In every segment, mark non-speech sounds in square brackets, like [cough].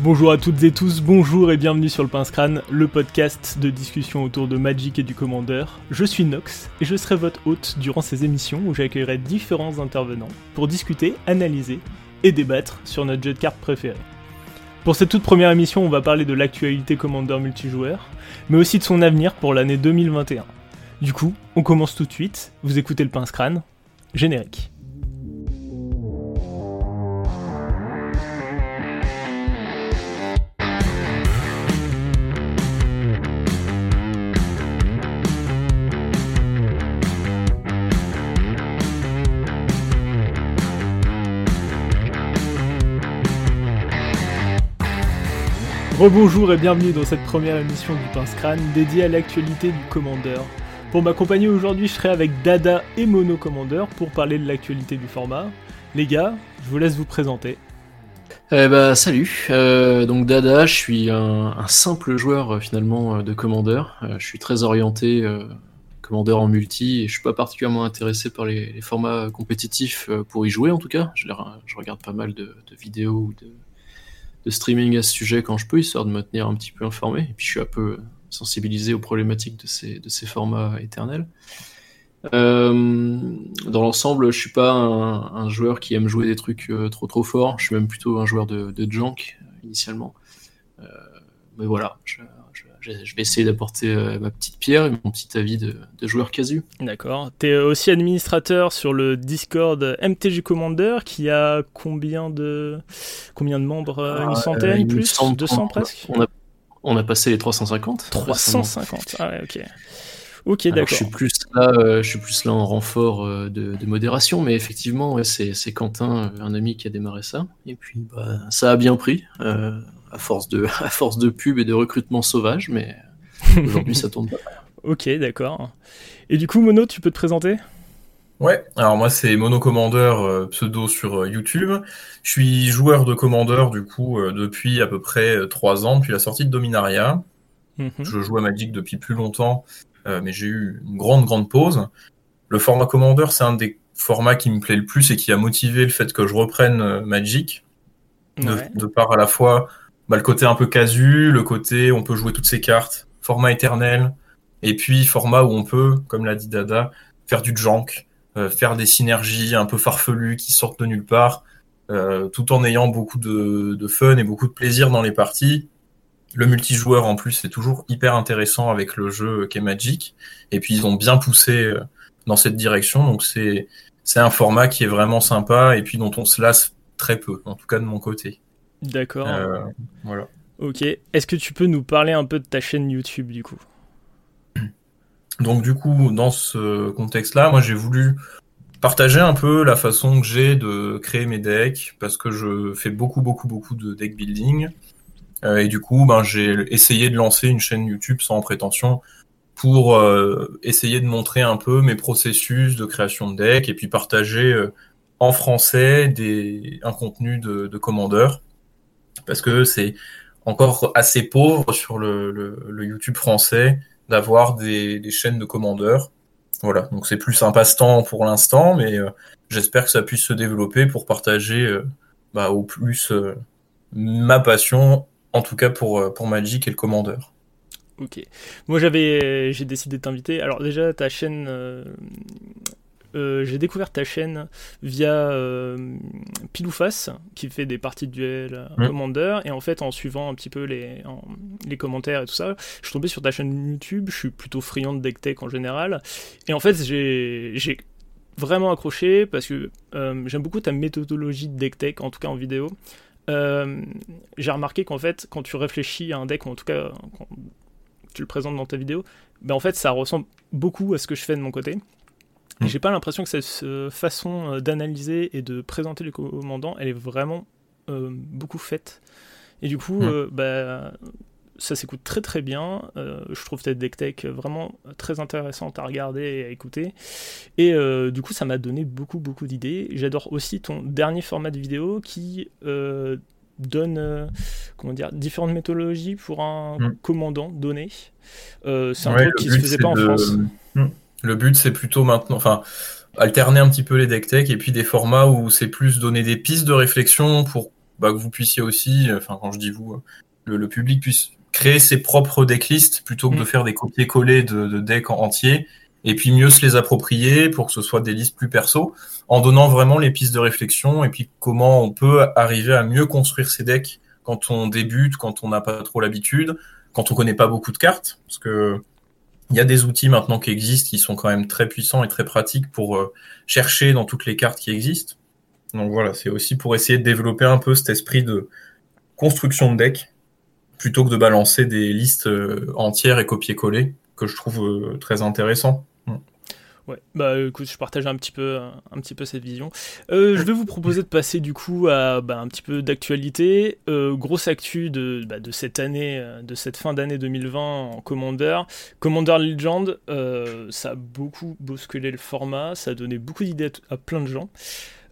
Bonjour à toutes et tous, bonjour et bienvenue sur le Pince Crâne, le podcast de discussion autour de Magic et du Commander. Je suis Nox et je serai votre hôte durant ces émissions où j'accueillerai différents intervenants pour discuter, analyser et débattre sur notre jeu de cartes préféré. Pour cette toute première émission, on va parler de l'actualité Commander multijoueur, mais aussi de son avenir pour l'année 2021. Du coup, on commence tout de suite, vous écoutez le Pince Crâne, générique. Rebonjour et bienvenue dans cette première émission du Pince Crâne dédiée à l'actualité du Commander. Pour m'accompagner aujourd'hui, je serai avec Dada et Mono Commander pour parler de l'actualité du format. Les gars, je vous laisse vous présenter. Eh bah salut, euh, donc Dada, je suis un, simple joueur euh, finalement euh, de Commander. je suis très orienté Commander en multi et je suis pas particulièrement intéressé par les, formats compétitifs pour y jouer en tout cas. Je, regarde pas mal de vidéos ou de, streaming à ce sujet quand je peux, histoire de me tenir un petit peu informé. Et puis je suis un peu sensibilisé aux problématiques de ces, de ces formats éternels. Euh, dans l'ensemble, je suis pas un, joueur qui aime jouer des trucs euh, trop trop forts. Je suis même plutôt un joueur de, de junk initialement. Euh, mais voilà, je, je vais essayer d'apporter euh, ma petite pierre et mon petit avis de, joueur casu. D'accord. Tu es aussi administrateur sur le Discord MTG Commander qui a combien de, combien de membres euh, Une ah, centaine, euh, plus 200 presque on a, passé les 350. 350, ah ouais, ok. Ok, d'accord. Je suis plus là, je suis plus là en renfort de, modération, mais effectivement, c'est Quentin, un ami, qui a démarré ça. Et puis, bah, ça a bien pris à force de, [laughs] à force de pub et de recrutement sauvage, mais aujourd'hui ça tourne pas. [laughs] ok, d'accord. Et du coup, Mono, tu peux te présenter? Ouais, alors moi c'est Mono Commander euh, pseudo sur euh, YouTube. Je suis joueur de Commander du coup euh, depuis à peu près trois ans, depuis la sortie de Dominaria. Mhm. Je joue à Magic depuis plus longtemps, mais j'ai eu une grande grande pause. Le format Commander c'est un des formats qui me plaît le plus et qui a motivé le fait que je reprenne Magic. de, part à la fois bah, le côté un peu casu, le côté on peut jouer toutes ces cartes, format éternel, et puis format où on peut, comme l'a dit Dada, faire du junk, euh, faire des synergies un peu farfelues qui sortent de nulle part, euh, tout en ayant beaucoup de, de, fun et beaucoup de plaisir dans les parties. Le multijoueur en plus c'est toujours hyper intéressant avec le jeu qu'est Magic, et puis ils ont bien poussé euh, dans cette direction, donc c'est un format qui est vraiment sympa et puis dont on se lasse très peu, en tout cas de mon côté. D'accord. Euh, voilà. Ok. Est-ce que tu peux nous parler un peu de ta chaîne YouTube du coup? [clears throat] Donc du coup, dans ce contexte-là, moi j'ai voulu partager un peu la façon que j'ai de créer mes decks parce que je fais beaucoup beaucoup beaucoup de deck building euh, et du coup, ben j'ai essayé de lancer une chaîne YouTube sans prétention pour euh, essayer de montrer un peu mes processus de création de deck et puis partager en français des, un contenu de, de commandeur parce que c'est encore assez pauvre sur le, YouTube français d'avoir des, des, chaînes de commandeurs. Voilà, donc c'est plus un passe-temps pour l'instant, mais euh, j'espère que ça puisse se développer pour partager euh, bah, au plus euh, ma passion, en tout cas pour, pour Magic et le commandeur. Ok. Moi j'avais j'ai décidé de t'inviter. Alors déjà ta chaîne euh, j'ai découvert ta chaîne via euh, Pilouface, qui fait des parties de duel mmh. Commander, et en fait, en suivant un petit peu les, les commentaires et tout ça, je suis tombé sur ta chaîne YouTube, je suis plutôt friand de deck tech en général, et en fait, j'ai vraiment accroché parce que euh, j'aime beaucoup ta méthodologie de deck tech, en tout cas en vidéo. j'ai remarqué qu'en fait, quand tu réfléchis à un deck, ou en tout cas quand tu le présentes dans ta vidéo, ben en fait, ça ressemble beaucoup à ce que je fais de mon côté. Mm. J'ai pas l'impression que cette façon euh, d'analyser et de présenter le commandant, elle est vraiment euh, beaucoup faite. Et du coup, mm. euh, bah, ça s'écoute très très bien. je trouve cette deck tech vraiment très intéressante à regarder et à écouter. Et du coup, ça m'a donné beaucoup beaucoup d'idées. J'adore aussi ton dernier format de vidéo qui donne comment dire différentes méthodologies pour un mm. commandant donné. c'est un truc qui se faisait pas en France. Le but, c'est plutôt maintenant, enfin, alterner un petit peu les deck tech et puis des formats où c'est plus donner des pistes de réflexion pour bah, que vous puissiez aussi, enfin quand je dis vous, le, public puisse créer ses propres decklists plutôt que de mm. faire des copier-coller de, de decks entiers et puis mieux se les approprier pour que ce soit des listes plus perso, en donnant vraiment les pistes de réflexion et puis comment on peut arriver à mieux construire ses decks quand on débute, quand on n'a pas trop l'habitude, quand on connaît pas beaucoup de cartes, parce que il y a des outils maintenant qui existent qui sont quand même très puissants et très pratiques pour euh, chercher dans toutes les cartes qui existent. Donc voilà, c'est aussi pour essayer de développer un peu cet esprit de construction de deck plutôt que de balancer des listes euh, entières et copier-coller que je trouve euh, très intéressant. Ouais, bah écoute, je partage un petit peu, un petit peu cette vision. Euh, je vais vous proposer de passer du coup à bah, un petit peu d'actualité. Euh, grosse actu de, bah, de cette année, euh, de cette fin d'année 2020 en Commander. Commander Legend, ça a beaucoup bousculé le format, ça a donné beaucoup d'idées à, plein de gens.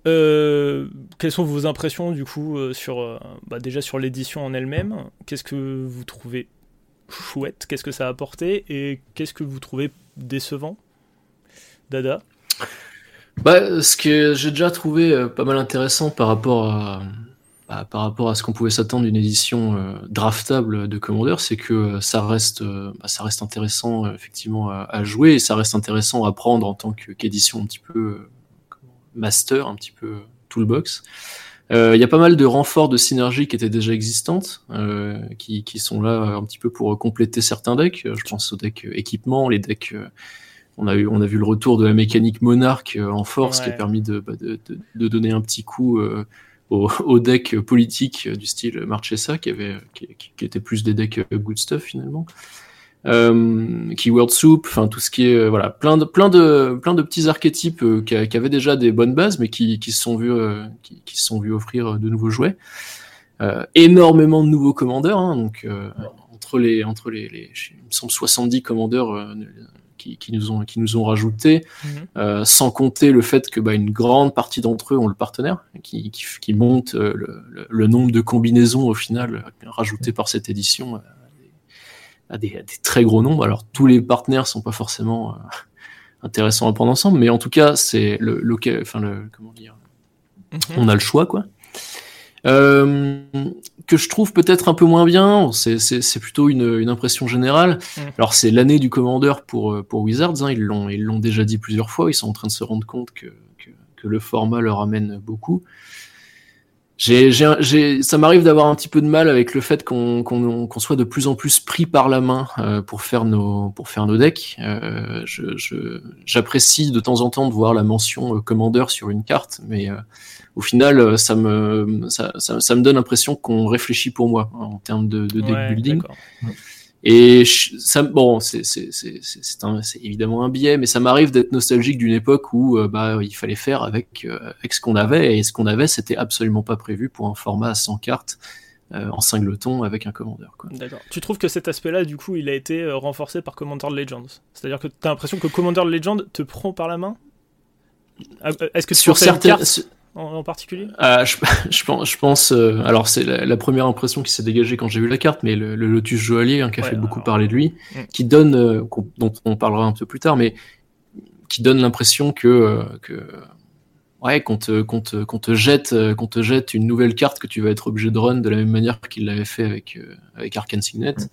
quelles sont vos impressions du coup sur bah, déjà sur l'édition en elle-même? Qu'est-ce que vous trouvez chouette? Qu'est-ce que ça a apporté? Et qu'est-ce que vous trouvez décevant? Dada bah, Ce que j'ai déjà trouvé euh, pas mal intéressant par rapport à, bah, par rapport à ce qu'on pouvait s'attendre d'une édition euh, draftable de Commander, c'est que euh, ça reste, bah, ça reste intéressant effectivement à, jouer et ça reste intéressant à prendre en tant qu'édition un petit peu master, un petit peu toolbox. Il y a pas mal de renforts de synergie qui étaient déjà existantes, qui, qui, sont là un petit peu pour compléter certains decks. Je pense aux decks équipements, les decks on a, eu, on a vu le retour de la mécanique monarque euh, en force qui a permis de, bah, de, de, donner un petit coup euh, au, [laughs] au, deck politique du style Marchesa qui, avait, qui, qui était plus des decks euh, good stuff finalement. Euh, Keyword Soup, enfin tout ce qui est voilà plein de plein de plein de petits archétypes qui, avaient déjà des bonnes bases mais qui, qui se sont vus qui, qui, se sont vus offrir de nouveaux jouets. énormément de nouveaux commandeurs hein, donc entre les entre les, les il me semble 70 commandeurs qui, nous ont qui nous ont rajouté, mhm. euh, sans compter le fait que bah, une grande partie d'entre eux ont le partenaire qui, qui, monte euh, le, nombre de combinaisons au final euh, rajoutées par cette édition à des, très gros nombres. Alors tous les partenaires sont pas forcément intéressants à prendre ensemble, mais en tout cas c'est le, enfin le comment dire, mhm. on a le choix quoi. Euh, que je trouve peut-être un peu moins bien, c'est plutôt une, une, impression générale. Mm. Alors c'est l'année du commandeur pour, euh, pour Wizards, hein, ils l'ont ils l'ont déjà dit plusieurs fois, ils sont en train de se rendre compte que, que, que le format leur amène beaucoup. Ça m'arrive d'avoir un petit peu de mal avec le fait qu'on, soit de plus en plus pris par la main euh, pour faire nos pour faire nos decks. Euh, je, je, j'apprécie de temps en temps de voir la mention commandeur sur une carte, mais au final, euh, ça me, ça, ça, me donne l'impression qu'on réfléchit pour moi hein, en termes de, de deck building. Et ça, bon, c'est évidemment un biais, mais ça m'arrive d'être nostalgique d'une époque où euh, bah, il fallait faire avec, euh, avec ce qu'on avait, et ce qu'on avait, c'était absolument pas prévu pour un format à 100 cartes en singleton avec un commandeur. D'accord. Tu trouves que cet aspect-là, du coup, il a été renforcé par Commander Legends? C'est-à-dire que tu as l'impression que Commander Legends te prend par la main? Est-ce que sur certaines en, particulier? Euh, je, [laughs] je, pense, je pense euh, alors c'est la, première impression qui s'est dégagée quand j'ai vu la carte, mais le, Lotus Joaillier, hein, qui a fait beaucoup parler de lui, mm. qui donne, euh, dont on parlera un peu plus tard, mais qui donne l'impression que, que ouais, qu'on te, jette, qu'on te jette une nouvelle carte que tu vas être obligé de run de la même manière qu'il l'avait fait avec, avec Arcane Signet. Mm.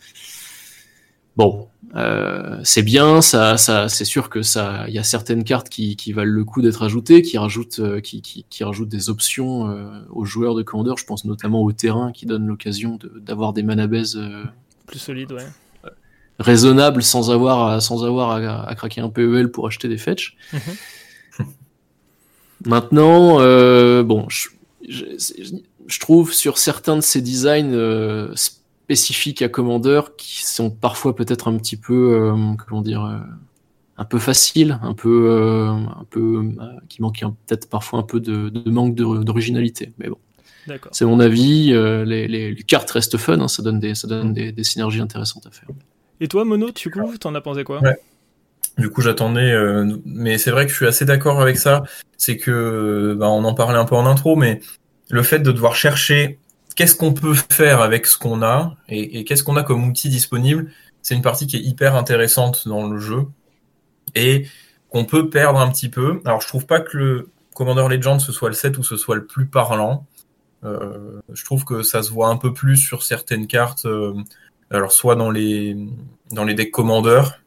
Bon, euh, c'est bien, ça, ça, c'est sûr que ça, il y a certaines cartes qui, qui valent le coup d'être ajoutées, qui rajoutent, euh, qui, qui, qui rajoutent des options euh, aux joueurs de Commander. Je pense notamment au terrain qui donne l'occasion d'avoir des mana euh, plus solides, ouais. Raisonnables sans avoir, sans avoir à, craquer un PEL pour acheter des fetch. Mhm. Maintenant, bon, je, je, je, trouve sur certains de ces designs spécifiques à Commander qui sont parfois peut-être un petit peu, euh, comment dire, euh, un peu faciles, un peu, euh, un peu, qui manquent peut-être parfois un peu de, de manque d'originalité. Mais bon, c'est mon avis. Les, les, cartes restent fun, hein, ça donne des, ça donne des, des, synergies intéressantes à faire. Et toi, Mono, tu coup, t'en as pensé quoi? Du coup, j'attendais, mais c'est vrai que je suis assez d'accord avec ça. C'est que, bah, on en parlait un peu en intro, mais le fait de devoir chercher qu'est-ce qu'on peut faire avec ce qu'on a et, qu'est-ce qu'on a comme outil disponible, c'est une partie qui est hyper intéressante dans le jeu et qu'on peut perdre un petit peu. Alors je trouve pas que le Commander Legend ce soit le set où ce soit le plus parlant. je trouve que ça se voit un peu plus sur certaines cartes, alors soit dans les dans les decks commandeurs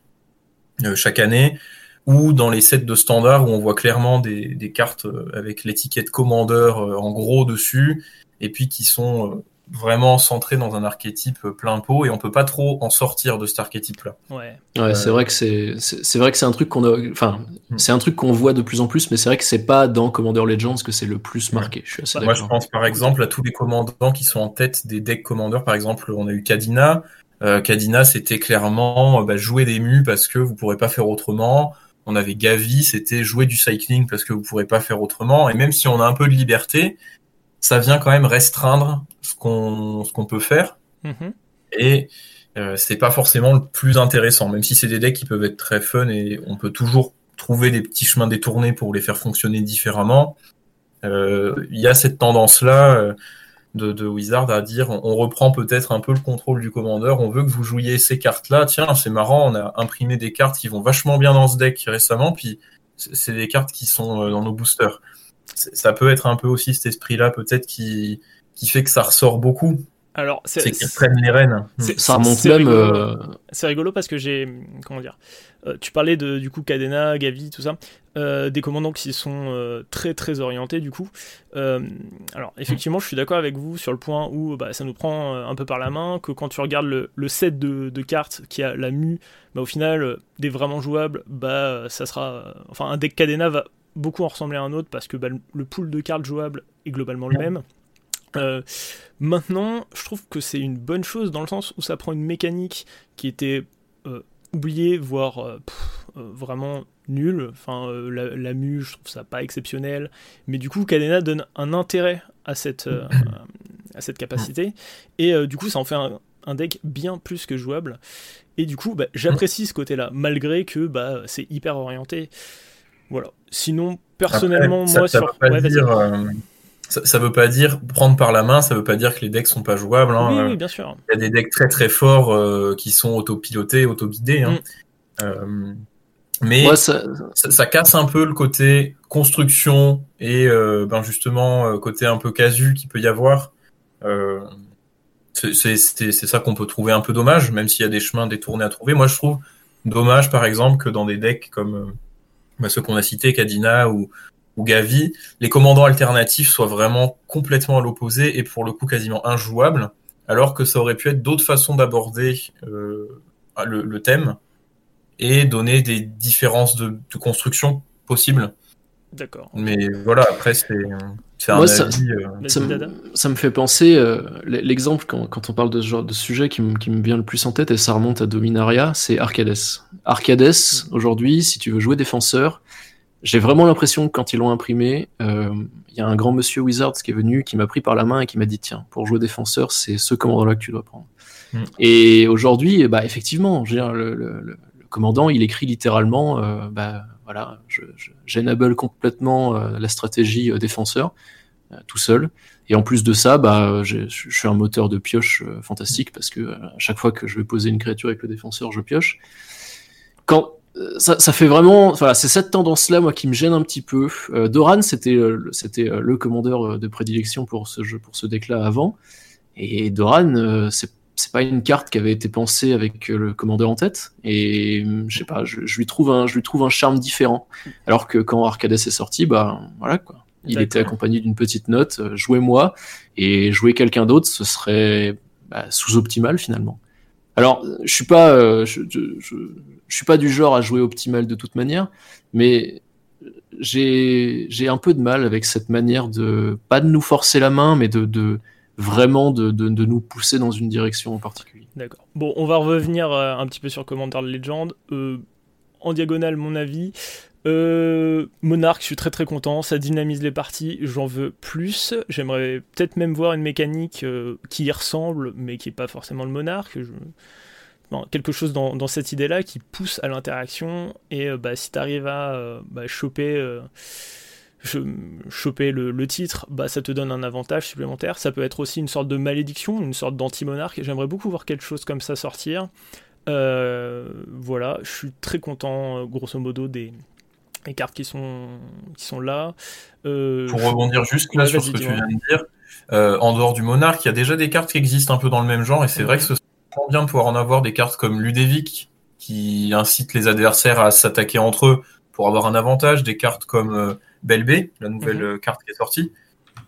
chaque année, ou dans les sets de standard où on voit clairement des, des cartes avec l'étiquette commandeur en gros dessus, et puis qui sont vraiment centré dans un archétype plein pot et on peut pas trop en sortir de cet archétype là. Ouais. ouais c'est vrai que c'est c'est vrai que c'est un truc qu'on a enfin hmm. c'est un truc qu'on voit de plus en plus mais c'est vrai que c'est pas dans Commander Legends que c'est le plus marqué. Je suis assez Moi je pense par exemple à tous les commandants qui sont en tête des decks Commander par exemple, on a eu Kadina euh, Kadina c'était clairement bah, jouer des mus parce que vous pourrez pas faire autrement. On avait Gavi, c'était jouer du cycling parce que vous pourrez pas faire autrement et même si on a un peu de liberté, ça vient quand même restreindre ce qu'on ce qu'on peut faire. Mhm. Et euh, c'est pas forcément le plus intéressant, même si c'est des decks qui peuvent être très fun et on peut toujours trouver des petits chemins détournés pour les faire fonctionner différemment. Euh, il y a cette tendance-là euh, de, de, Wizard à dire on, reprend peut-être un peu le contrôle du commandeur, on veut que vous jouiez ces cartes-là. Tiens, c'est marrant, on a imprimé des cartes qui vont vachement bien dans ce deck récemment, puis c'est des cartes qui sont euh, dans nos boosters ça peut être un peu aussi cet esprit-là, peut-être, qui, qui fait que ça ressort beaucoup. Alors, c'est qu'ils prennent les rênes. Ça remonte même. Euh, c'est rigolo parce que j'ai. Comment dire euh, Tu parlais de, du coup, Cadena, Gavi, tout ça. Euh, des commandants qui sont très très orientés, du coup. alors, effectivement, je suis d'accord avec vous sur le point où bah, ça nous prend un peu par la main, que quand tu regardes le, le set de, de, cartes qui a la mu, bah, au final, des vraiment jouables, bah, ça sera. Enfin, un deck Cadena va beaucoup en ressembler à un autre parce que bah, le pool de cartes jouables est globalement le même. Euh, maintenant, je trouve que c'est une bonne chose dans le sens où ça prend une mécanique qui était euh, oubliée, voire euh, vraiment nulle. Enfin, la, la, mu, je trouve ça pas exceptionnel. Mais du coup, Cadena donne un intérêt à cette, à cette capacité. Et du coup, ça en fait un, deck bien plus que jouable. Et du coup, bah, j'apprécie ce côté-là, malgré que bah, c'est hyper orienté. Voilà. Sinon, personnellement, moi, ça, sur... veut dire, euh, ça, veut pas dire prendre par la main, ça veut pas dire que les decks sont pas jouables. Hein. Oui, bien sûr. Il y a des decks très très forts euh, qui sont autopilotés, autoguidés. Hein. Mm. Euh, mais ça... casse un peu le côté construction et ben justement côté un peu casu qu'il peut y avoir. c'est ça qu'on peut trouver un peu dommage, même s'il y a des chemins détournés à trouver. Moi, je trouve dommage, par exemple, que dans des decks comme bah, ceux qu'on a cités, Kadina ou, ou Gavi, les commandants alternatifs soient vraiment complètement à l'opposé et pour le coup quasiment injouables, alors que ça aurait pu être d'autres façons d'aborder euh, le, thème et donner des différences de, construction possibles. D'accord. Mais voilà, après c'est un avis, ça, euh, ça, me, fait penser euh, l'exemple quand, quand, on parle de ce genre de sujet qui, qui, me vient le plus en tête et ça remonte à Dominaria, c'est Arcades. Arcades, mm. aujourd'hui, si tu veux jouer défenseur, j'ai vraiment l'impression que quand ils l'ont imprimé, euh, il y a un grand monsieur Wizards qui est venu, qui m'a pris par la main et qui m'a dit tiens, pour jouer défenseur, c'est ce commandant-là que tu dois prendre. Mm. Et aujourd'hui, bah effectivement, le, le, le, commandant, il écrit littéralement, euh, bah voilà, j'enable complètement euh, la stratégie défenseur tout seul. Et en plus de ça, bah, je suis un moteur de pioche fantastique parce que à chaque fois que je vais poser une créature avec le défenseur, je pioche quand euh, ça, fait vraiment, voilà, c'est cette tendance-là, moi, qui me gêne un petit peu. Euh, Doran, c'était, euh, c'était le commandeur de prédilection pour ce jeu, pour ce deck-là avant. Et Doran, c'est, c'est pas une carte qui avait été pensée avec le commandeur en tête. Et je sais pas, je, lui trouve un, je lui trouve un charme différent. Alors que quand Arcades est sorti, bah, voilà, quoi. Il était accompagné d'une petite note, jouez-moi, et jouer quelqu'un d'autre, ce serait bah, sous-optimal finalement. Alors, je suis pas, je, je, je suis pas du genre à jouer optimal de toute manière, mais j'ai un peu de mal avec cette manière de pas de nous forcer la main, mais de, de vraiment de, de, de, nous pousser dans une direction en particulier. D'accord. Bon, on va revenir euh, un petit peu sur Commander Legend. Euh, en diagonale, mon avis. Euh, Monarch, je suis très très content, ça dynamise les parties, j'en veux plus. J'aimerais peut-être même voir une mécanique euh, qui y ressemble, mais qui n'est pas forcément le Monarch. Quelque chose dans, cette idée-là qui pousse à l'interaction. Et bah, si tu arrives à bah, choper, choper le, titre, bah, ça te donne un avantage supplémentaire. Ça peut être aussi une sorte de malédiction, une sorte d'anti-monarque. J'aimerais beaucoup voir quelque chose comme ça sortir. voilà, je suis très content, grosso modo, des, cartes qui sont, qui sont là. Pour rebondir juste là sur ce que tu viens de dire, en dehors du monarque, il y a déjà des cartes qui existent un peu dans le même genre, et c'est vrai que ce serait bien de pouvoir en avoir des cartes comme Ludevic, qui incite les adversaires à s'attaquer entre eux pour avoir un avantage, des cartes comme Belbé, la nouvelle mhm. carte qui est sortie,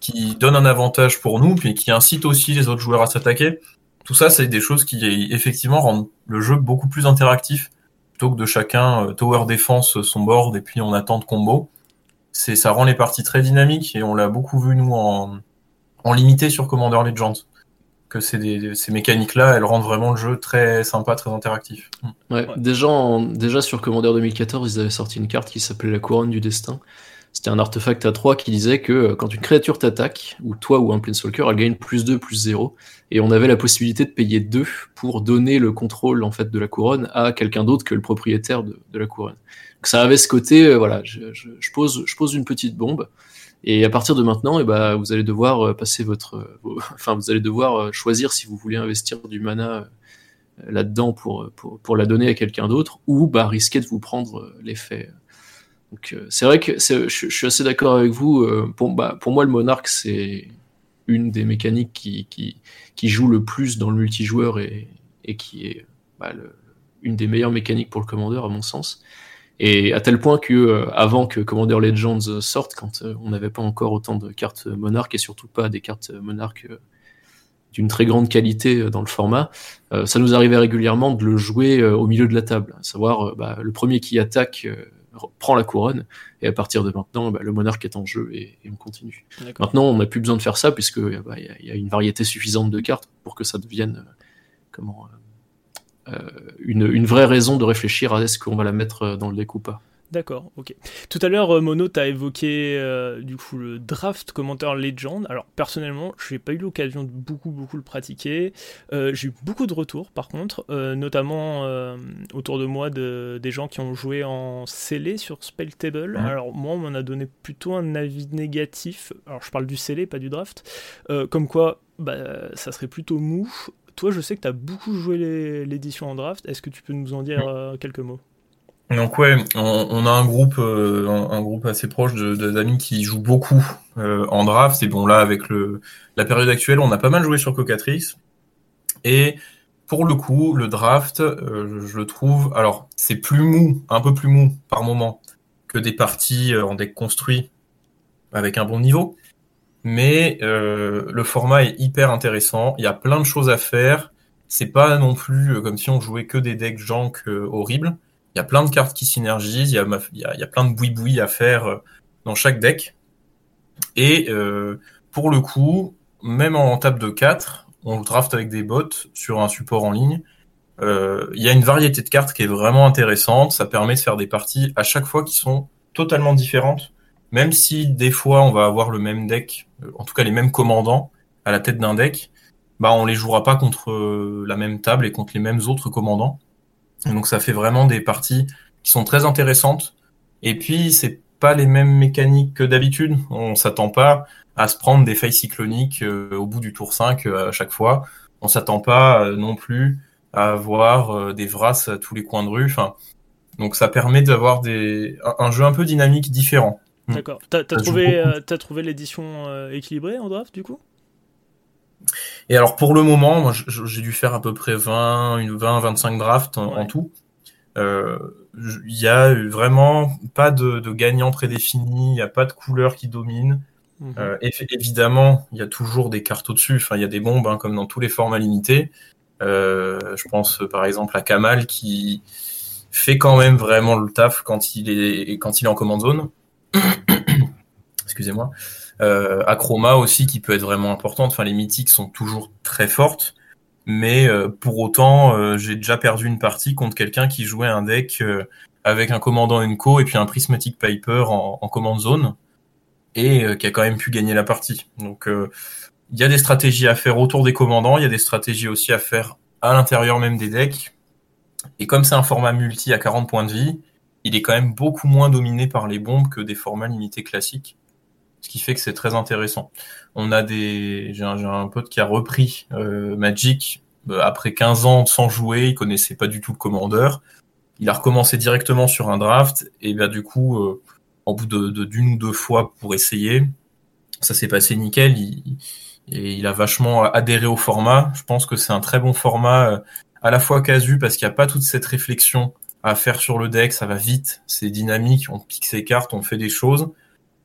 qui donne un avantage pour nous, puis qui incite aussi les autres joueurs à s'attaquer. Tout ça, c'est des choses qui effectivement rendent le jeu beaucoup plus interactif, plutôt que de chacun tower défense son board et puis on attend de combo c'est ça rend les parties très dynamiques et on l'a beaucoup vu nous en, en limité sur Commander Legends que ces, ces mécaniques-là, elles rendent vraiment le jeu très sympa, très interactif. Ouais, Déjà, déjà sur Commander 2014, ils avaient sorti une carte qui s'appelait la Couronne du Destin. C'était un artefact à 3 qui disait que euh, quand une créature t'attaque, ou toi ou un Planeswalker, elle gagne plus 2, plus 0. Et on avait la possibilité de payer 2 pour donner le contrôle en fait de la couronne à quelqu'un d'autre que le propriétaire de, la couronne ça avait ce côté, euh, voilà, je, pose, je pose une petite bombe. Et à partir de maintenant, eh ben, vous allez devoir euh, passer votre, [laughs] enfin, vous allez devoir choisir si vous voulez investir du mana là-dedans pour, pour, la donner à quelqu'un d'autre, ou bah, risquer de vous prendre l'effet. Donc c'est vrai que je, suis assez d'accord avec vous. Pour, bah, pour moi, le monarque, c'est une des mécaniques qui, joue le plus dans le multijoueur et, qui est bah, une des meilleures mécaniques pour le commandeur, à mon sens. Et à tel point que euh, avant que Commander Legends sorte, quand euh, on n'avait pas encore autant de cartes monarques et surtout pas des cartes monarques euh, d'une très grande qualité dans le format, ça nous arrivait régulièrement de le jouer au milieu de la table, à savoir bah, le premier qui attaque prend la couronne et à partir de maintenant bah, le monarque est en jeu et, on continue. Maintenant on n'a plus besoin de faire ça puisque bah, y, a une variété suffisante de cartes pour que ça devienne comment euh, une, vraie raison de réfléchir à est-ce qu'on va la mettre euh, dans le deck ou pas. D'accord, ok. Tout à l'heure, euh, Mono, tu as évoqué du coup le draft commentaire Legend. Alors personnellement, je n'ai pas eu l'occasion de beaucoup beaucoup le pratiquer. j'ai eu beaucoup de retours par contre, notamment autour de moi de, des gens qui ont joué en scellé sur Spelltable. Alors moi, on m'en a donné plutôt un avis négatif. Alors je parle du scellé, pas du draft. comme quoi, bah, ça serait plutôt mou toi, je sais que tu as beaucoup joué l'édition en draft. Est-ce que tu peux nous en dire euh, quelques mots? Donc ouais, on, a un groupe, euh, un, groupe assez proche d'amis qui jouent beaucoup euh, en draft. Et bon là, avec le, la période actuelle, on a pas mal joué sur Cocatrice. Et pour le coup, le draft, je le trouve, alors c'est plus mou, un peu plus mou par moment que des parties en deck construit avec un bon niveau mais euh, le format est hyper intéressant. Il y a plein de choses à faire. C'est pas non plus euh, comme si on jouait que des decks jank euh, horribles. Il y a plein de cartes qui synergisent. Il y a, plein de boui-boui à faire dans chaque deck. Et pour le coup, même en table de 4, on draft avec des bots sur un support en ligne. il y a une variété de cartes qui est vraiment intéressante. Ça permet de faire des parties à chaque fois qui sont totalement différentes même si des fois on va avoir le même deck, euh, en tout cas les mêmes commandants à la tête d'un deck, bah on les jouera pas contre euh, la même table et contre les mêmes autres commandants. Donc ça fait vraiment des parties qui sont très intéressantes. Et puis c'est pas les mêmes mécaniques que d'habitude. On s'attend pas à se prendre des failles cycloniques euh, au bout du tour 5 à chaque fois. On s'attend pas non plus à avoir des Vras à tous les coins de rue. Enfin, donc ça permet d'avoir des un jeu un peu dynamique différent. D'accord. T'as trouvé, euh, as trouvé l'édition euh, équilibrée en draft du coup? Et alors pour le moment, j'ai dû faire à peu près 20, 20 25 drafts en, tout. Euh, il y a vraiment pas de, gagnant prédéfini, il n'y a pas de couleur qui domine. Mhm. évidemment, il y a toujours des cartes au-dessus. Enfin, il y a des bombes, hein, comme dans tous les formats limités. je pense par exemple à Kamal qui fait quand même vraiment le taf quand il est quand il est en command zone. [coughs] Excusez-moi. Euh, Acroma aussi qui peut être vraiment importante. Enfin, les mythiques sont toujours très fortes, mais euh, pour autant, euh, j'ai déjà perdu une partie contre quelqu'un qui jouait un deck euh, avec un commandant Enco et puis un Prismatic Piper en, en command zone et qui a quand même pu gagner la partie. Donc, il y a des stratégies à faire autour des commandants, il y a des stratégies aussi à faire à l'intérieur même des decks. Et comme c'est un format multi à 40 points de vie, il est quand même beaucoup moins dominé par les bombes que des formats limités classiques. Ce qui fait que c'est très intéressant. On a des, j'ai un, pote qui a repris euh, Magic euh, après 15 ans sans jouer, il connaissait pas du tout le commandeur. Il a recommencé directement sur un draft et bah du coup, euh, en bout de d'une ou deux fois pour essayer, ça s'est passé nickel. Il, et il a vachement adhéré au format. Je pense que c'est un très bon format à la fois casu parce qu'il n'y a pas toute cette réflexion à faire sur le deck, ça va vite, c'est dynamique, on pique ses cartes, on fait des choses,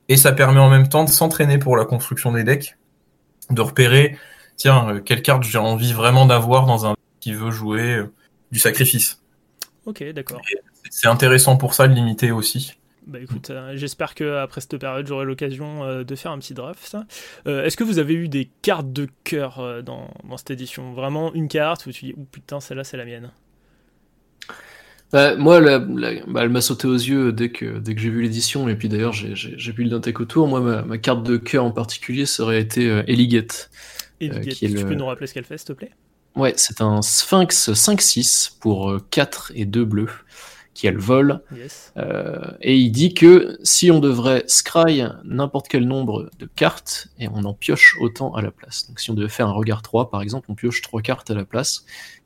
et ça permet en même temps de s'entraîner pour la construction des decks, de repérer, tiens, euh, quelle carte j'ai envie vraiment d'avoir dans un deck qui veut jouer euh, du sacrifice. Ok, d'accord. C'est intéressant pour ça de limiter aussi. Bah écoute, euh, j'espère que après cette période, j'aurai l'occasion de faire un petit draft. Est-ce que vous avez eu des cartes de cœur dans, dans, cette édition? Vraiment une carte où tu dis, oh putain, celle-là, c'est la mienne? Bah, moi, bah, elle m'a sauté aux yeux dès que, dès que j'ai vu l'édition, et puis d'ailleurs, j'ai vu le Dantec autour. Moi, ma, carte de cœur en particulier, ça aurait été euh, Eligate. Euh, tu peux nous rappeler ce qu'elle fait, s'il te plaît? Ouais, c'est un Sphinx 5-6 pour 4 euh, et 2 bleus, qui a le vol. et il dit que si on devrait scry n'importe quel nombre de cartes, et on en pioche autant à la place. Donc si on devait faire un regard 3, par exemple, on pioche 3 cartes à la place.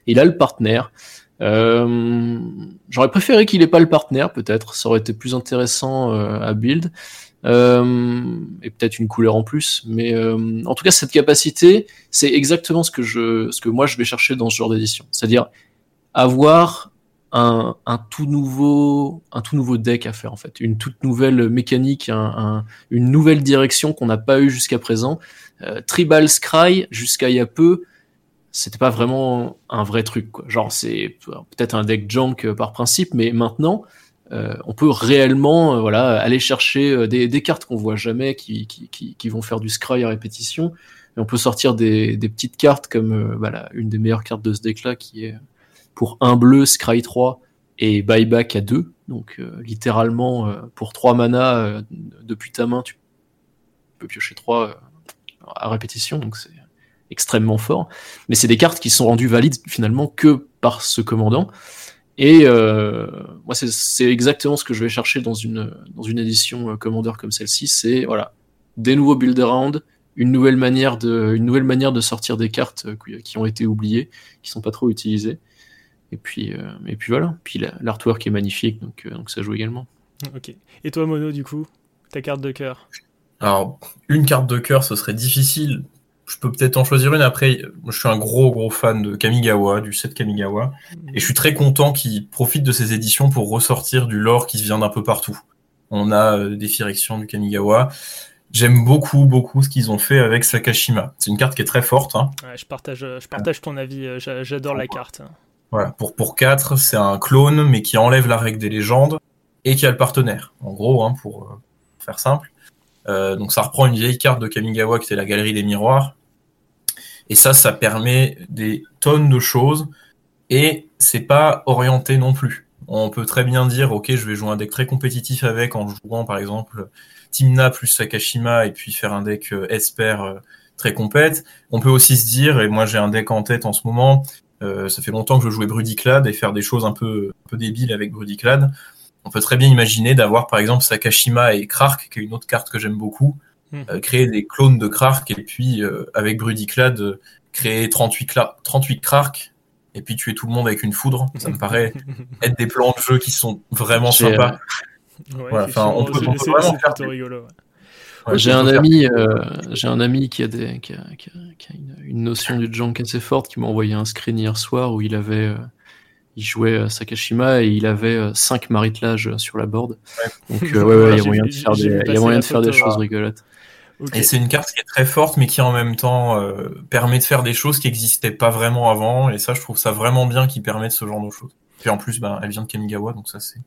Et là, le partenaire, euh, J'aurais préféré qu'il ait pas le partenaire, peut-être. Ça aurait été plus intéressant euh, à build. Euh, et peut-être une couleur en plus. Mais euh, en tout cas, cette capacité, c'est exactement ce que je, ce que moi je vais chercher dans ce genre d'édition. C'est-à-dire avoir un, un, tout nouveau, un tout nouveau deck à faire en fait, une toute nouvelle mécanique, un, une nouvelle direction qu'on n'a pas eu jusqu'à présent. Euh, Tribal Scry, jusqu'à il y a peu, c'était pas vraiment un vrai truc. Quoi. Genre, c'est peut-être un deck junk euh, par principe, mais maintenant, euh, on peut réellement euh, voilà, aller chercher des, cartes qu'on voit jamais qui, qui, qui, vont faire du scry à répétition. Et on peut sortir des, des petites cartes comme voilà, une des meilleures cartes de ce deck-là qui est pour un bleu, scry 3 et buyback à 2. Donc littéralement, pour 3 mana depuis ta main, tu peux piocher 3 à répétition. Donc c'est extrêmement fort. Mais c'est des cartes qui sont rendues valides finalement que par ce commandant. Et euh, moi, c'est exactement ce que je vais chercher dans une, dans une édition euh, commandeur comme celle-ci. C'est voilà, des nouveaux build around, une nouvelle manière de, une nouvelle manière de sortir des cartes euh, qui ont été oubliées, qui sont pas trop utilisées. Et puis, euh, et puis voilà. Puis l'artwork est magnifique, donc, euh, donc ça joue également. Ok. Et toi, Mono, du coup, ta carte de cœur? Alors, une carte de cœur, ce serait difficile je peux peut-être en choisir une. Après, je suis un gros, gros fan de Kamigawa, du set Kamigawa. Mm. Et je suis très content qu'il profite de ces éditions pour ressortir du lore qui se vient d'un peu partout. On a euh, des directions du Kamigawa. J'aime beaucoup, beaucoup ce qu'ils ont fait avec Sakashima. C'est une carte qui est très forte. Hein. Ouais, je partage, je partage ton avis. Euh, j'adore la carte. Voilà. Pour, pour 4, c'est un clone, mais qui enlève la règle des légendes et qui a le partenaire. En gros, hein, pour, euh, faire simple. Euh, donc ça reprend une vieille carte de Kamigawa qui était la galerie des miroirs. Et ça, ça permet des tonnes de choses. Et c'est pas orienté non plus. On peut très bien dire, ok, je vais jouer un deck très compétitif avec en jouant par exemple Timna plus Sakashima et puis faire un deck euh, Esper euh, très compète. On peut aussi se dire, et moi j'ai un deck en tête en ce moment, euh, ça fait longtemps que je jouais Brudiclad et faire des choses un peu, un peu débiles avec Brudiclad. On peut très bien imaginer d'avoir par exemple Sakashima et Krark, qui est une autre carte que j'aime beaucoup, Hmm. Euh, créer des clones de Krark et puis euh, avec Brudiclad euh, créer 38, 38 Krark et puis tuer tout le monde avec une foudre. Ça me paraît [laughs] être des plans de jeu qui sont vraiment sympas. on peut, vraiment faire rigolo. j'ai un ami, j'ai un ami qui a, des, qui a, qui a, une, notion du junk assez forte qui m'a envoyé un screen hier soir où il avait, il jouait Sakashima et il avait 5 maritelages sur la board. Donc [laughs] ouais, ouais, il y a moyen de faire des, il y a moyen de faire des choses rigolotes. Et c'est une carte qui est très forte, mais qui en même temps euh, permet de faire des choses qui n'existaient pas vraiment avant. Et ça, je trouve ça vraiment bien qui permet de ce genre de choses. Et en plus, ben, elle vient de Kamigawa, donc ça, c'est,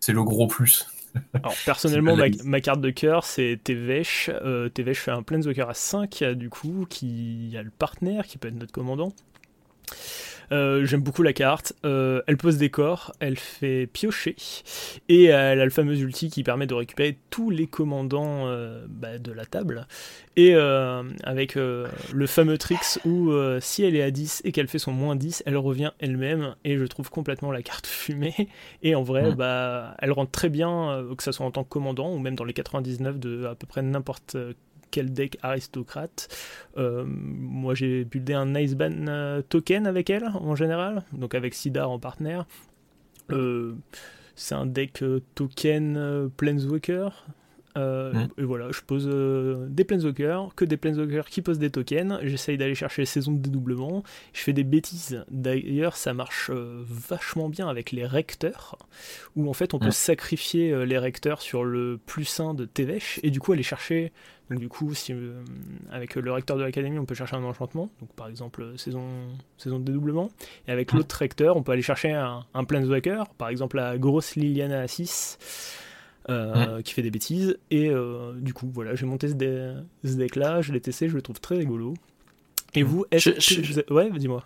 c'est le gros plus. [laughs] Alors, personnellement, ma, carte de cœur, c'est Tevesh. Euh, Tevesh fait un Planeswalker à 5, du coup, qui a le partenaire, qui peut être notre commandant. Euh, j'aime beaucoup la carte. Euh, elle pose des corps, elle fait piocher, et elle a le fameux ulti qui permet de récupérer tous les commandants euh, bah, de la table. Et avec le fameux tricks où si elle est à 10 et qu'elle fait son moins 10, elle revient elle-même, et je trouve complètement la carte [laughs] fumée. Et en vrai, bah, elle rentre très bien, que ce soit en tant que commandant ou même dans les 99 de à peu près n'importe quel deck aristocrate. Euh, moi j'ai buildé un Iceban euh, token avec elle en général, donc avec Sidar en partenaire. Euh, c'est un deck token Planeswalker. Euh, mmh. Et voilà, je pose des Planeswalkers, que des Planeswalkers qui posent des tokens. J'essaye d'aller chercher les saisons de dédoublement. Je fais des bêtises. D'ailleurs, ça marche vachement bien avec les recteurs, où en fait on peut sacrifier les recteurs sur le plus 1 de Tevesh et du coup aller chercher. Donc, du coup, si, avec le recteur de l'académie, on peut chercher un enchantement. Donc, par exemple, saison, saison de dédoublement. Et avec mmh. l'autre recteur, on peut aller chercher un, un Planeswalker, par exemple la grosse Liliana 6. Euh, qui fait des bêtises. Et euh, du coup, voilà, j'ai monté ce, deck là, je l'ai testé, je le trouve très rigolo. Et vous, est-ce que. Ouais, dis-moi.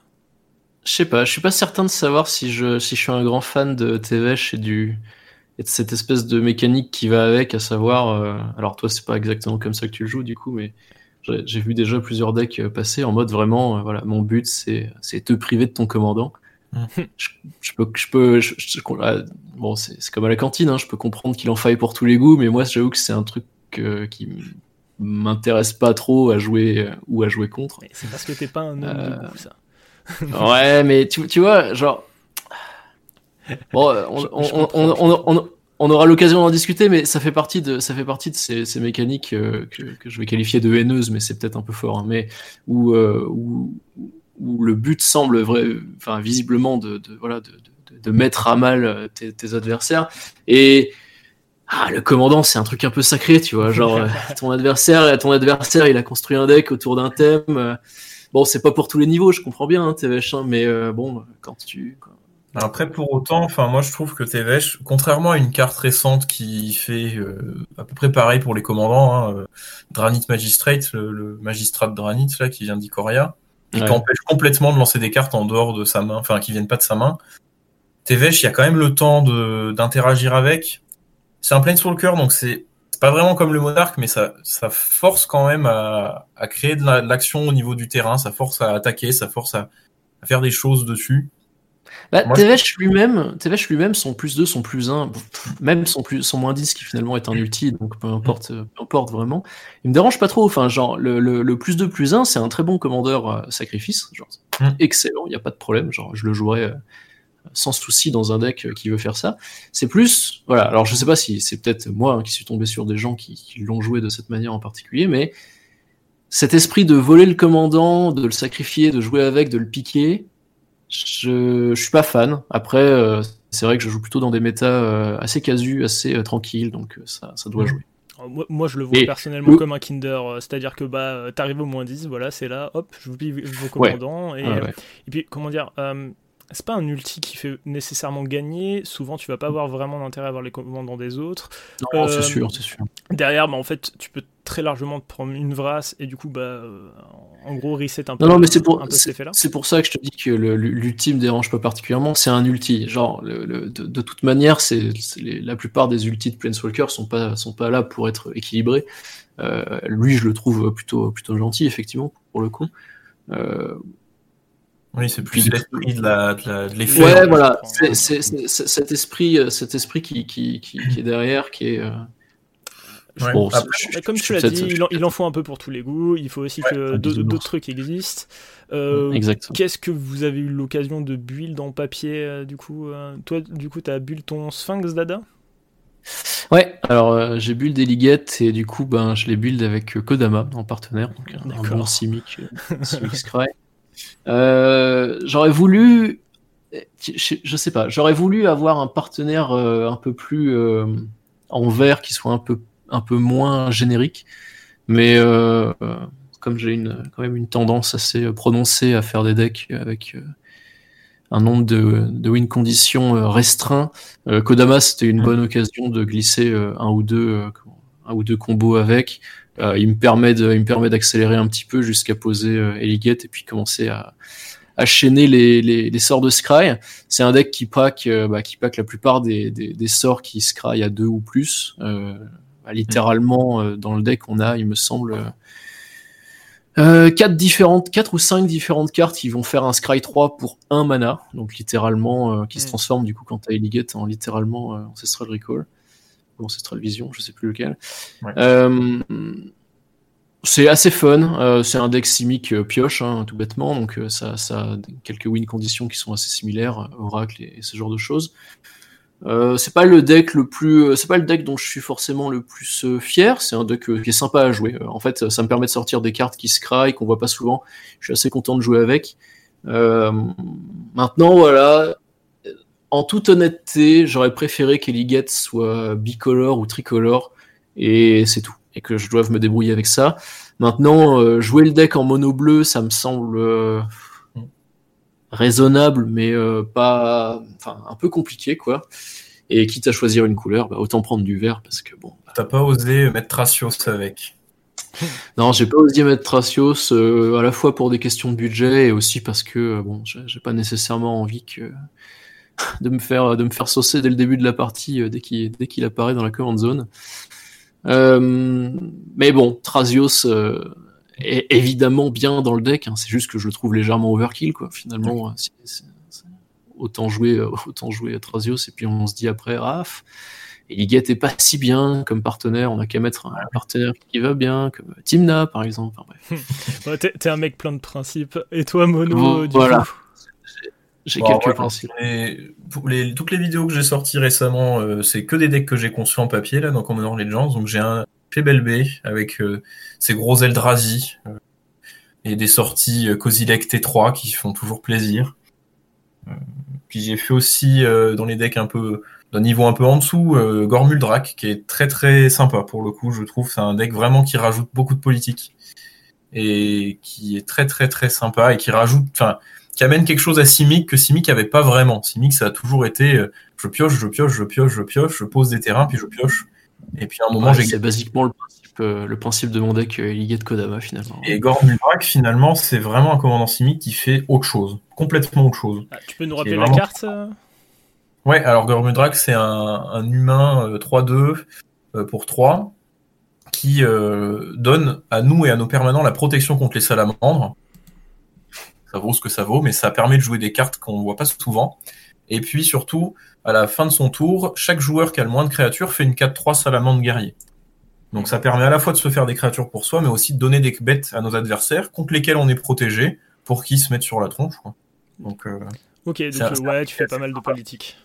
Je sais pas, je suis pas certain de savoir si je, si je suis un grand fan de TVH et, du, et de cette espèce de mécanique qui va avec, à savoir. Euh, alors, toi, c'est pas exactement comme ça que tu le joues, du coup, mais j'ai vu déjà plusieurs decks passer en mode vraiment, voilà, mon but, c'est te priver de ton commandant. Je, peux, je peux, bon, c'est comme à la cantine, hein, je peux comprendre qu'il en faille pour tous les goûts, mais moi, j'avoue que c'est un truc euh, qui m'intéresse pas trop à jouer euh, ou à jouer contre. C'est parce que t'es pas un homme de euh, goût, ça. ouais, mais tu, tu vois, genre. Bon, on, on, aura l'occasion d'en discuter, mais ça fait partie de, ça fait partie de ces, ces mécaniques que, que, je vais qualifier de haineuses, mais c'est peut-être un peu fort, hein, mais où, où, où le but semble vrai, enfin, visiblement de, de voilà, de, de, de, mettre à mal euh, tes, tes adversaires. Et ah, le commandant, c'est un truc un peu sacré, tu vois. Genre, [laughs] euh, ton adversaire, ton adversaire, il a construit un deck autour d'un thème. Euh, bon, c'est pas pour tous les niveaux, je comprends bien, hein, TVH, hein, mais bon, quand tu. Après, pour autant, enfin, moi, je trouve que TVH, contrairement à une carte récente qui fait à peu près pareil pour les commandants, hein, Dranit Magistrate, le, le, magistrat de Dranit, là, qui vient d'Ikoria, et qui empêche complètement de lancer des cartes en dehors de sa main, enfin qui viennent pas de sa main. Tevesh, il y a quand même le temps d'interagir avec. C'est un Planeswalker, donc c'est pas vraiment comme le Monarque, mais ça, ça force quand même à, à créer de l'action au niveau du terrain, ça force à attaquer, ça force à, à faire des choses dessus. Bah, Tevesh lui-même, lui-même, son plus 2, son plus 1, même son, plus, son moins 10 qui finalement est un ulti, donc peu importe, peu importe vraiment. Il me dérange pas trop, enfin, genre, le, le, le plus 2, plus 1, c'est un très bon commandeur euh, sacrifice, genre, mm. excellent, il n'y a pas de problème, genre, je le jouerais euh, sans souci dans un deck euh, qui veut faire ça. C'est plus, voilà, alors je sais pas si c'est peut-être moi hein, qui suis tombé sur des gens qui, qui l'ont joué de cette manière en particulier, mais cet esprit de voler le commandant, de le sacrifier, de jouer avec, de le piquer, je, je suis pas fan. Après, euh, c'est vrai que je joue plutôt dans des méta euh, assez casus, assez euh, tranquilles, donc ça, ça doit jouer. Moi, je le vois personnellement comme un Kinder, c'est-à-dire que bah, t'arrives au moins 10, voilà, c'est là, hop, je vous plie vos commandants. Et, et, puis, comment dire, c'est pas un ulti qui fait nécessairement gagner. Souvent, tu vas pas avoir vraiment d'intérêt à avoir les commandants des autres. Non, c'est sûr, c'est sûr. Derrière, bah, en fait, tu peux très largement te prendre une vrasse et du coup, bah, en gros, reset un peu. Non, non mais c'est pour, c'est pour ça que je te dis que l'ulti me dérange pas particulièrement. C'est un ulti. Genre, le, de, toute manière, c'est la plupart des ultis de Planeswalker sont pas, sont pas là pour être équilibrés. Euh, lui, je le trouve plutôt, plutôt gentil, effectivement, pour le coup. Euh, oui, c'est plus l'esprit de l'effet. Ouais, voilà. C'est cet esprit, euh, cet esprit qui, qui, qui, qui, est derrière, qui est. comme tu l'as dit, il en, faut un peu pour tous les goûts. Il faut aussi que d'autres trucs existent. Euh, Qu'est-ce que vous avez eu l'occasion de build en papier euh, du coup euh, Toi, du coup, t'as build ton Sphinx Dada? Ouais, alors euh, j'ai build des liguettes et du coup, ben, je les build avec Kodama en partenaire, donc un, bon Simic, [laughs] j'aurais voulu, je, je, sais pas, j'aurais voulu avoir un partenaire un peu plus en vert qui soit un peu un peu moins générique. Mais euh, comme j'ai une, quand même une tendance assez prononcée à faire des decks avec euh, un nombre de, de win conditions euh, restreint, Kodama c'était une bonne occasion de glisser un ou deux, un ou deux combos avec. il me permet de, il me permet d'accélérer un petit peu jusqu'à poser Eligate et puis commencer à, à chaîner les, les, les, sorts de Scry. C'est un deck qui pack, bah, qui pack la plupart des, des, des, sorts qui Scry à deux ou plus. Euh, littéralement, euh, dans le deck, on a, il me semble, euh, quatre différentes, quatre ou cinq différentes cartes qui vont faire un Scry 3 pour un mana, donc littéralement, euh, qui se mm. transforme du coup quand t'as Eligate en littéralement Ancestral Recall ou Ancestral Vision, je sais plus lequel. c'est assez fun, c'est un deck simic pioche, hein, tout bêtement, donc ça, ça a quelques win conditions qui sont assez similaires, Oracle et, ce genre de choses. Euh, c'est pas le deck le plus, euh, c'est pas le deck dont je suis forcément le plus euh, fier. C'est un deck qui est sympa à jouer. en fait, ça me permet de sortir des cartes qui se craillent, qu'on voit pas souvent. Je suis assez content de jouer avec. maintenant, voilà. En toute honnêteté, j'aurais préféré qu'Eligate soit bicolore ou tricolore, et c'est tout. Et que je doive me débrouiller avec ça. Maintenant, jouer le deck en mono bleu, ça me semble raisonnable, mais pas, enfin, un peu compliqué, quoi. Et quitte à choisir une couleur, bah, autant prendre du vert parce que bon. T'as pas osé mettre Tracios avec [laughs] Non, j'ai pas osé mettre Tracios euh, à la fois pour des questions de budget et aussi parce que euh, bon, j'ai pas nécessairement envie que [laughs] de me faire de me faire saucer dès le début de la partie dès qu'il dès qu'il apparaît dans la command zone. mais bon, Tracios est évidemment bien dans le deck. Hein. C'est juste que je le trouve légèrement overkill, quoi. Finalement, euh, autant jouer, euh, [laughs] autant jouer à Trazios et puis on se dit après, raf. Et Liget est pas si bien comme partenaire. On a qu'à mettre un partenaire qui va bien, comme Timna par exemple. [laughs] T'es un mec plein de principes. Et toi, Mono, du voilà. J'ai quelques principes. pour les, toutes les vidéos que j'ai sorties récemment, euh, c'est que des decks que j'ai conçus en papier là dans Commander Legends. Donc j'ai un B avec euh, ses gros Eldrazi euh, et des sorties euh, Kozilek T3 qui font toujours plaisir. Puis j'ai fait aussi dans les decks un peu d'un niveau un peu en dessous Gormuldrak qui est très très sympa pour le coup je trouve c'est un deck vraiment qui rajoute beaucoup de politique et qui est très très très sympa et qui rajoute enfin qui amène quelque chose à Simic que Simic avait pas vraiment. Simic ça a toujours été je pioche, je pioche, je pioche, je pioche, je pose des terrains puis je pioche. Et puis à un moment, j'ai. C'est basiquement le principe, euh, le principe de mon deck euh, de Kodama finalement. Et Gormulbrak, finalement, c'est vraiment un commandant simique qui fait autre chose, complètement autre chose. Ah, tu peux nous rappeler la carte Ouais, alors Gormudrak, c'est un, un, humain 3-2 euh, pour 3 qui donne à nous et à nos permanents la protection contre les salamandres. Ça vaut ce que ça vaut, mais ça permet de jouer des cartes qu'on voit pas souvent. Et puis surtout, à la fin de son tour, chaque joueur qui a le moins de créatures fait une 4-3 salamandre guerrier. Donc ça permet à la fois de se faire des créatures pour soi, mais aussi de donner des bêtes à nos adversaires contre lesquels on est protégé pour qu'ils se mettent sur la tronche. Donc, euh, ok, donc ouais, tu fais pas mal de politique.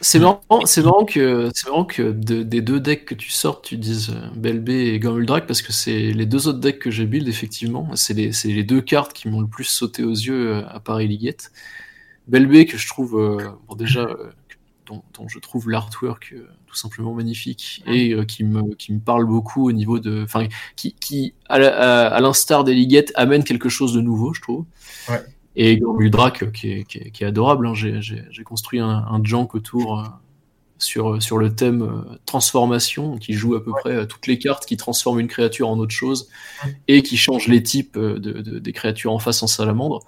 C'est marrant, c'est marrant que, c'est marrant que des deux decks que tu sortes, tu dises euh, Belbé et Gormuldrak, parce que c'est les deux autres decks que j'ai build, effectivement. C'est les, les, deux cartes qui m'ont le plus sauté aux yeux euh, à Paris Liguette. Belbé que je trouve bon, déjà dont, je trouve l'artwork euh, tout simplement magnifique et euh, qui, me, qui me parle beaucoup au niveau de. Enfin, qui, qui à l'instar des liguettes, amène quelque chose de nouveau, je trouve. Ouais. Et Gorbudrak, euh, qui est, qui, est, qui est adorable. Hein. J'ai construit un, un junk autour sur, sur le thème transformation, qui joue à peu près toutes les cartes qui transforment une créature en autre chose et qui change les types de, des créatures en face en salamandre.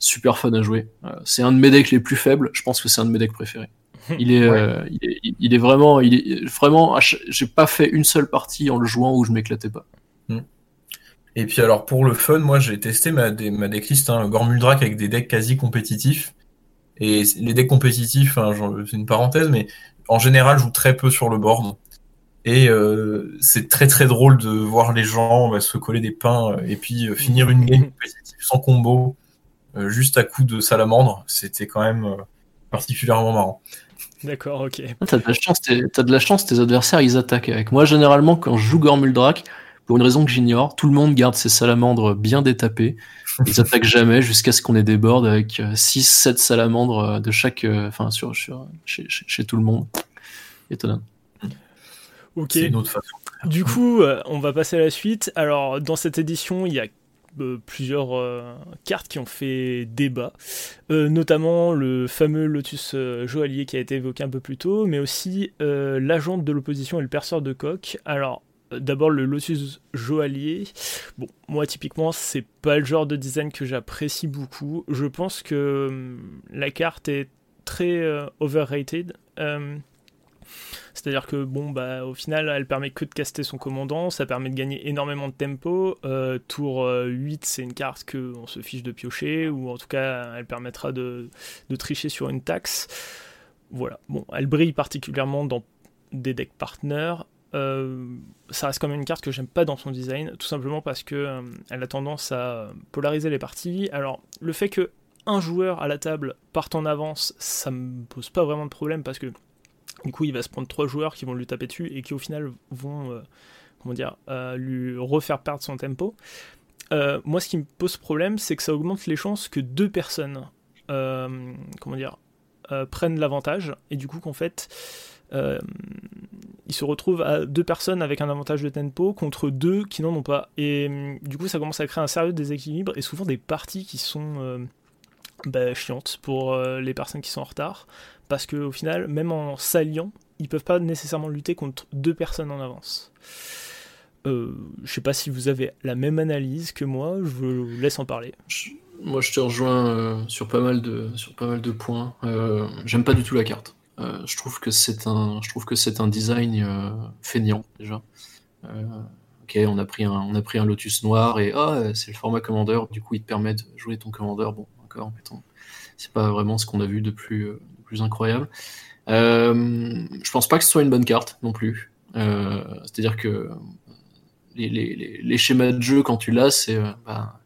Super fun à jouer. c'est un de mes decks les plus faibles. Je pense que c'est un de mes decks préférés. Il est, euh, il est, vraiment, il est vraiment. J'ai pas fait une seule partie en le jouant où je m'éclatais pas. Hmm. Et puis alors pour le fun, moi j'ai testé ma, ma decklist hein, Gormuldrak avec des decks quasi compétitifs. Et les decks compétitifs, hein, c'est une parenthèse, mais en général je joue très peu sur le board. Et euh, c'est très très drôle de voir les gens bah, se coller des pains euh, et puis finir une game [laughs] compétitive sans combo, juste à coup de salamandre. C'était quand même particulièrement marrant. D'accord, ok. Ah, t'as de la chance, as de la chance, tes adversaires ils attaquent avec. Moi, généralement, quand je joue Gormuldrak, pour une raison que j'ignore, tout le monde garde ses salamandres bien détapés. Ils [laughs] attaquent jamais jusqu'à ce qu'on ait des boards avec 6-7 euh, salamandres euh, de chaque. Euh, enfin, sur, chez, tout le monde. Étonnant. Ok. C'est une autre façon. Du coup, on va passer à la suite. Alors, dans cette édition, il y a euh, plusieurs euh, cartes qui ont fait débat, euh, notamment le fameux Lotus Joaillier qui a été évoqué un peu plus tôt, mais aussi l'agent de l'opposition et le perceur de coq. Alors, d'abord le Lotus Joaillier. Bon, moi typiquement, c'est pas le genre de design que j'apprécie beaucoup. Je pense que hum, la carte est très overrated. C'est-à-dire que, bon, bah, au final, elle permet que de caster son commandant, ça permet de gagner énormément de tempo. Euh, tour 8, euh, c'est une carte qu'on se fiche de piocher, ou en tout cas, elle permettra de, tricher sur une taxe. Voilà, bon, elle brille particulièrement dans des decks partners. Euh, ça reste quand même une carte que j'aime pas dans son design, tout simplement parce que elle a tendance à polariser les parties. Alors, le fait que un joueur à la table parte en avance, ça me pose pas vraiment de problème parce que Du coup, il va se prendre trois joueurs qui vont lui taper dessus et qui au final vont, comment dire, lui refaire perdre son tempo. moi, ce qui me pose problème, c'est que ça augmente les chances que deux personnes, comment dire, prennent l'avantage et du coup qu'en fait euh, il se retrouve à deux personnes avec un avantage de tempo contre deux qui n'en ont pas. Et du coup, ça commence à créer un sérieux déséquilibre et souvent des parties qui sont euh, bah, chiantes pour euh, les personnes qui sont en retard. Parce qu'au final, même en s'alliant, ils peuvent pas nécessairement lutter contre deux personnes en avance. Euh, je sais pas si vous avez la même analyse que moi, je vous laisse en parler. moi, je te rejoins sur, pas mal de, sur pas mal de points. J'aime pas du tout la carte. Euh, je trouve que c'est un, un design euh, feignant déjà. Euh, ok, on a pris un, on a pris un Lotus noir et ah, c'est le format Commander. Du coup, il te permet de jouer ton Commander. Bon, encore, c'est pas vraiment ce qu'on a vu de plus, plus incroyable. je pense pas que ce soit une bonne carte non plus. C'est-à-dire que les, les, les, schémas de jeu quand tu l'as, c'est bah,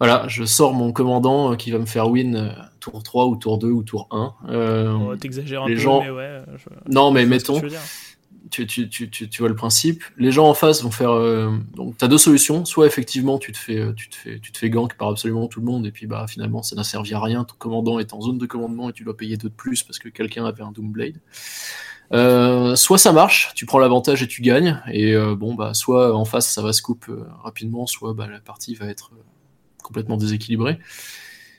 voilà, je sors mon commandant qui va me faire win tour 3 ou tour 2 ou tour 1. Euh, T'exagères un peu, gens... mais ouais. Non, mais mettons, tu, vois le principe. Les gens en face vont faire. Euh... Donc, tu as deux solutions. Soit effectivement, tu te, fais, tu, te fais, tu gank par absolument tout le monde, et puis bah, finalement, ça n'a servi à rien. Ton commandant est en zone de commandement et tu dois payer deux de plus parce que quelqu'un avait un Doomblade. Euh, soit ça marche, tu prends l'avantage et tu gagnes, et euh, bon, bah, soit en face ça va se couper euh, rapidement, soit bah, la partie va être complètement déséquilibrée.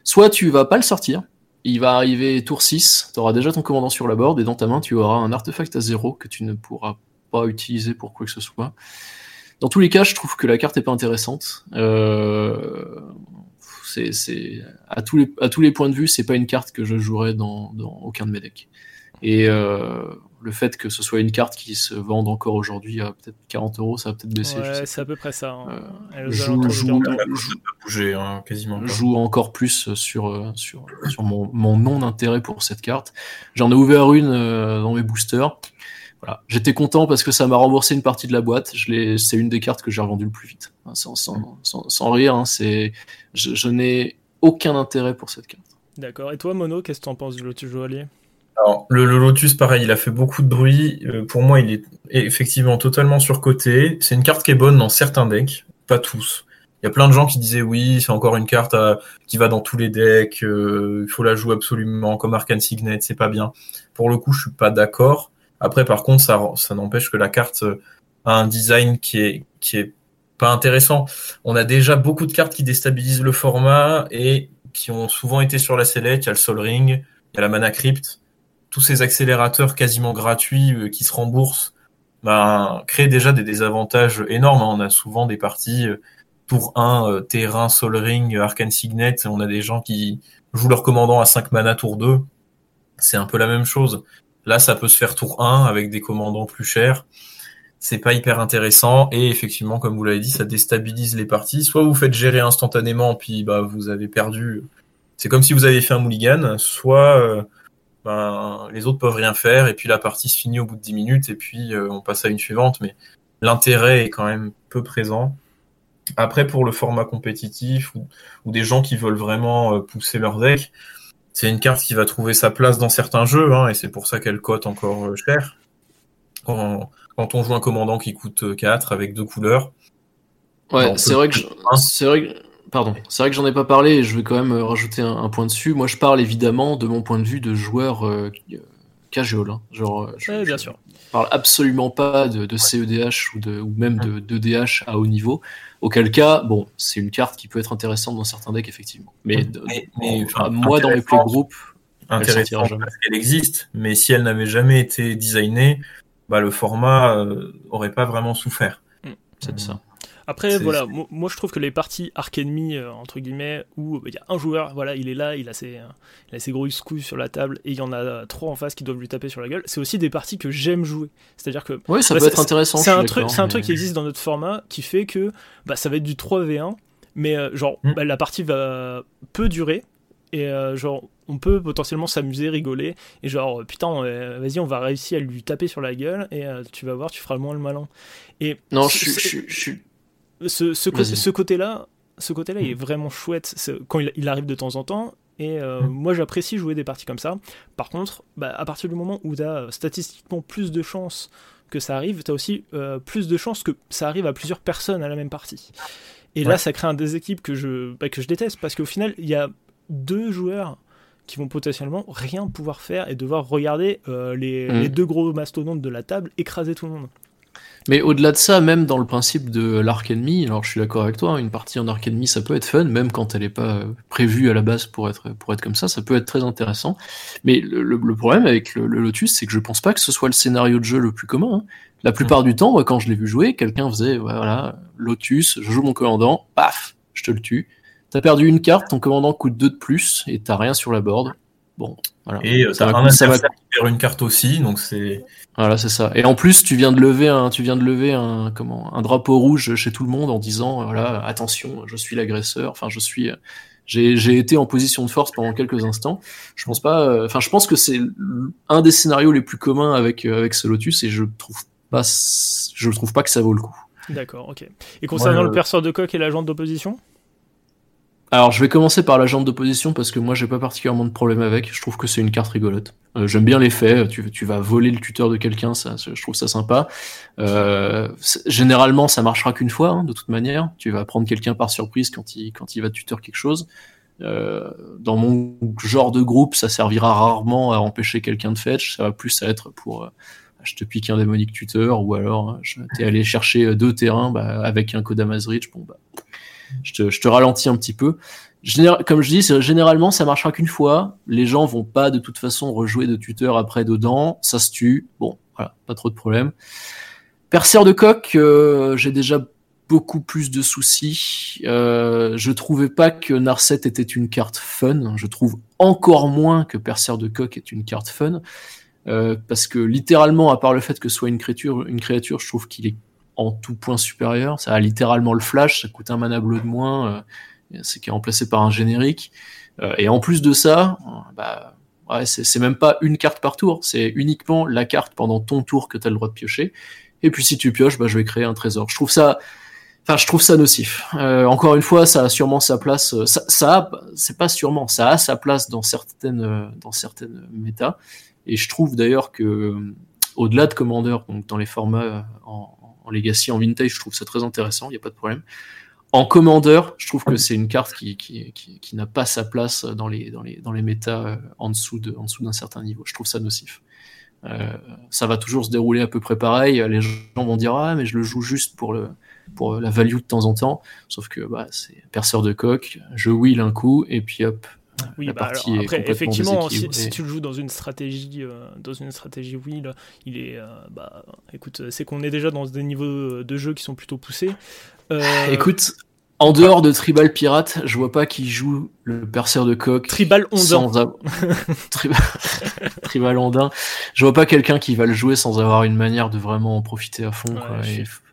Soit tu vas pas le sortir, il va arriver tour 6, tu auras déjà ton commandant sur la board, et dans ta main, tu auras un artefact à zéro que tu ne pourras pas utiliser pour quoi que ce soit. Dans tous les cas, je trouve que la carte est pas intéressante. Euh, c'est, à, tous les, points de vue, c'est pas une carte que je jouerais dans, dans aucun de mes decks. Et euh, le fait que ce soit une carte qui se vende encore aujourd'hui à peut-être 40 euros, ça va peut-être baisser. Ouais, c'est à peu près ça. Hein. Euh, joue, joue, bouger, hein, quasiment. Joue encore plus sur, euh, sur, sur mon, mon non-intérêt pour cette carte. J'en ai ouvert une euh, dans mes boosters. Voilà. J'étais content parce que ça m'a remboursé une partie de la boîte. Je c'est une des cartes que j'ai revendues le plus vite. Sans, sans, sans, rire, hein, c'est, je, je n'ai aucun intérêt pour cette carte. D'accord. Et toi, Mono, qu'est-ce que tu en penses du Lotus Joaillier? Le, Lotus, pareil, il a fait beaucoup de bruit. Euh, pour moi, il est effectivement totalement surcoté. C'est une carte qui est bonne dans certains decks, pas tous. Il y a plein de gens qui disaient oui, c'est encore une carte qui va dans tous les decks, euh, il faut la jouer absolument comme Arcane Signet, c'est pas bien. Pour le coup, je suis pas d'accord. Après, par contre, ça, ça n'empêche que la carte a un design qui est, qui est pas intéressant. On a déjà beaucoup de cartes qui déstabilisent le format et qui ont souvent été sur la sellette. Il y a le Sol Ring, il y a la Mana Crypt tous ces accélérateurs quasiment gratuits euh, qui se remboursent ben, créent déjà des désavantages énormes. Hein. On a souvent des parties euh, tour 1, euh, terrain, Sol Ring, Arcane Signet. On a des gens qui jouent leur commandant à 5 mana tour 2. C'est un peu la même chose. Là, ça peut se faire tour 1 avec des commandants plus chers. C'est pas hyper intéressant et effectivement, comme vous l'avez dit, ça déstabilise les parties. Soit vous faites gérer instantanément, puis bah vous avez perdu. C'est comme si vous avez fait un mulligan. Soit ben, les autres peuvent rien faire et puis la partie se finit au bout de 10 minutes et puis euh, on passe à une suivante. Mais l'intérêt est quand même peu présent. Après, pour le format compétitif ou, des gens qui veulent vraiment euh, pousser leur deck, c'est une carte qui va trouver sa place dans certains jeux hein, et c'est pour ça qu'elle cote encore euh, cher. Quand, on joue un commandant qui coûte 4 avec deux couleurs. Ouais, c'est vrai que c'est vrai que Pardon, c'est vrai que j'en ai pas parlé et je vais quand même euh, rajouter un, point dessus. Moi, je parle évidemment de mon point de vue de joueur euh, casual. Hein. Genre, euh, je, bien sûr. parle absolument pas de, CEDH ou, de, ou même de, de, DH à haut niveau. Auquel cas, bon, c'est une carte qui peut être intéressante dans certains decks, effectivement. Mais, moi, dans mes playgroups, intéressante parce qu'elle existe, mais si elle n'avait jamais été designée, bah, le format aurait pas vraiment souffert. C'est ça. Après, voilà, moi je trouve que les parties arc ennemi, euh, entre guillemets, où euh, il y a un joueur, voilà, il est là, il a ses, euh, il a ses gros couilles sur la table, et il y en a trois en face qui doivent lui taper sur la gueule, c'est aussi des parties que j'aime jouer. C'est-à-dire que. Oui, ça peut être intéressant. C'est un, truc, un truc qui existe dans notre format qui fait que bah, ça va être du 3v1, mais genre, mm. bah, la partie va peu durer, et genre, on peut potentiellement s'amuser, rigoler, et genre, putain, vas-y, on va réussir à lui taper sur la gueule, et tu vas voir, tu feras le moins le malin. Et non, je suis ce, ce, côté, ce côté-là, ce côté-là, il est mm. vraiment chouette. Quand il, arrive de temps en temps, Et euh, mmh. moi, j'apprécie jouer des parties comme ça. Par contre, bah, à partir du moment où tu as statistiquement plus de chances que ça arrive, tu as aussi plus de chances que ça arrive à plusieurs personnes à la même partie. Et là, ça crée un déséquilibre que je, bah, que je déteste parce qu'au final, il y a deux joueurs qui vont potentiellement rien pouvoir faire et devoir regarder euh, les, mm. les, deux gros mastodontes de la table écraser tout le monde. Mais au-delà de ça, même dans le principe de l'arc ennemi, alors je suis d'accord avec toi, hein, une partie en arc ennemi ça peut être fun, même quand elle n'est pas euh, prévue à la base pour être, pour être comme ça, ça peut être très intéressant. Mais le, problème avec le, Lotus, c'est que je pense pas que ce soit le scénario de jeu le plus commun. Hein. La plupart du temps, moi, quand je l'ai vu jouer, quelqu'un faisait, voilà, Lotus, je joue mon commandant, paf, je te le tue. T'as perdu une carte, ton commandant coûte 2 de plus et t'as rien sur la board. Bon, voilà. Et euh, t'as un adversaire qui perd une carte aussi, donc c'est. Voilà, c'est ça. Et en plus, tu viens de lever un, tu viens de lever un, comment, un drapeau rouge chez tout le monde en disant, voilà, attention, je suis l'agresseur. Enfin, je suis, j'ai été en position de force pendant quelques instants. Je pense pas, euh, enfin, je pense que c'est un des scénarios les plus communs avec euh, avec ce Lotus et je trouve pas, je trouve pas que ça vaut le coup. D'accord, ok. Et concernant le perceur de coq et l'agent d'opposition? Alors, je vais commencer par la jambe d'opposition parce que moi, j'ai pas particulièrement de problème avec. Je trouve que c'est une carte rigolote. Euh, j'aime bien l'effet. Tu, tu vas voler le tuteur de quelqu'un, ça, je trouve ça sympa. Euh, généralement, ça marchera qu'une fois, hein, de toute manière. Tu vas prendre quelqu'un par surprise quand il, quand il va tuteur quelque chose. Euh, dans mon genre de groupe, ça servira rarement à empêcher quelqu'un de fetch. Ça va plus être pour euh, je te pique un démonique tuteur ou alors hein, t'es allé chercher deux terrains bah, avec un Kodama's Reach. Bon, bah, je te, ralentis un petit peu. comme je dis, généralement, ça marchera qu'une fois. Les gens vont pas de toute façon rejouer de tuteur après dedans. Ça se tue. Bon, voilà, pas trop de problème. Perceur de coq, euh, j'ai déjà beaucoup plus de soucis. Euh, je trouvais pas que Narset était une carte fun. Je trouve encore moins que Perceur de coq est une carte fun. Euh, parce que littéralement, à part le fait que ce soit une créature, une créature, je trouve qu'il est en tout point supérieur. Ça a littéralement le flash, ça coûte un mana bleu de moins, euh, c'est qui est remplacé par un générique. Euh, et en plus de ça, bah, ouais, c'est même pas une carte par tour, c'est uniquement la carte pendant ton tour que tu as le droit de piocher. Et puis si tu pioches, bah, je vais créer un trésor. Je trouve ça, enfin, je trouve ça nocif. Euh, encore une fois, ça a sûrement sa place. Ça, ça c'est pas sûrement, ça a sa place dans certaines, dans certaines méta. Et je trouve d'ailleurs que, au-delà de Commander, donc dans les formats en, en Legacy, en Vintage, je trouve ça très intéressant, il n'y a pas de problème. En Commander, je trouve que c'est une carte qui, qui, qui, n'a pas sa place dans les, dans les, dans les méta euh, en dessous d'un certain niveau. Je trouve ça nocif. Euh, ça va toujours se dérouler à peu près pareil. Les gens vont dire ah mais je le joue juste pour le pour la value de temps en temps. Sauf que bah, c'est perceur de coq, je wheel un coup et puis hop, oui, la bah après, effectivement, si, tu le joues dans une stratégie, euh, dans une stratégie wheel, il est, euh, bah, écoute, c'est qu'on est déjà dans des niveaux de jeu qui sont plutôt poussés. Euh, [laughs] écoute, en dehors de Tribal Pirate, je vois pas qui joue le perceur de coq. Tribal Ondin. [laughs] [laughs] Tribal... Ondin. Je vois pas quelqu'un qui va le jouer sans avoir une manière de vraiment en profiter à fond. quoi,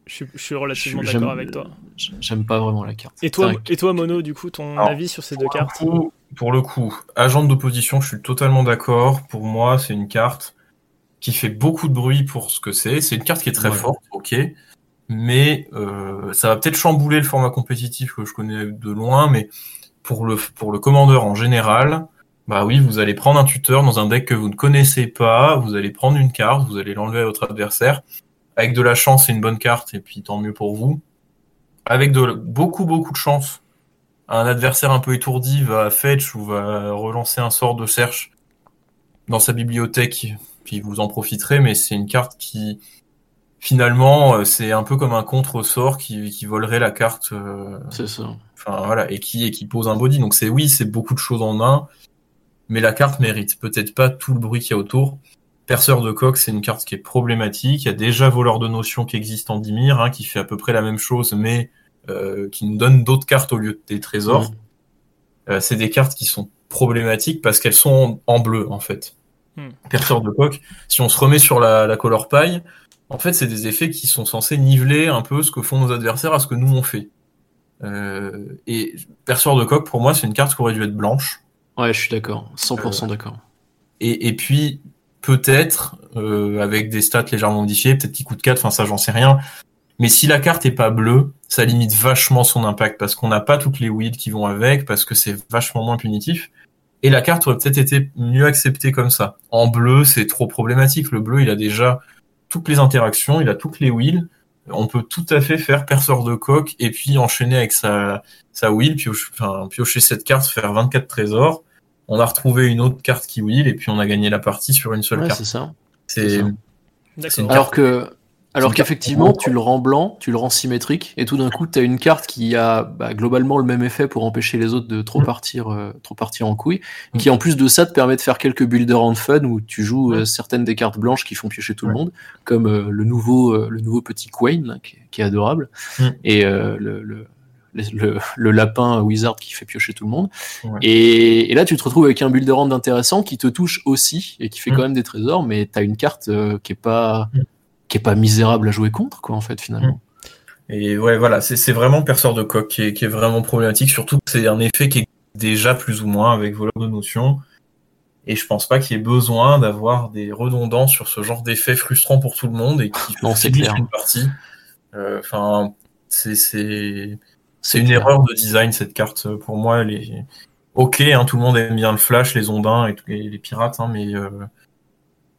je, suis relativement d'accord avec toi. J'aime pas vraiment la carte. Et toi, et toi, Mono, du coup, ton avis sur ces deux cartes? Pour le coup, agent d'opposition, je suis totalement d'accord. Pour moi, c'est une carte qui fait beaucoup de bruit pour ce que c'est. C'est une carte qui est très forte, ok. Mais euh, ça va peut-être chambouler le format compétitif que je connais de loin, mais pour le, pour le commandeur en général, bah oui, vous allez prendre un tuteur dans un deck que vous ne connaissez pas, vous allez prendre une carte, vous allez l'enlever à votre adversaire, avec de la chance, c'est une bonne carte, et puis tant mieux pour vous. Avec de beaucoup, beaucoup de chance, un adversaire un peu étourdi va fetch ou va relancer un sort de search dans sa bibliothèque, puis vous en profiterez, mais c'est une carte qui, finalement, euh, c'est un peu comme un contre-sort qui, qui volerait la carte. Euh, c'est ça. Enfin, voilà, et qui, et qui pose un body. Donc c'est oui, c'est beaucoup de choses en un, mais la carte mérite peut-être pas tout le bruit qu'il y a autour. Perceur de coq, c'est une carte qui est problématique. Il y a déjà voleur de notions qui existe en Dimir, hein, qui fait à peu près la même chose, mais qui nous donne d'autres cartes au lieu des trésors. Euh, c'est des cartes qui sont problématiques parce qu'elles sont en bleu, en fait. Mm. Perceur de coq, si on se remet sur la, la color paille, en fait, c'est des effets qui sont censés niveler un peu ce que font nos adversaires à ce que nous on fait. Euh, et perceur de coq, pour moi, c'est une carte qui aurait dû être blanche. Ouais, je suis d'accord, 100% d'accord. Et, et puis, peut-être euh, avec des stats légèrement modifiées, peut-être qu'il coûte 4, enfin ça j'en sais rien. Mais si la carte est pas bleue, ça limite vachement son impact parce qu'on n'a pas toutes les weeds qui vont avec, parce que c'est vachement moins punitif. Et la carte aurait peut-être été mieux acceptée comme ça. En bleu, c'est trop problématique. Le bleu, il a déjà toutes les interactions, il a toutes les wheels. On peut tout à fait faire perceur de coque et puis enchaîner avec sa, sa wheel, piocher, enfin, piocher cette carte, faire 24 trésors. On a retrouvé une autre carte qui wheel et puis on a gagné la partie sur une seule carte. C'est ça. C'est alors que alors qu'effectivement, tu le rends blanc, tu le rends symétrique, et tout d'un coup, tu as une carte qui a bah, globalement le même effet pour empêcher les autres de trop mm. partir, euh, trop partir en couille, et qui en plus de ça te permet de faire quelques builder fun où tu joues euh, certaines des cartes blanches qui font piocher tout le monde, comme euh, le nouveau, le nouveau petit Quain qui, est adorable, mm. et le, le le, le, lapin wizard qui fait piocher tout le monde. Et, et, là, tu te retrouves avec un builder hand intéressant qui te touche aussi et qui fait mm. quand même des trésors, mais tu as une carte qui est pas qui est pas misérable à jouer contre, quoi, en fait, finalement. Et ouais, voilà, c'est vraiment perceur de coq qui est, qui est vraiment problématique, surtout que c'est un effet qui est déjà plus ou moins avec voleur de notion. Et je pense pas qu'il y ait besoin d'avoir des redondants sur ce genre d'effet frustrant pour tout le monde et qui [laughs] non, clair. une partie. Euh, enfin, c'est c'est une erreur de design cette carte. Pour moi, elle est ok. Hein, tout le monde aime bien le flash, les ondins et, les, les pirates, hein, mais euh,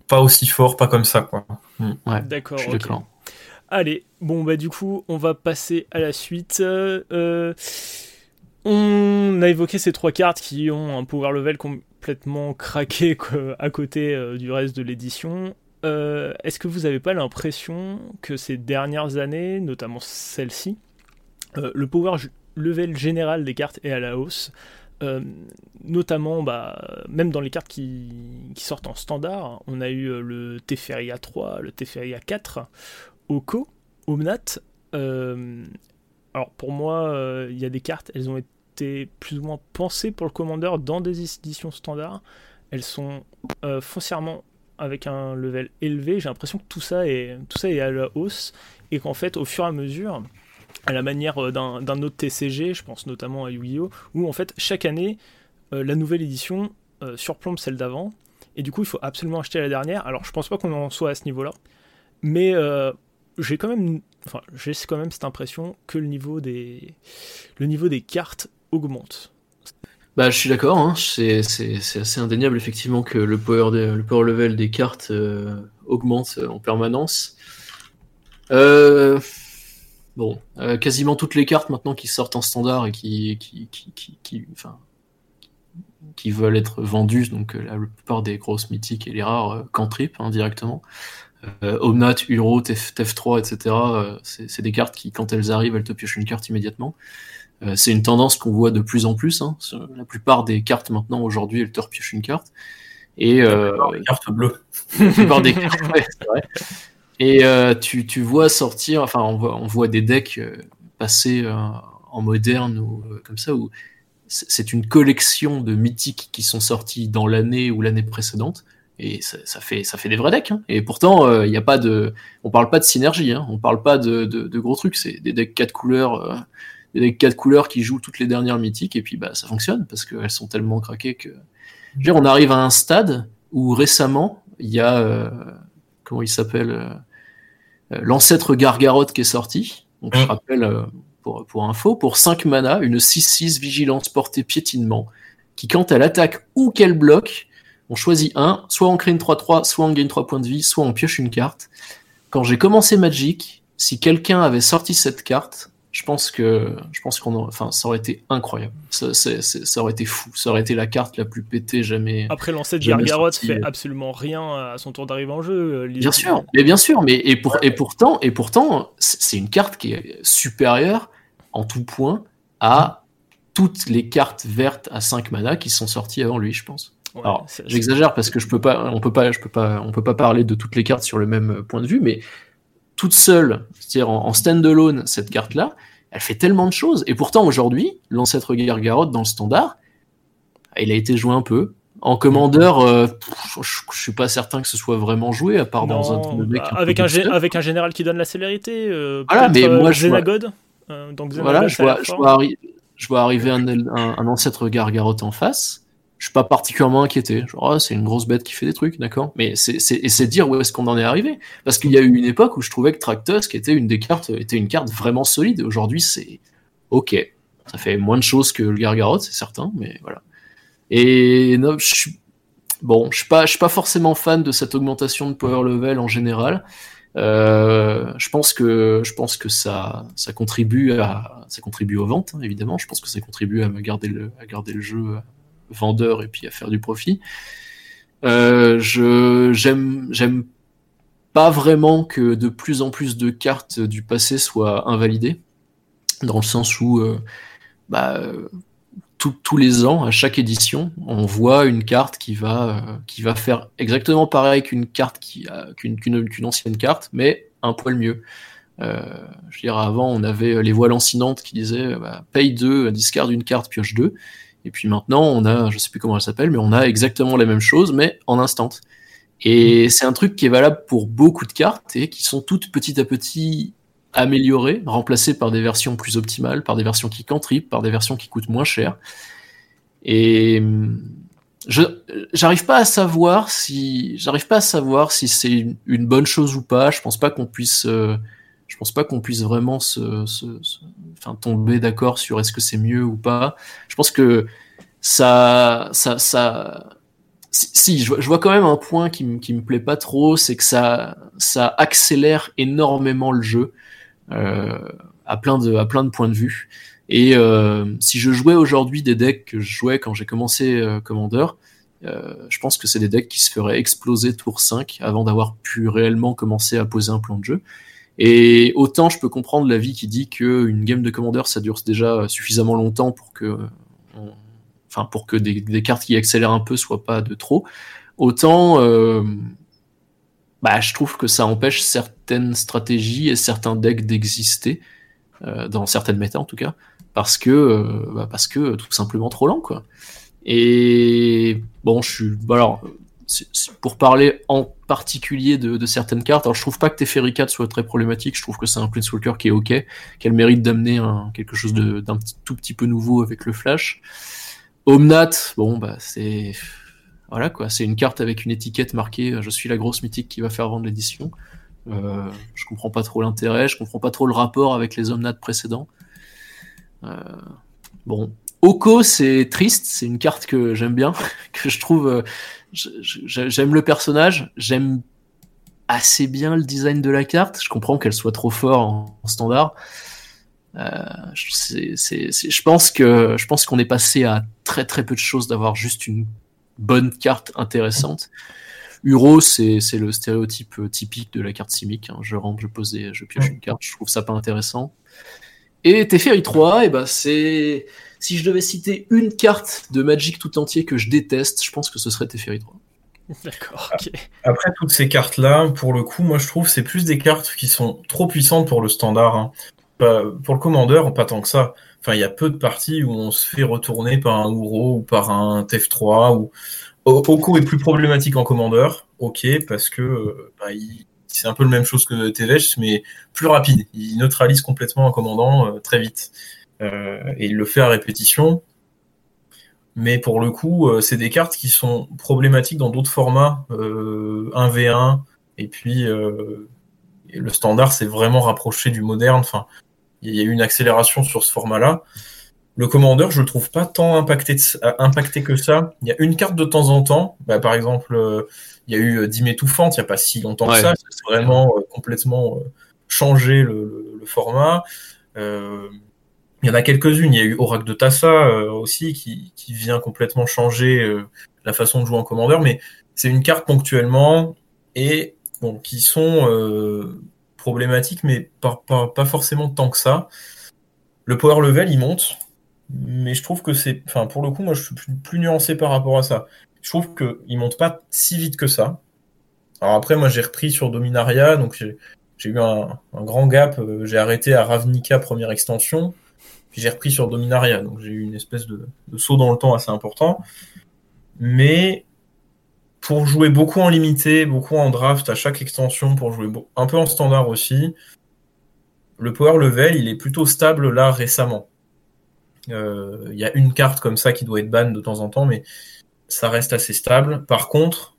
pas aussi fort, pas comme ça, quoi. Ouais, d'accord. Allez, bon bah du coup, on va passer à la suite. Euh, on a évoqué ces trois cartes qui ont un power level complètement craqué à côté euh, du reste de l'édition. Euh, est-ce que vous n'avez pas l'impression que ces dernières années, notamment celle-ci, le power level général des cartes est à la hausse euh, notamment, bah, même dans les cartes qui, sortent en standard, on a eu euh, le Teferia 3, le Teferia 4, Oko, Omnat. Euh, alors pour moi, il y a des cartes, elles ont été plus ou moins pensées pour le commandeur dans des éditions standards. Elles sont foncièrement avec un level élevé. J'ai l'impression que tout ça, est, tout ça est à la hausse et qu'en fait, au fur et à mesure, à la manière euh, d'un autre TCG, je pense notamment à Yu-Gi-Oh, où en fait chaque année euh, la nouvelle édition euh, surplombe celle d'avant, et du coup il faut absolument acheter la dernière. Alors je pense pas qu'on en soit à ce niveau-là, mais j'ai quand même, enfin j'ai quand même cette impression que le niveau des, le niveau des cartes augmente. Bah, je suis d'accord, hein. c'est assez indéniable effectivement que le power, le power level des cartes augmente en permanence. Euh, Bon, euh, quasiment toutes les cartes maintenant qui sortent en standard et qui, qui, qui, qui, enfin, qui veulent être vendues, donc euh, la plupart des grosses mythiques et les rares euh, cantrip hein, directement. Omnat, Uro, TF, 3 etc. c'est des cartes qui, quand elles arrivent, elles te piochent une carte immédiatement. c'est une tendance qu'on voit de plus en plus. Hein. La plupart des cartes maintenant aujourd'hui, elles te repiochent une carte. Et la plupart des cartes bleues. La plupart des cartes, c'est vrai. Et euh, tu, tu, vois sortir, enfin, on voit, on voit des decks euh, passer euh, en moderne ou comme ça, où c'est une collection de mythiques qui sont sortis dans l'année ou l'année précédente. Et ça, ça, fait, ça fait des vrais decks. Hein. Et pourtant, il n'y a pas de, on parle pas de synergie. Hein. On parle pas de, de, gros trucs. C'est des decks 4 couleurs, des decks 4 couleurs qui jouent toutes les dernières mythiques. Et puis, bah, ça fonctionne parce qu'elles sont tellement craquées que. Je veux dire, on arrive à un stade où récemment, il y a, comment il s'appelle, euh, l'ancêtre Gargaroth qui est sorti. Donc je rappelle euh, pour, pour info, pour 5 mana, une 6-6 vigilance portée piétinement, qui quand elle attaque ou qu'elle bloque, on choisit un, soit on crée une 3-3, soit on gagne 3 points de vie, soit on pioche une carte. Quand j'ai commencé Magic, si quelqu'un avait sorti cette carte, je pense que je pense qu'on enfin ça aurait été incroyable. Ça, ça, aurait été fou. Ça aurait été la carte la plus pétée jamais après l'ancêtre Gargaroth fait absolument rien à son tour d'arrivée en jeu euh, bien sûr. Mais bien sûr mais et pour et pourtant et pourtant c'est une carte qui est supérieure en tout point à toutes les cartes vertes à 5 mana qui sont sorties avant lui je pense. Alors j'exagère parce que je peux pas on peut pas je peux pas on peut pas parler de toutes les cartes sur le même point de vue mais toute seule, c'est-à-dire en, stand-alone, cette carte-là, elle fait tellement de choses. Et pourtant, aujourd'hui, l'ancêtre Gargaroth dans le standard, il a été joué un peu. En commandeur, euh, je, suis pas certain que ce soit vraiment joué, à part dans un bah, avec, un, avec un général qui donne la célérité. Euh, voilà, mais moi, je vois, euh, voilà, je vois, je vois, arriver un, un ancêtre Gargaroth en face je suis pas particulièrement inquiété. Oh, c'est une grosse bête qui fait des trucs, d'accord. Mais c'est, dire où est-ce qu'on en est arrivé. Parce qu'il y a eu une époque où je trouvais que Tractus, qui était une des cartes, était une carte vraiment solide. Aujourd'hui, c'est ok. Ça fait moins de choses que le Gargaroth, c'est certain, mais voilà. Et non, je suis bon, je suis pas, forcément fan de cette augmentation de power level en général. Euh, je pense que ça contribue aux ventes hein, évidemment. Je pense que ça contribue à le à garder le jeu vendeur et puis à faire du profit. Euh, je j'aime j'aime pas vraiment que de plus en plus de cartes du passé soient invalidées dans le sens où euh, bah, tous les ans, à chaque édition, on voit une carte qui va, euh, qui va faire exactement pareil qu'une carte qui, qu'une, ancienne carte, mais un poil mieux. Je avant, on avait les voiles lancinantes qui disaient bah, paye 2, discard une carte, pioche 2. Et puis maintenant, on a, je sais plus comment elle s'appelle, mais on a exactement la même chose, mais en instant. Et c'est un truc qui est valable pour beaucoup de cartes et qui sont toutes petit à petit améliorées, remplacées par des versions plus optimales, par des versions qui cantripent, par des versions qui coûtent moins cher. Et je j'arrive pas à savoir si j'arrive pas à savoir si c'est une, bonne chose ou pas. Je pense pas qu'on puisse euh, je pense pas qu'on puisse vraiment se, se, enfin, tomber d'accord sur est-ce que c'est mieux ou pas. Je pense que ça ça ça si, je, vois quand même un point qui, qui me plaît pas trop, c'est que ça, ça accélère énormément le jeu euh, à plein de, à plein de points de vue. Et euh, si je jouais aujourd'hui des decks que je jouais quand j'ai commencé euh, Commander, euh, je pense que c'est des decks qui se feraient exploser tour 5 avant d'avoir pu réellement commencer à poser un plan de jeu. Et autant je peux comprendre l'avis qui dit que une game de Commander ça dure déjà suffisamment longtemps pour que enfin pour que des, des, cartes qui accélèrent un peu soient pas de trop. Autant euh, bah, je trouve que ça empêche certaines stratégies et certains decks d'exister, euh, dans certaines méta en tout cas, parce que, euh, bah, parce que tout simplement trop lent, quoi. Et bon, je suis. Bah, alors, pour parler en particulier de, certaines cartes, alors je trouve pas que Teferi 4 soit très problématique, je trouve que c'est un Planeswalker qui est ok, qui a le mérite d'amener quelque chose d'un tout petit peu nouveau avec le flash. Omnat, bon, bah, c'est voilà quoi, c'est une carte avec une étiquette marquée euh, je suis la grosse mythique qui va faire vendre l'édition. Euh, je comprends pas trop l'intérêt, je comprends pas trop le rapport avec les Omnat précédents. Euh, bon, Oko c'est triste, c'est une carte que j'aime bien, [laughs] que je trouve, euh, j'aime le personnage, j'aime assez bien le design de la carte. Je comprends qu'elle soit trop fort en, standard. Euh, je pense que je pense qu'on est passé à très très peu de choses d'avoir juste une bonne carte intéressante. Uro, c'est le stéréotype euh, typique de la carte simique. Hein. Je rentre, je pose je pioche une carte, je trouve ça pas intéressant. Et Teferi 3, et bah c'est. Si je devais citer une carte de Magic tout entier que je déteste, je pense que ce serait Teferi 3. [laughs] D'accord, ok. Après, toutes ces cartes-là, pour le coup, moi je trouve c'est plus des cartes qui sont trop puissantes pour le standard. Hein. pour le commandeur, pas tant que ça. Enfin, il y a peu de parties où on se fait retourner par un Uro ou par un TF3 ou Oko est plus problématique en commandeur, ok, parce que euh, bah, c'est un peu la même chose que TVH, mais plus rapide. Il neutralise complètement un commandant euh, très vite. Euh, et il le fait à répétition. Mais pour le coup, c'est des cartes qui sont problématiques dans d'autres formats, 1v1, et puis le standard s'est vraiment rapproché du moderne. Enfin, il y a eu une accélération sur ce format-là. Le commandeur, je le trouve pas tant impacté, euh, impacté que ça. Il y a une carte de temps en temps. Bah, par exemple, euh, il y a eu Dime étouffante il n'y a pas si longtemps que ça. C'est vraiment euh, complètement changé le, format. Il y en a quelques-unes. Il y a eu Oracle de Tassa aussi qui, qui, vient complètement changer la façon de jouer en commandeur. Mais c'est une carte ponctuellement et bon, qui sont problématique, mais pas, pas, forcément tant que ça. Le power level, il monte, mais je trouve que c'est. Enfin, pour le coup, moi, je suis plus, nuancé par rapport à ça. Je trouve qu'il monte pas si vite que ça. Alors après, moi, j'ai repris sur Dominaria, donc j'ai eu un, grand gap. Euh, j'ai arrêté à Ravnica, première extension, puis j'ai repris sur Dominaria, donc j'ai eu une espèce de, saut dans le temps assez important. Mais pour jouer beaucoup en limité, beaucoup en draft à chaque extension, pour jouer un peu en standard aussi, le power level, il est plutôt stable là récemment. Euh, il y a une carte comme ça qui doit être ban de temps en temps, mais ça reste assez stable. Par contre,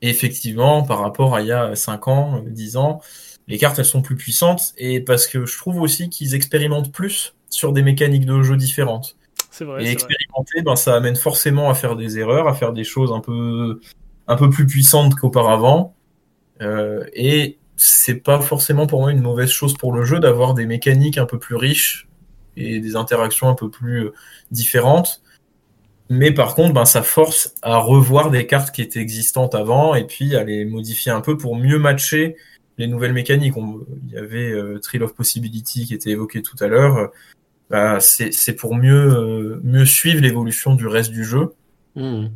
effectivement, par rapport à il y a 5 ans, 10 ans, les cartes elles sont plus puissantes et parce que je trouve aussi qu'ils expérimentent plus sur des mécaniques de jeu différentes. et expérimenter, ben, ça amène forcément à faire des erreurs, à faire des choses un peu, un peu plus puissantes qu'auparavant. Euh, et c'est pas forcément pour moi une mauvaise chose pour le jeu d'avoir des mécaniques un peu plus riches et des interactions un peu plus euh, différentes. Mais par contre, ben, ça force à revoir des cartes qui étaient existantes avant et puis à les modifier un peu pour mieux matcher les nouvelles mécaniques. il y avait euh, Trill of Possibility qui était évoqué tout à l'heure. Bah, c'est pour mieux, mieux suivre l'évolution du reste du jeu. Hmm.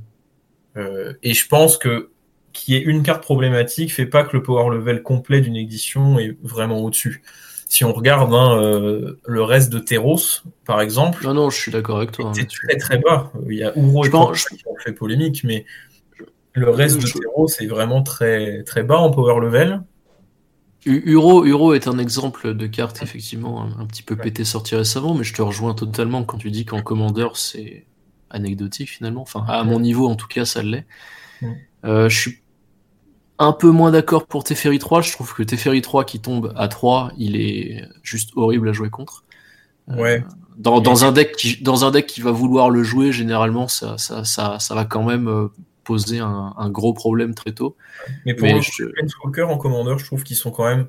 Euh, et je pense que qu'il y ait une carte problématique fait pas que le power level complet d'une édition est vraiment au-dessus. Si on regarde hein, euh, le reste de Teros, par exemple. Non, non, je suis d'accord avec toi. C'est très très bas. Il y a Uro et pense... qui ont fait polémique, mais le reste de Teros est vraiment très très bas en power level. Uro, Uro est un exemple de carte effectivement un, petit peu pété sorti récemment, mais je te rejoins totalement quand tu dis qu'en commandeur c'est anecdotique finalement. Enfin, à mon niveau en tout cas, ça l'est. Euh, je suis un peu moins d'accord pour Teferi 3. Je trouve que Teferi 3 qui tombe à 3, il est juste horrible à jouer contre. Euh, ouais. dans, un deck qui, dans un deck qui va vouloir le jouer, généralement, ça, ça, ça, ça va quand même euh, poser un, gros problème très tôt. Mais pour les je... en commandeur, je trouve qu'ils sont quand même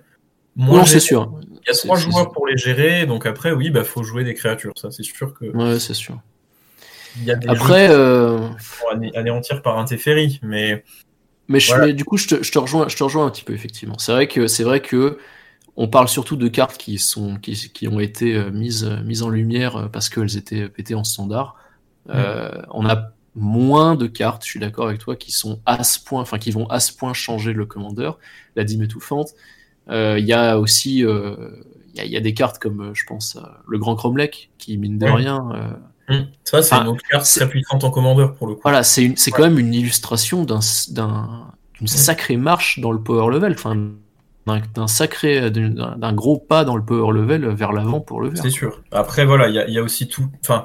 moins. Non, c'est sûr. Il y a trois joueurs pour les gérer, donc après, oui, bah faut jouer des créatures. Ça, c'est sûr que. Ouais, c'est sûr. Il y a des après, euh... anéantir par un Teferi, mais. Mais je, du coup, je te, je te, rejoins, je te rejoins un petit peu effectivement. C'est vrai que c'est vrai que on parle surtout de cartes qui sont qui, qui ont été euh, mises mises en lumière euh, parce qu'elles étaient pétées en standard. Mm. Euh, on a moins de cartes, je suis d'accord avec toi, qui sont à ce point, enfin qui vont à ce point changer le commandeur, la dîme étouffante. Euh, il y a aussi, euh, il y, a des cartes comme, euh, je pense, le Grand Cromlech, qui mine de rien. Mmh. Ça, c'est une autre carte très puissante en commandeur pour le coup. Voilà, c'est c'est quand même une illustration d'un, d'une mmh. sacrée marche dans le power level, enfin d'un sacré, d'un gros pas dans le power level vers l'avant pour le vert. C'est sûr. Après, voilà, il y a, y a, aussi tout, enfin,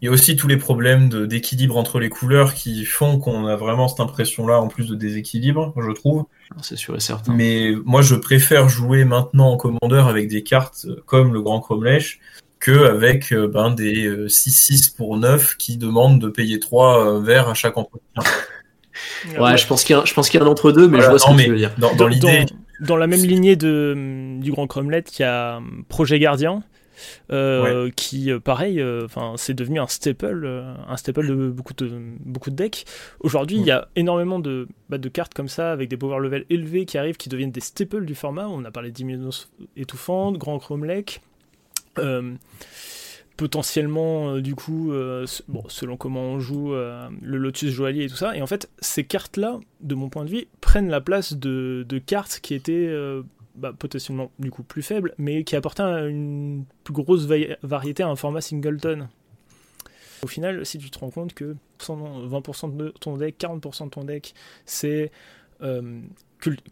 il y a aussi tous les problèmes d'équilibre entre les couleurs qui font qu'on a vraiment cette impression-là, en plus de déséquilibre, je trouve. C'est sûr et certain. Mais moi, je préfère jouer maintenant en commandeur avec des cartes comme le Grand Cromlech que avec euh, ben, des 6-6 euh, pour 9 qui demandent de payer 3 euh, verres à chaque entretien. [laughs] ouais, je pense qu'il y a, je pense qu'il y a un entre deux, mais je vois ce que tu veux dire. Dans, dans, l'idée. Dans, la même lignée de, du Grand Cromlech, il y a Projet Gardien, euh, qui euh, pareil euh, enfin c'est devenu un staple un staple de beaucoup de beaucoup de decks. Aujourd'hui il y a énormément de bah, de cartes comme ça avec des power level élevés qui arrivent qui deviennent des staples du format. On a parlé Diminution étouffante Grand Chrome Lake potentiellement du coup bon selon comment on joue le Lotus Joaillier et tout ça. Et en fait ces cartes là de mon point de vue prennent la place de, de cartes qui étaient bah, potentiellement du coup plus faible, mais qui apportait une plus grosse variété à un format singleton. Au final, si tu te rends compte que 20% de ton deck, 40% de ton deck, c'est euh,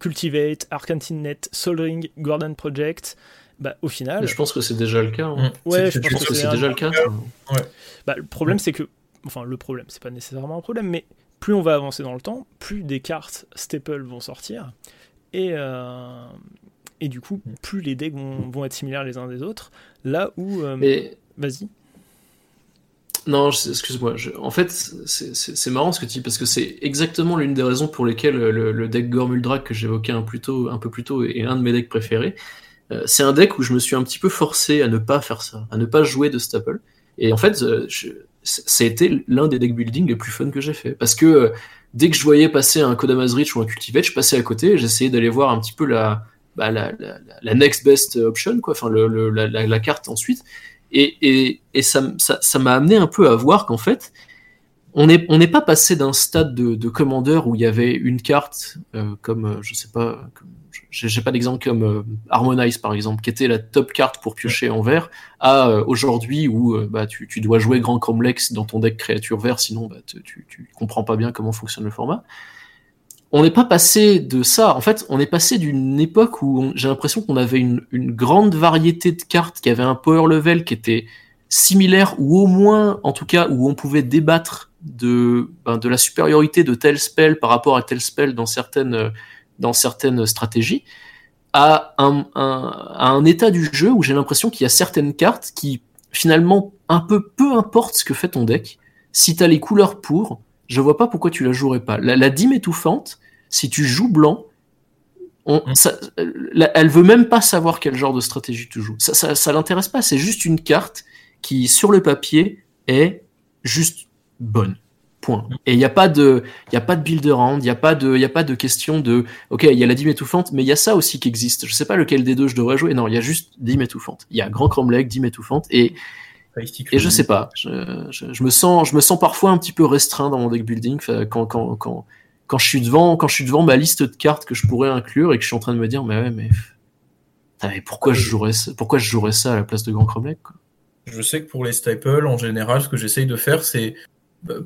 Cultivate, Net, Soul Ring, Gordon Project, bah, au final. je pense que c'est déjà le cas. Hein. Mm. Ouais, je pense que, c'est déjà le cas. Bah, le problème, c'est que. Enfin, le problème, c'est pas nécessairement un problème, mais plus on va avancer dans le temps, plus des cartes staple vont sortir. Et, euh, et du coup, mm. plus les decks vont, être similaires les uns des autres. Là où. Euh, vas-y. Non, excuse-moi. En fait, c'est marrant ce que tu dis, parce que c'est exactement l'une des raisons pour lesquelles le, deck Gormuldrak que j'évoquais un, un, peu plus tôt est un de mes decks préférés. Euh, c'est un deck où je me suis un petit peu forcé à ne pas faire ça, à ne pas jouer de staple. Et en fait, euh, ça a été l'un des deck building les plus fun que j'ai fait. Parce que dès que je voyais passer un Kodama's Reach ou un Cultivate, je passais à côté et j'essayais d'aller voir un petit peu la, bah, la, next best option, quoi, enfin la, carte ensuite. Et, et, et ça m'a ça, amené un peu à voir qu'en fait, on n'est on pas passé d'un stade de, de, commandeur où il y avait une carte euh, comme, euh, je sais pas, j'ai pas d'exemple comme euh, Harmonize par exemple, qui était la top carte pour piocher en vert, à aujourd'hui où bah, tu, tu, dois jouer Grand Cromlex dans ton deck créature vert, sinon bah, tu, tu comprends pas bien comment fonctionne le format on n'est pas passé de ça. En fait, on est passé d'une époque où j'ai l'impression qu'on avait une, grande variété de cartes qui avaient un power level qui était similaire ou au moins, en tout cas, où on pouvait débattre de, ben, de la supériorité de tel spell par rapport à tel spell dans certaines, dans certaines stratégies, à un, à un état du jeu où j'ai l'impression qu'il y a certaines cartes qui finalement, un peu peu importe ce que fait ton deck, si t'as les couleurs pour, je vois pas pourquoi tu la jouerais pas. La, la dîme étouffante, si tu joues blanc, on, mm. ça, elle veut même pas savoir quel genre de stratégie tu joues. Ça, ça, ça l'intéresse pas. C'est juste une carte qui, sur le papier, est juste bonne. Point. Et il n'y a pas de, il y a pas de build around, il n'y a pas de, il y a pas de question de, ok, il y a la dîme étouffante, mais il y a ça aussi qui existe. Je sais pas lequel des deux je devrais jouer. Non, il y a juste dîme étouffante. Il y a Grand Cromlech, dîme étouffante, et et je sais pas. Je, je, je, me sens, je me sens parfois un petit peu restreint dans mon deck building quand, quand, quand, quand je suis devant, quand je suis devant ma liste de cartes que je pourrais inclure et que je suis en train de me dire, mais ouais, mais, mais pourquoi je jouerais, pourquoi je jouerais ça à la place de Grand Cromlech. Je sais que pour les staples, en général, ce que j'essaye de faire, c'est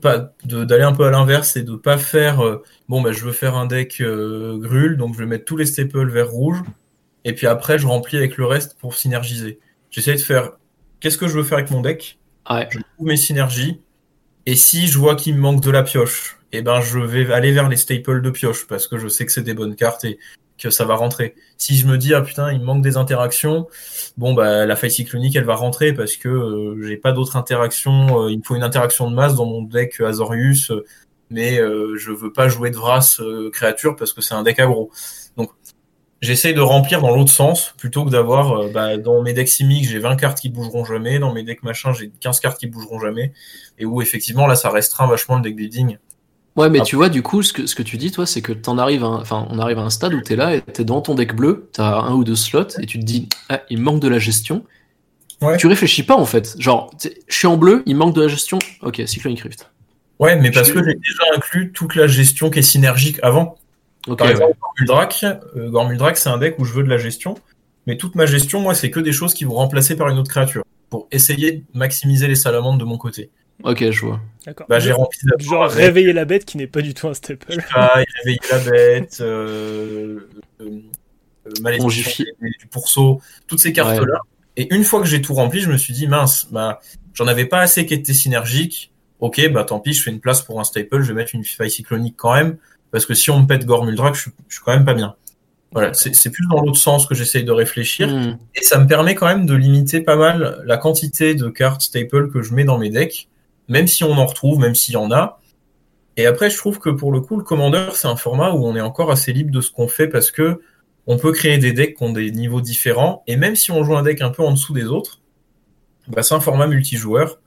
pas d'aller un peu à l'inverse et de pas faire euh, bon bah je veux faire un deck euh, grul donc je vais mettre tous les staples vert rouge et puis après je remplis avec le reste pour synergiser. J'essaie de faire qu'est-ce que je veux faire avec mon deck? Ouais. Je trouve mes synergies et si je vois qu'il me manque de la pioche, eh ben je vais aller vers les staples de pioche parce que je sais que c'est des bonnes cartes et que ça va rentrer. Si je me dis ah putain il me manque des interactions, bon bah la faille cyclonique elle va rentrer parce que euh, j'ai pas d'autres interactions. Euh, il me faut une interaction de masse dans mon deck Azorius, euh, mais je veux pas jouer de Vras créature parce que c'est un deck aggro. J'essaye de remplir dans l'autre sens plutôt que d'avoir bah, dans mes decks simiques j'ai 20 cartes qui bougeront jamais, dans mes decks machin j'ai 15 cartes qui bougeront jamais et où effectivement là ça restreint vachement le deck building. Ouais, mais tu vois, du coup, ce que, ce que tu dis, toi, c'est que t'en arrives, enfin, on arrive à un stade où t'es là et t'es dans ton deck bleu, t'as un ou deux slots et tu te dis, ah, il manque de la gestion. Ouais. Tu réfléchis pas en fait. Genre, je suis en bleu, il manque de la gestion. Ok, Cyclonic Rift. Ouais, mais parce que j'ai déjà inclus toute la gestion qui est synergique avant. Ok. Par exemple, Gormuldrak, euh, c'est un deck où je veux de la gestion, mais toute ma gestion, moi, c'est que des choses qui vont remplacer par une autre créature pour essayer de maximiser les salamandres de mon côté. Ok, je vois. D'accord. Bah, j'ai rempli genre réveiller la bête qui n'est pas du tout un staple. Ah, réveiller la bête, euh, euh, euh, du pourceau, toutes ces cartes-là. Et une fois que j'ai tout rempli, je me suis dit, mince, bah, j'en avais pas assez qui étaient synergiques. Ok, bah tant pis, je fais une place pour un staple, je vais mettre une faille cyclonique quand même, parce que si on me pète Gormuldrak, je, suis- je suis quand même pas bien. Voilà, c'est plus dans l'autre sens que j'essaye de réfléchir. Hmm. Et ça me permet quand même de limiter pas mal la quantité de cartes staple que je mets dans mes decks, même si on en retrouve, même s'il y en a. Et après, je trouve que pour le coup, le Commander, c'est un format où on est encore assez libre de ce qu'on fait parce que on peut créer des decks qui ont des niveaux différents. Et même si on joue un deck un peu en dessous des autres, bah, c'est un format multijoueur.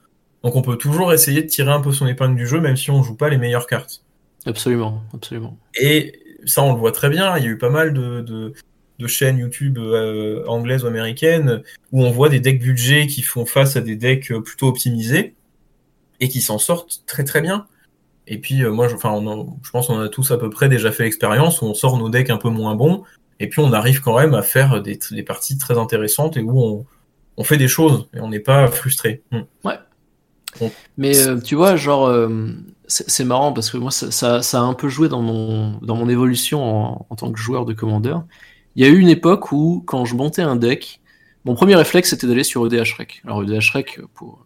Donc on peut toujours essayer de tirer un peu son épingle du jeu, même si on joue pas les meilleures cartes. Absolument, absolument. Et ça, on le voit très bien. Il y a eu pas mal de, de, de chaînes YouTube euh, anglaises ou américaines où on voit des decks budget qui font face à des decks euh, plutôt optimisés et qui s'en sortent très très bien. Et puis euh, moi, je, enfin, on je pense qu'on a tous à peu près déjà fait l'expérience où on sort nos decks un peu moins bons et puis on arrive quand même à faire des, des parties très intéressantes et où on, on fait des choses et on n'est pas frustré. Hmm. Mais euh, tu vois, genre, c'est marrant parce que moi, ça, ça, ça a un peu joué dans mon, dans mon évolution en, en tant que joueur de Commander. Il y a eu une époque où, quand je montais un deck, mon premier réflexe c'était d'aller sur E EDH Rec. Alors EDH Rec,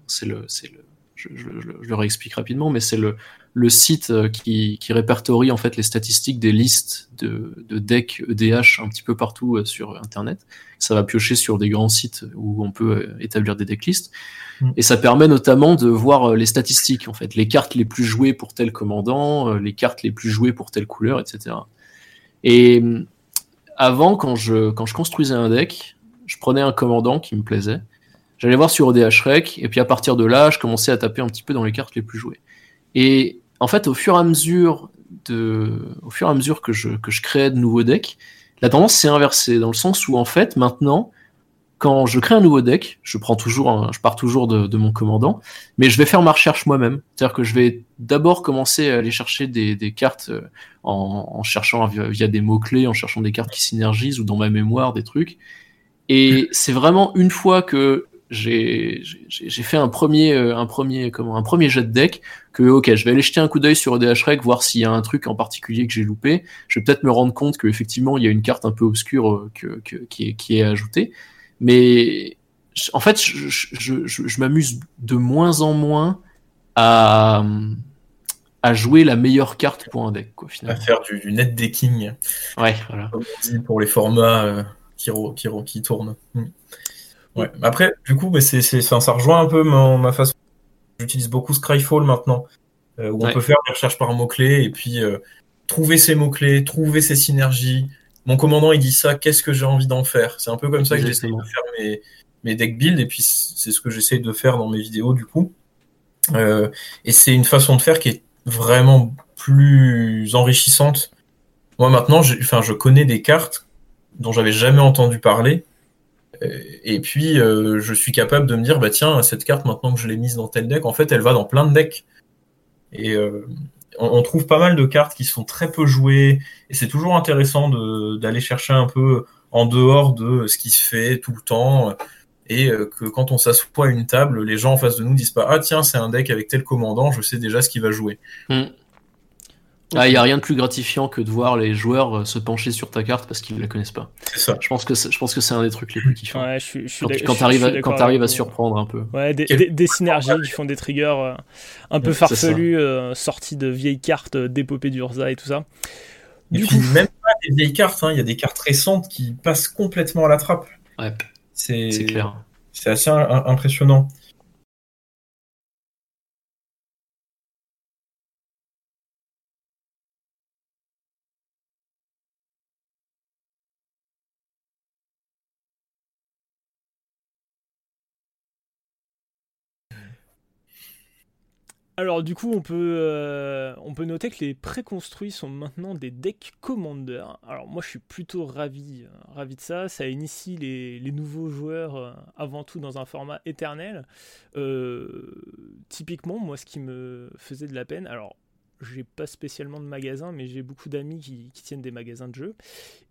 c'est le, c'est le, je, je, je, le réexplique rapidement, mais c'est le, le site euh, qui, qui répertorie en fait les statistiques des listes de, de decks EDH un petit peu partout euh, sur Internet. Ça va piocher sur des grands sites où on peut euh, établir des decklists. Mm. Et ça permet notamment de voir les statistiques, en fait, les cartes les plus jouées pour tel commandant, les cartes les plus jouées pour telle couleur, etc. Et avant, quand je, quand je construisais un deck, je prenais un commandant qui me plaisait, j'allais voir sur E ODH Rec, et puis à partir de là, je commençais à taper un petit peu dans les cartes les plus jouées. Et en fait, au fur et à mesure de, au fur et à mesure que je, que je créais de nouveaux decks, la tendance s'est inversée dans le sens où en fait, maintenant, quand je crée un nouveau deck, je prends toujours, je pars toujours de, de mon commandant, mais je vais faire ma recherche moi-même. C'est-à-dire que je vais d'abord commencer à aller chercher des, des cartes euh, en, en cherchant via, via des mots-clés, en cherchant des cartes qui synergisent ou dans ma mémoire des trucs. Et c'est vraiment une fois que j'ai fait un premier euh, un premier comment un premier jet de deck que ok je vais aller jeter un coup d'œil sur E EDH Rec voir s'il y a un truc en particulier que j'ai loupé. Je vais peut-être me rendre compte qu'effectivement il y a une carte un peu obscure euh, que, que- qui est qui est ajoutée. Mais en fait je, je, je, je m'amuse de moins en moins à à jouer la meilleure carte pour un deck quoi À finalement faire du, du net decking, ouais voilà. Comme on dit pour les formats euh, qui, tournent. Hmm. Ouais. Après, du coup, mais c'est, ça, ça rejoint un peu ma, façon. J'utilise beaucoup Scryfall maintenant, euh, où on peut faire des recherches par mots-clés et puis euh, trouver ces mots-clés, trouver ces synergies. Mon commandant, il dit ça, qu'est-ce que j'ai envie d'en faire? C'est un peu comme ça que j'essaie de faire mes, mes deck builds, et puis c'est ce que j'essaie de faire dans mes vidéos, du coup. Euh, et c'est une façon de faire qui est vraiment plus enrichissante. Moi, maintenant, enfin, je connais des cartes dont j'avais jamais entendu parler, et puis, euh, je suis capable de me dire, bah tiens, cette carte, maintenant que je l'ai mise dans tel deck, en fait, elle va dans plein de decks. Et euh, on, trouve pas mal de cartes qui sont très peu jouées, et c'est toujours intéressant d'aller chercher un peu en dehors de ce qui se fait tout le temps, et que quand on s'assoit à une table, les gens en face de nous disent pas, ah tiens, c'est un deck avec tel commandant, je sais déjà ce qu'il va jouer. Hmm. Il ah, n'y a rien de plus gratifiant que de voir les joueurs euh, se pencher sur ta carte parce qu'ils ne la connaissent pas. C'est ça. Je pense que c'est, je pense que c'est un des trucs les plus kiffants. Ouais, je suis, quand, tu arrives, à, quand arrives à surprendre un peu. Ouais, des, des, synergies qui font des triggers euh, un peu farfelus, euh, sortis de vieilles cartes d'épopée d'Urza et tout ça. Du coup... même pas des vieilles cartes, hein. il y a des cartes récentes qui passent complètement à la trappe. Ouais, c'est, c'est clair. C'est assez impressionnant. Alors du coup, on peut, euh, on peut noter que les préconstruits sont maintenant des decks Commander. Alors moi, je suis plutôt ravi, euh, ravi de ça. Ça initie les, nouveaux joueurs euh, avant tout dans un format éternel. typiquement, moi, ce qui me faisait de la peine, alors j'ai pas spécialement de magasin, mais j'ai beaucoup d'amis qui, qui, tiennent des magasins de jeux.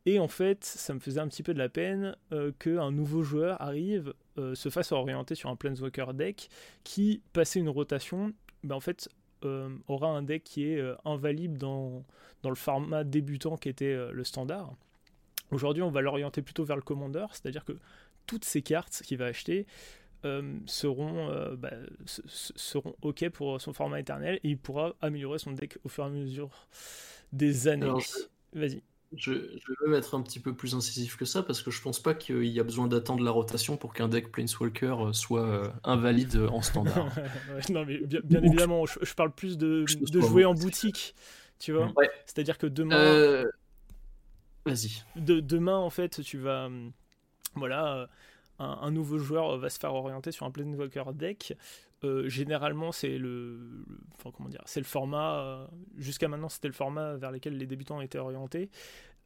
Et en fait, ça me faisait un petit peu de la peine qu'un nouveau joueur arrive, se fasse orienter sur un Planeswalker deck qui, passait une rotation, bah, en fait, euh, aura un deck qui est euh, invalide dans, dans le format débutant qui était euh, le standard. Aujourd'hui, on va l'orienter plutôt vers le commandeur, c'est-à-dire que toutes ces cartes qu'il va acheter seront, bah, seront OK pour son format éternel et il pourra améliorer son deck au fur et à mesure des années. Vas-y. Je, je, veux être un petit peu plus incisif que ça parce que je pense pas qu'il y a besoin d'attendre la rotation pour qu'un deck Planeswalker euh, soit euh, invalide en standard. [laughs] non, mais bien, évidemment, je, parle plus de, de jouer en boutique, tu vois. C'est-à-dire que demain. Euh, vas-y. De, demain, en fait, tu vas. Voilà. Un, nouveau joueur va se faire orienter sur un Planeswalker deck. Généralement, c'est le, comment dire, c'est le format. Jusqu'à maintenant, c'était le format vers lequel les débutants étaient orientés.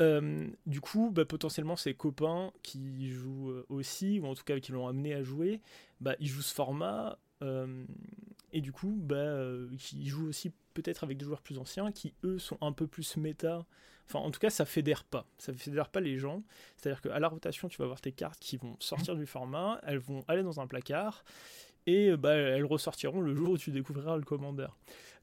Euh, du coup, bah, potentiellement, ses copains qui jouent euh, aussi, ou en tout cas qui l'ont amené à jouer, bah, ils jouent ce format. Euh, et du coup, bah, ils jouent aussi peut-être avec des joueurs plus anciens qui, eux, sont un peu plus méta. Enfin, en tout cas, ça fédère pas. Ça fédère pas les gens. C'est-à-dire qu'à la rotation, tu vas avoir tes cartes qui vont sortir du format, elles vont aller dans un placard, et bah, elles ressortiront le jour où tu découvriras le commandeur.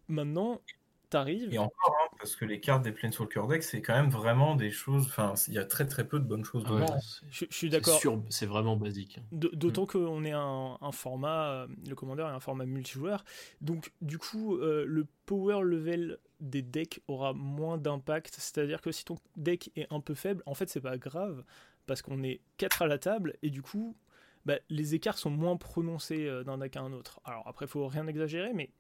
Maintenant, t'arrives. Et encore, hein, parce que les cartes des Planeswalker Deck, c'est quand même vraiment des choses. Enfin, il y a très très peu de bonnes choses dedans. je, suis d'accord. C'est vraiment basique. D'autant mm. qu'on est un, un, format, euh, le commandeur est un format multijoueur. Donc, du coup, euh, le power level des decks aura moins d'impact. C'est-à-dire que si ton deck est un peu faible, en fait, c'est pas grave, parce qu'on est 4 à la table, et du coup, bah, les écarts sont moins prononcés euh, d'un deck à un autre. Alors, après, il faut rien exagérer, mais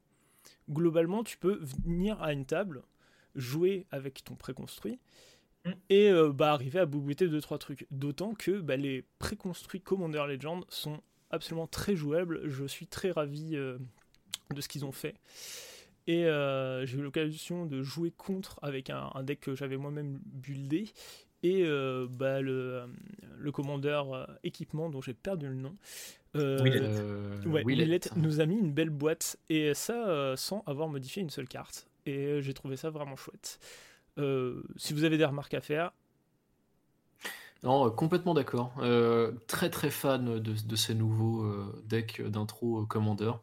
globalement, tu peux venir à une table, jouer avec ton préconstruit mm. et euh, bah, arriver à boubouter 2-3 trucs. D'autant que bah, les préconstruits Commander Legend sont absolument très jouables. Je suis très ravi euh, de ce qu'ils ont fait. Et euh, j'ai eu l'occasion de jouer contre avec un, deck que j'avais moi-même buildé. Et bah, le, le commandeur équipement dont j'ai perdu le nom. ouais, nous a mis une belle boîte. Et ça sans avoir modifié une seule carte et j'ai trouvé ça vraiment chouette. Euh, si vous avez des remarques à faire. Non, euh, complètement d'accord. Euh, très très fan de, ces nouveaux decks d'intro Commander.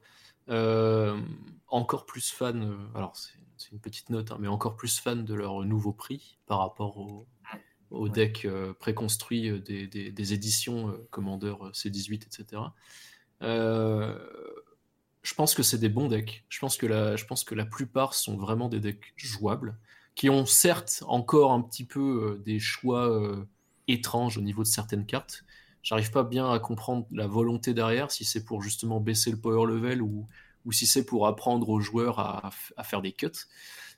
encore plus fan, alors c'est une petite note, hein, mais encore plus fan de leur nouveau prix par rapport au, au deck préconstruit des, des, éditions Commander C18, etc je pense que c'est des bons decks. Je pense, que la, je pense que la plupart sont vraiment des decks jouables, qui ont certes encore un petit peu euh, des choix euh, étranges au niveau de certaines cartes, j'arrive pas bien à comprendre la volonté derrière, si c'est pour justement baisser le power level ou, ou si c'est pour apprendre aux joueurs à, à faire des cuts.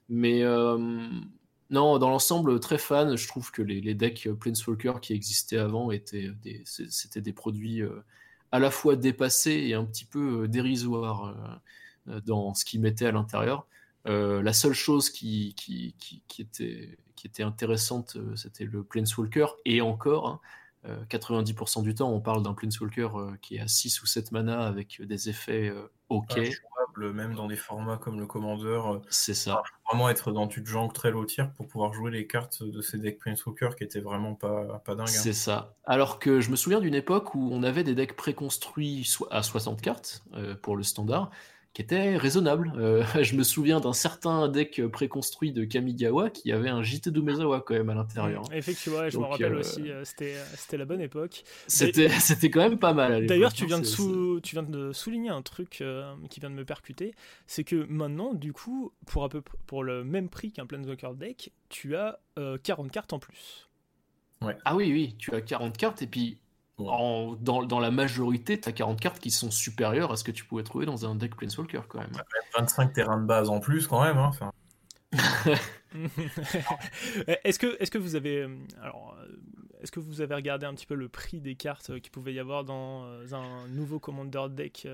Mais euh, non, dans l'ensemble, très fan. Je trouve que les, decks Planeswalker qui existaient avant étaient des, c'était des produits euh, à la fois dépassés et un petit peu euh, dérisoires dans ce qu'ils mettaient à l'intérieur. Euh, la seule chose qui, qui, qui, était, qui était intéressante, c'était le Planeswalker, et encore, hein, 90% du temps, on parle d'un Planeswalker qui est à 6 ou 7 mana avec des effets ok même dans des formats comme le Commander. Euh, c'est ça. Vraiment être dans du jungle très low tier pour pouvoir jouer les cartes de ces decks Planeswalker qui étaient vraiment pas, pas dingues. Hein. C'est ça. Alors que je me souviens d'une époque où on avait des decks préconstruits à 60 cartes euh, pour le standard qui était raisonnable. Euh, [laughs] je me souviens d'un certain deck préconstruit de Kamigawa qui avait un JT d'Umezawa quand même à l'intérieur. Mmh, effectivement, je me rappelle euh, aussi, euh, c'était, c'était la bonne époque. C'était, [laughs] c'était quand même pas mal. D'ailleurs, tu, viens de sou... tu viens de souligner un truc qui vient de me percuter, c'est que maintenant, du coup, pour, à peu pour le même prix qu'un Planeswalker deck, tu as 40 cartes en plus. Ouais. Ah oui, oui, tu as 40 cartes et puis dans, la majorité, tu as 40 cartes qui sont supérieures à ce que tu pouvais trouver dans un deck Planeswalker quand même. 25 terrains de base en plus quand même. Hein, [laughs] est-ce que, est que vous avez, euh, alors, euh, est-ce que vous avez regardé un petit peu le prix des cartes euh, qu'il pouvait y avoir dans un nouveau Commander deck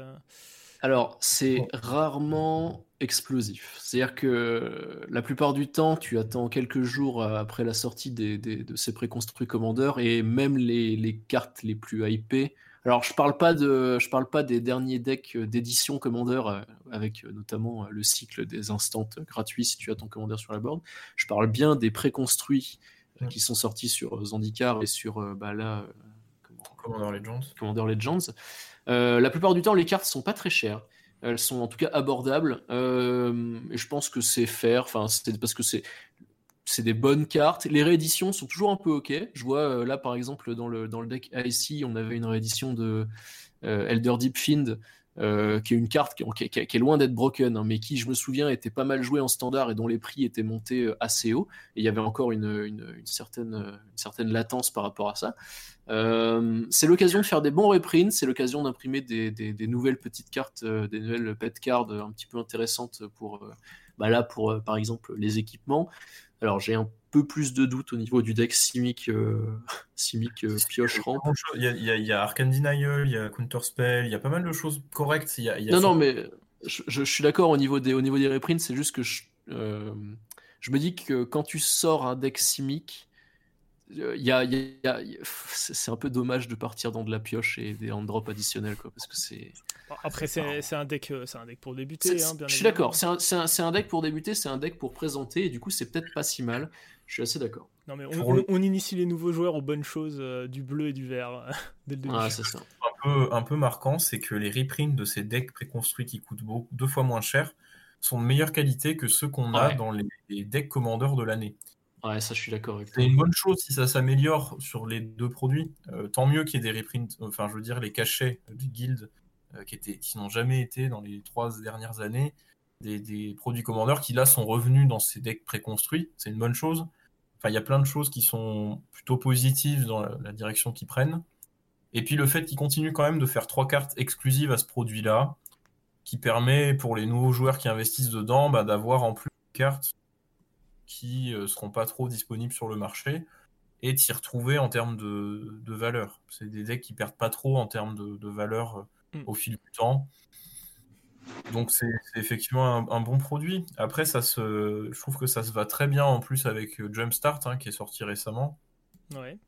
alors, c'est rarement explosif. C'est-à-dire que la plupart du temps, tu attends quelques jours après la sortie de ces préconstruits commandeurs et même les, cartes les plus hypées. Alors, je parle pas de, je parle pas des derniers decks d'édition commandeur euh, avec euh, notamment euh, le cycle des instants gratuits si tu as ton commandeur sur la board. Je parle bien des préconstruits qui sont sortis sur Zandikar et sur bah là, Commander Legends. Commander Legends. Euh, la plupart du temps, les cartes sont pas très chères. Elles sont en tout cas abordables. Euh, je pense que c'est fair. Enfin, c'est parce que c'est c'est des bonnes cartes. Les rééditions sont toujours un peu ok. Je vois euh, là par exemple dans le dans le deck IC, on avait une réédition de Elder Deep Fiend euh, qui est une carte qui, est loin d'être broken, hein, mais qui, je me souviens, était pas mal jouée en standard et dont les prix étaient montés euh, assez haut. Et il y avait encore une, une, certaine, latence par rapport à ça. Euh, c'est l'occasion de faire des bons reprints, c'est l'occasion d'imprimer des, nouvelles petites cartes, euh, des nouvelles pet cards un petit peu intéressantes pour, bah là, pour par exemple les équipements. Alors j'ai un peu plus de doutes au niveau du deck Simic, euh, Simic euh, Pioche Ramp. Il y, a, il, y a, il y a Arcane Denial, il y a Counterspell, il y a pas mal de choses correctes. Il y a, il y a non, non, mais je, je, suis d'accord au niveau des, au niveau des reprints, c'est juste que je, euh, je me dis que quand tu sors un deck Simic, il y a, c'est un peu dommage de partir dans de la pioche et des hand drop additionnels quoi parce que c'est après c'est un deck c'est un deck pour débuter hein, bien je suis d'accord c'est un, un, un, deck pour débuter c'est un deck pour présenter et du coup c'est peut-être pas si mal. Je suis assez d'accord. Non mais on, on, initie les nouveaux joueurs aux bonnes choses euh, du bleu et du vert [laughs] dès le début. Ah, c'est ça. un peu un peu marquant c'est que les reprints de ces decks préconstruits qui coûtent beaucoup, deux fois moins cher sont de meilleure qualité que ceux qu'on a dans les, les decks commandeurs de l'année. Ouais, ça, je suis d'accord avec C'est une bonne chose si ça s'améliore sur les deux produits. Euh, tant mieux qu'il y ait des reprints, enfin, je veux dire, les cachets du guild euh, qui, étaient, qui n'ont jamais été dans les trois dernières années des, des, produits commandeurs qui là sont revenus dans ces decks préconstruits. C'est une bonne chose. Enfin, il y a plein de choses qui sont plutôt positives dans la, direction qu'ils prennent. Et puis le fait qu'ils continuent quand même de faire trois cartes exclusives à ce produit-là, qui permet pour les nouveaux joueurs qui investissent dedans bah, d'avoir en plus de cartes qui euh, seront pas trop disponibles sur le marché et de s'y retrouver en termes de, valeur. C'est des decks qui perdent pas trop en termes de, de valeur euh, mm. au fil du temps. Donc c'est effectivement un, bon produit. Après, ça se, je trouve que ça se va très bien en plus avec euh, Jumpstart hein, qui est sorti récemment. Ouais.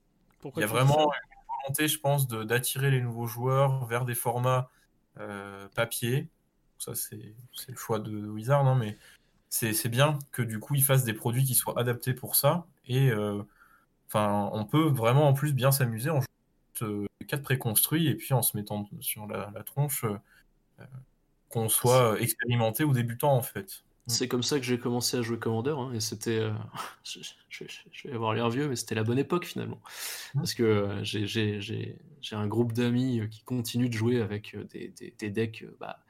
Pourquoi Il y a vraiment une volonté, je pense, d'attirer les nouveaux joueurs vers des formats euh, papier. Ça, c'est le choix de Wizard, non mais c'est bien que du coup ils fassent des produits qui soient adaptés pour ça et euh, on peut vraiment en plus bien s'amuser en jouant quatre préconstruits et puis en se mettant sur la, tronche euh, qu'on soit expérimenté ou débutant en fait. C'est comme ça que j'ai commencé à jouer Commander hein, et c'était [laughs] je, vais avoir l'air vieux mais c'était la bonne époque finalement mmh. parce que j'ai un groupe d'amis qui continuent de jouer avec des, des, des decks bah,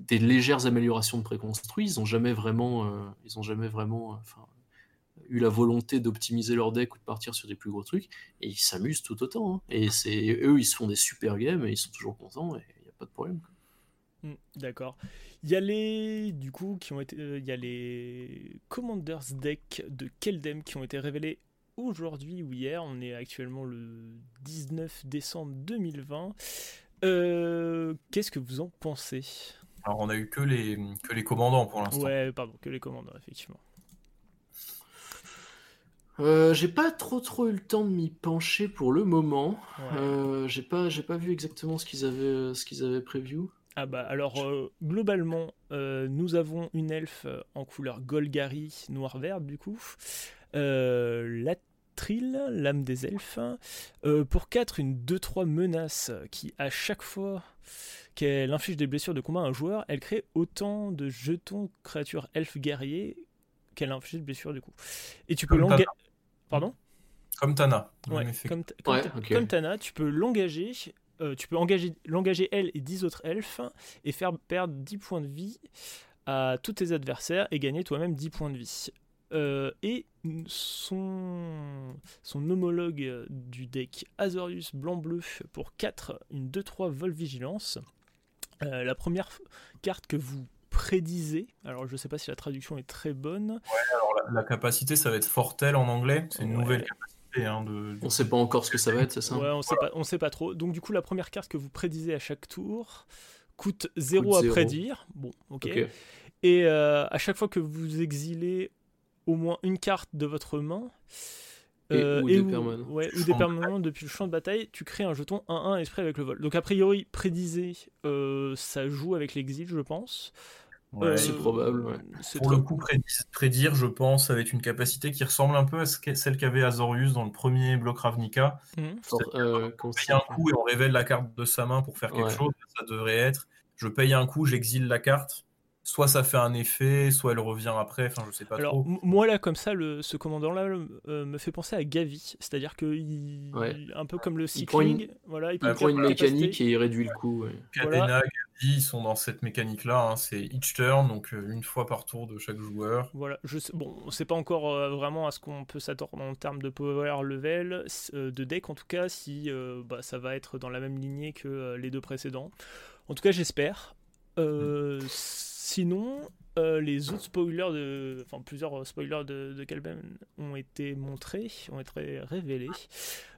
des légères améliorations de préconstruits. Ils ont jamais vraiment, euh, ils ont jamais vraiment, euh, enfin, eu la volonté d'optimiser leur deck ou de partir sur des plus gros trucs, et ils s'amusent tout autant. Hein. Et c'est eux, ils se font des super games et ils sont toujours contents, et il n'y a pas de problème. Hmm, d'accord. Il y a les du coup qui ont été euh, il y a les Commanders deck de Keldem qui ont été révélés aujourd'hui ou hier. On est actuellement le 19 décembre 2020. Euh, qu'est-ce que vous en pensez? Alors on a eu que les que les commandants pour l'instant. Ouais, pardon, que les commandants effectivement. Euh, j'ai pas trop trop eu le temps de m'y pencher pour le moment. j'ai pas j'ai pas vu exactement ce qu'ils avaient ce qu'ils avaient prévu. Ah bah alors euh, globalement euh, nous avons une elfe en couleur Golgari noir vert du coup. Euh, la Trill, l'âme des elfes. pour 4, une 2-3 menace qui à chaque fois qu'elle inflige des blessures de combat à un joueur, elle crée autant de jetons créatures elfes guerriers qu'elle inflige des blessures du coup. Et tu peux l'engager... Pardon comme Tana. comme, comme, Tana, tu peux l'engager euh, tu peux engager, l'engager elle et 10 autres elfes et faire perdre 10 points de vie à tous tes adversaires et gagner toi-même 10 points de vie. Euh, et son, son homologue du deck Azorius blanc-bleu pour 4, une 2-3 vol vigilance. Euh, la première carte que vous prédisez, alors je sais pas si la traduction est très bonne. Ouais, alors la, capacité ça va être Fortel en anglais, c'est une nouvelle capacité Hein, on sait pas encore ce que ça va être, c'est ça Ouais, on sait, pas, on sait pas trop. Donc du coup, la première carte que vous prédisez à chaque tour coûte 0 à prédire. Bon, ok. Et euh, à chaque fois que vous exilez au moins une carte de votre main, euh, ou, des permanents. Ouais, ou des permanents depuis le champ de bataille, tu crées un jeton 1-1 esprit avec le vol. Donc a priori, prédisez, euh, ça joue avec l'exil, je pense. Ouais, c'est probable. Ouais. Pour le coup, prédire, je pense, avec une capacité qui ressemble un peu à celle qu'avait Azorius dans le premier bloc Ravnica. Mmh. Euh, on paye un coup et on révèle la carte de sa main pour faire quelque chose. Ça devrait être je paye un coup, j'exile la carte, soit ça fait un effet, soit elle revient après, enfin je sais pas Alors, Moi là comme ça, le, ce commandant là euh, me fait penser à Gavi, c'est-à-dire que il, un peu comme le cycling, il voilà, il, prend une mécanique et il réduit le coup. Ouais. Gavi, ils sont dans cette mécanique là, hein. c'est each turn, donc euh, une fois par tour de chaque joueur. Voilà, je sais, bon, on sait pas encore euh, vraiment à ce qu'on peut s'attendre en termes de power level, de deck en tout cas, si bah, ça va être dans la même lignée que les deux précédents. En tout cas j'espère. Euh, Sinon, euh, les autres spoilers, de, enfin plusieurs spoilers de, de ont été montrés, ont été révélés.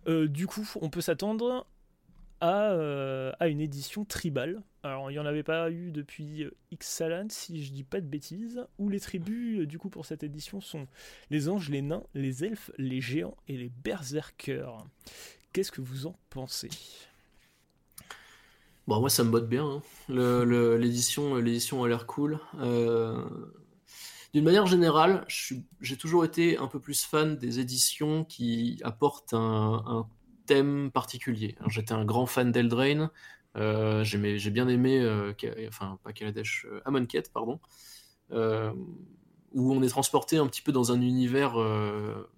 Euh, du coup, on peut s'attendre à, euh, une édition tribale. Alors, il n'y en avait pas eu depuis X-Salan, si je dis pas de bêtises, où les tribus, du coup, pour cette édition sont les anges, les nains, les elfes, les géants et les berserkers. Qu'est-ce que vous en pensez? Bon, moi, ça me botte bien. Hein. L'édition, a l'air cool. Euh, d'une manière générale, j'ai toujours été un peu plus fan des éditions qui apportent un, thème particulier. J'étais un grand fan d'Eldraine. Euh, j'ai bien aimé, euh, enfin pas Kaladesh, euh, pardon, où on est transporté un petit peu dans un univers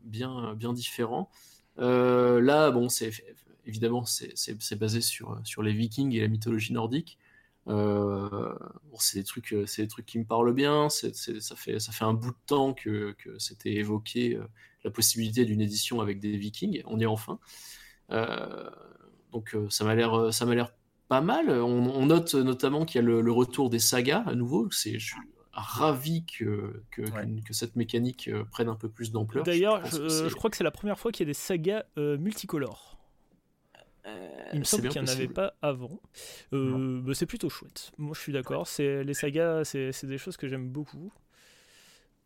bien bien différent. là, bon, c'est évidemment, c'est basé sur, sur les Vikings et la mythologie nordique. Euh, bon, c'est des trucs, c'est des trucs qui me parlent bien. Ça fait, ça fait un bout de temps que, que c'était évoqué euh, la possibilité d'une édition avec des Vikings. On y est enfin. Euh, donc euh, ça m'a l'air, ça m'a l'air pas mal. On, on note notamment qu'il y a le, le, retour des sagas à nouveau. C'est, je suis ravi que, que, que, cette mécanique euh, prenne un peu plus d'ampleur. D'ailleurs, je, je, je, crois que c'est la première fois qu'il y a des sagas multicolores. Euh, il me semble qu'il n'y en avait pas avant. Euh, bah, c'est plutôt chouette. Moi, je suis d'accord. C'est les sagas, c'est des choses que j'aime beaucoup.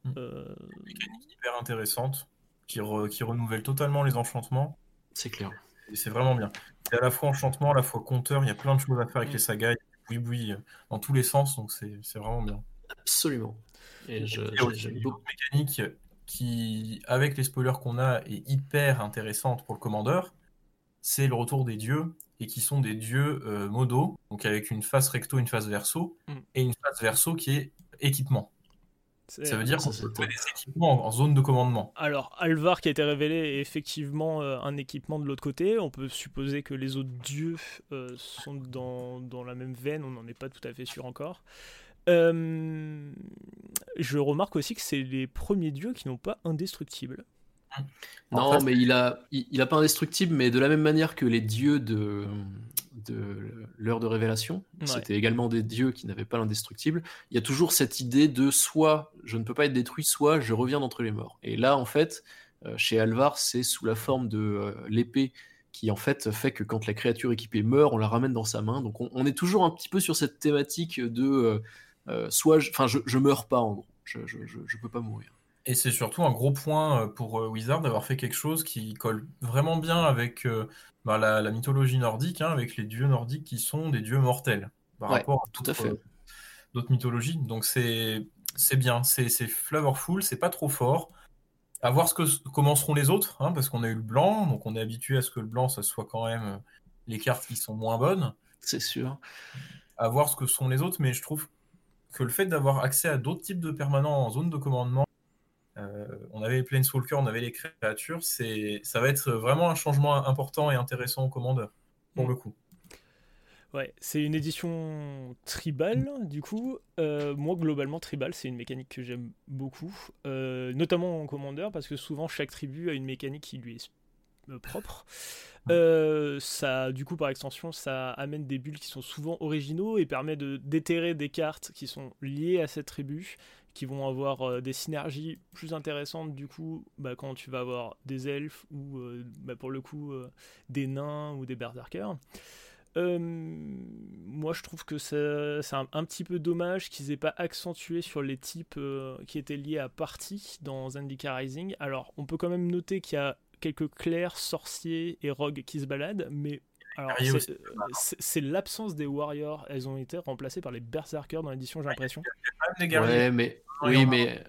Mm. Euh... Mécanique hyper intéressante qui, qui renouvelle totalement les enchantements. C'est clair. Et c'est vraiment bien. C'est à la fois enchantement, à la fois compteur. Il y a plein de choses à faire avec mm. les sagas. Oui, oui, dans tous les sens. Donc c'est vraiment bien. Absolument. Et, je, une autre mécanique qui, avec les spoilers qu'on a, est hyper intéressante pour le commandeur c'est le retour des dieux, et qui sont des dieux euh, modaux, donc avec une face recto, une face verso, mm. et une face verso qui est équipement. Ça veut dire qu'on peut des équipements en, zone de commandement. Alors, Alvar qui a été révélé est effectivement euh, un équipement de l'autre côté. On peut supposer que les autres dieux euh, sont dans, dans, la même veine, on n'en est pas tout à fait sûr encore. je remarque aussi que c'est les premiers dieux qui n'ont pas indestructible. Non, mais il a, il, a pas indestructible, mais de la même manière que les dieux de, de l'heure de révélation, c'était également des dieux qui n'avaient pas l'indestructible. Il y a toujours cette idée de soit je ne peux pas être détruit, soit je reviens d'entre les morts. Et là, en fait, euh, chez Alvar, c'est sous la forme de euh, l'épée qui en fait fait que quand la créature équipée meurt, on la ramène dans sa main. Donc on, est toujours un petit peu sur cette thématique de euh, soit, enfin, je, je, meurs pas en gros, je, je, je peux pas mourir. Et c'est surtout un gros point euh, pour euh, Wizard d'avoir fait quelque chose qui colle vraiment bien avec euh, bah, la, mythologie nordique, hein, avec les dieux nordiques qui sont des dieux mortels par rapport à tout à fait d'autres mythologies. Donc c'est c'est bien, c'est c'est flavorful, c'est pas trop fort. À voir ce que comment seront les autres, hein, parce qu'on a eu le blanc, donc on est habitué à ce que le blanc ça soit quand même les cartes qui sont moins bonnes. C'est sûr. À voir ce que sont les autres, mais je trouve que le fait d'avoir accès à d'autres types de permanents en zone de commandement on avait les Planeswalkers, on avait les créatures. C'est, ça va être vraiment un changement important et intéressant au commandeur, pour mm. le coup. Ouais, c'est une édition tribal, du coup. Euh, moi, globalement, tribal, c'est une mécanique que j'aime beaucoup, euh, notamment en commandeur, parce que souvent, chaque tribu a une mécanique qui lui est propre. ça, du coup, par extension, ça amène des bulles qui sont souvent originaux et permet de déterrer des cartes qui sont liées à cette tribu qui vont avoir euh, des synergies plus intéressantes du coup bah, quand tu vas avoir des elfes ou euh, bah, pour le coup euh, des nains ou des berserkers. moi je trouve que c'est un, petit peu dommage qu'ils aient pas accentué sur les types qui étaient liés à partie dans Zendika Rising. Alors on peut quand même noter qu'il y a quelques clercs, sorciers et rogues qui se baladent, mais c'est l'absence des warriors. Elles ont été remplacées par les berserkers dans l'édition, j'ai l'impression. Ouais, mais oui, mais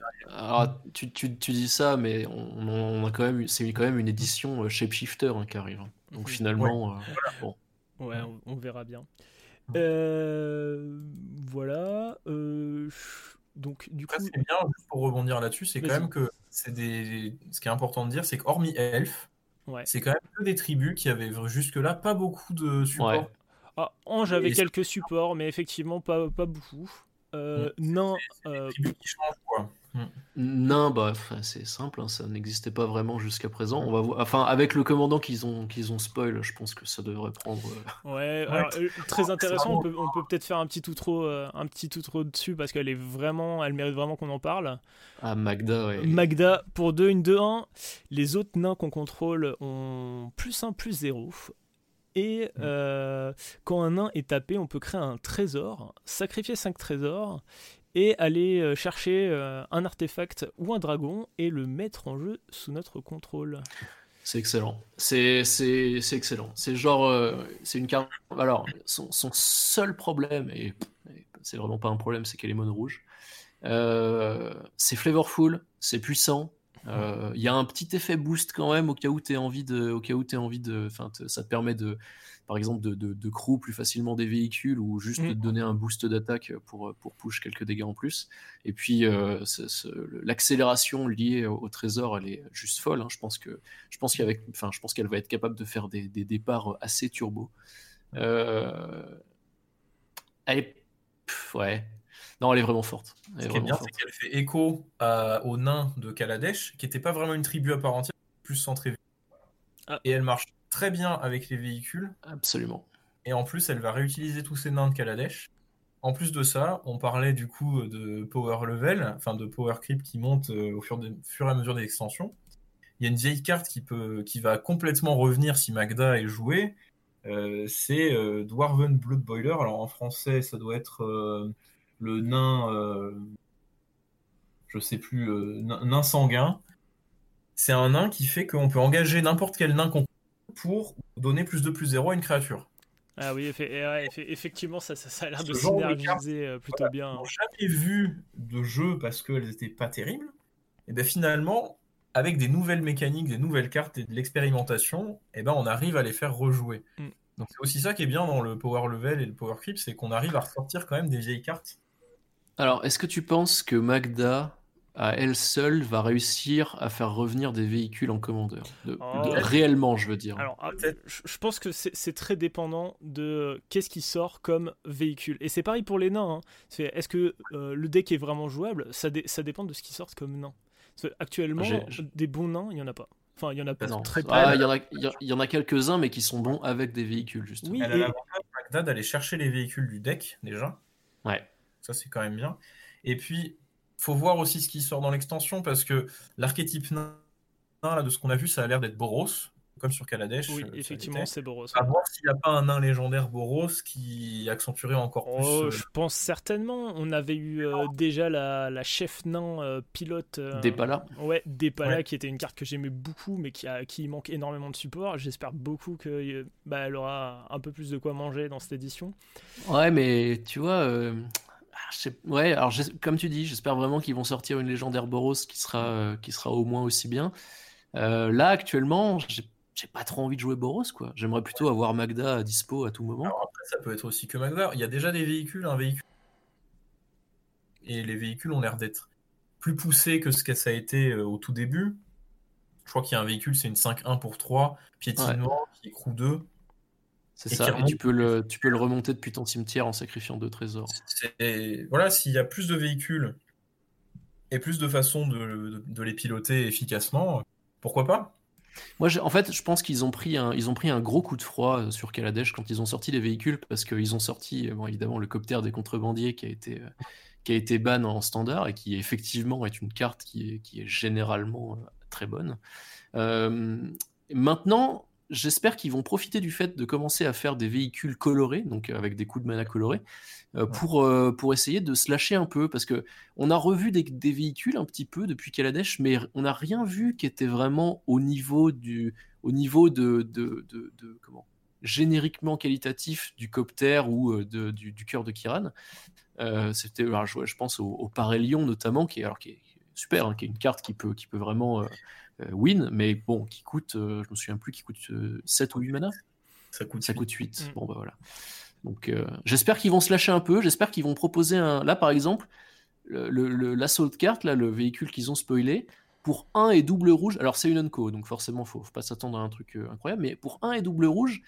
tu, tu, tu, dis ça, mais on, a quand même, c'est quand même une édition euh, Shapeshifter hein, qui arrive. Hein. Donc finalement, euh, bon. Ouais, on, verra bien. Euh, voilà. donc du coup, c'est bien. Juste pour rebondir là-dessus, c'est quand même que c'est des. Ce qui est important de dire, c'est qu'hormis elfes, ouais. c'est quand même que des tribus qui avaient jusque-là pas beaucoup de support. Ah, Ange avait quelques supports, mais effectivement pas, pas beaucoup. Euh, mm. non. Euh, non, bah, c'est simple, hein, ça n'existait pas vraiment jusqu'à présent. On va voir, enfin, avec le commandant qu'ils ont, qu'ils ont spoil, je pense que ça devrait prendre. Euh, ouais, alors, très intéressant. On peut, on peut peut-être faire un petit outro, un petit outro dessus parce qu'elle est vraiment, elle mérite vraiment qu'on en parle. Ah, Magda, ouais. Magda pour 2, une 2-1. Les autres nains qu'on contrôle ont plus 1, plus 0. Et mm. euh, quand un nain est tapé, on peut créer un trésor, sacrifier 5 trésors et aller euh, chercher euh, un artefact ou un dragon et le mettre en jeu sous notre contrôle. C'est excellent. C'est excellent. C'est genre, c'est une carte. Alors, son, seul problème, et, c'est vraiment pas un problème, c'est qu'elle est mode rouge. c'est flavorful, c'est puissant, euh, il y a un petit effet boost quand même au cas où tu envie de, au cas où envie de, enfin, ça te permet de, par exemple, de, de, de crew plus facilement des véhicules ou juste de mm. donner un boost d'attaque pour, pour push quelques dégâts en plus. Et puis, euh, l'accélération liée au, trésor, elle est juste folle. Hein. Je pense que, je pense qu'avec, enfin, je pense qu'elle va être capable de faire des, des départs assez turbo. Euh, elle est, ouais, non, elle est vraiment forte. Ce qui est bien, c'est qu'elle fait écho aux nains de Kaladesh, qui n'était pas vraiment une tribu à part entière, plus centrée. Ah. Et elle marche très bien avec les véhicules. Absolument. Et en plus, elle va réutiliser tous ces nains de Kaladesh. En plus de ça, on parlait du coup de power level, enfin de power creep qui monte euh, au fur, et à mesure des extensions. Il y a une vieille carte qui peut, qui va complètement revenir si Magda est jouée. Euh, c'est euh, Dwarven Blood Boiler. Alors en français, ça doit être le nain, je sais plus, nain, sanguin. C'est un nain qui fait qu'on peut engager n'importe quel nain pour donner plus de plus zéro à une créature. Ah oui, effectivement, ça, ça, a l'air de synergiser euh, plutôt bien. jamais vu de jeu parce qu'elles n'étaient pas terribles. Et bien finalement, avec des nouvelles mécaniques, des nouvelles cartes et de l'expérimentation, et ben on arrive à les faire rejouer. Mm. Donc c'est aussi ça qui est bien dans le power level et le power creep, c'est qu'on arrive à ressortir quand même des vieilles cartes alors, est-ce que tu penses que Magda à elle seule, va réussir à faire revenir des véhicules en commandeur. Oh. réellement, je veux dire. Alors, ah, je pense que c'est très dépendant de qu'est-ce qui sort comme véhicule. Et c'est pareil pour les nains. Hein. Est-ce que euh, le deck est vraiment jouable? Ça, ça dépend de ce qui sort comme nain. Actuellement, des bons nains, il n'y en a pas. Enfin, il y en a pas très ah, Il y en a, il y en a quelques-uns, mais qui sont bons avec des véhicules, justement. Oui, Elle a l'avantage, d'aller chercher les véhicules du deck, déjà. Ouais. Ça, c'est quand même bien. Et puis, faut voir aussi ce qui sort dans l'extension, parce que l'archétype nain, là, de ce qu'on a vu, ça a l'air d'être Boros comme sur Kaladesh. Oui, effectivement, c'est Boros. À voir s'il n'y a pas un nain légendaire Boros qui accentuerait encore plus. Oh, euh, je pense certainement. On avait eu euh, déjà la, chef nain euh, pilote. Depala. Ouais, Depala, qui était une carte que j'aimais beaucoup, mais qui, a, qui manque énormément de support. J'espère beaucoup qu'elle bah, elle aura un peu plus de quoi manger dans cette édition. Ouais, mais tu vois. Ouais, alors comme tu dis, j'espère vraiment qu'ils vont sortir une légendaire Boros qui sera, qui sera au moins aussi bien. là, actuellement, j'ai pas trop envie de jouer Boros, quoi. J'aimerais plutôt avoir Magda à dispo à tout moment. après, ça peut être aussi que Magda. Il y a déjà des véhicules, un véhicule. Et les véhicules ont l'air d'être plus poussés que ce que ça a été euh, au tout début. Je crois qu'il y a un véhicule, c'est une 5-1 pour 3, piétinement, qui écroule 2. C'est ça, et tu peux, le, tu peux le remonter depuis ton cimetière en sacrifiant deux trésors. Voilà, s'il y a plus de véhicules et plus de façons de les piloter efficacement, pourquoi pas? Moi, en fait, je pense qu'ils ont pris un, ils ont pris un gros coup de froid euh, sur Kaladesh quand ils ont sorti les véhicules parce qu'ils ont sorti, euh, bon, évidemment, le coptère des contrebandiers qui a été, euh, qui a été ban en standard et qui effectivement est une carte qui est, qui est généralement très bonne. Euh, maintenant, j'espère qu'ils vont profiter du fait de commencer à faire des véhicules colorés, donc avec des coups de mana colorés, euh, pour, euh, pour essayer de se lâcher un peu, parce que on a revu des, des véhicules un petit peu depuis Kaladesh, mais on n'a rien vu qui était vraiment au niveau du, au niveau de, de, de, de comment génériquement qualitatif du copter ou euh, de, du, du cœur de Kiran. Euh, C'était, je, je, pense au, au Parélion notamment, qui est, alors, qui est super, hein, qui est une carte qui peut, qui peut vraiment win, mais bon, qui coûte, je me souviens plus, qui coûte 7 ou 8 mana? Ça coûte, ça coûte 8. Mm. Bon, bah voilà. Donc euh, j'espère qu'ils vont se lâcher un peu, j'espère qu'ils vont proposer un... Là par exemple, le, l'assault carte, là, le véhicule qu'ils ont spoilé, pour 1 et double rouge, alors c'est une unco, donc forcément faut, faut pas s'attendre à un truc euh, incroyable, mais pour 1 et double rouge,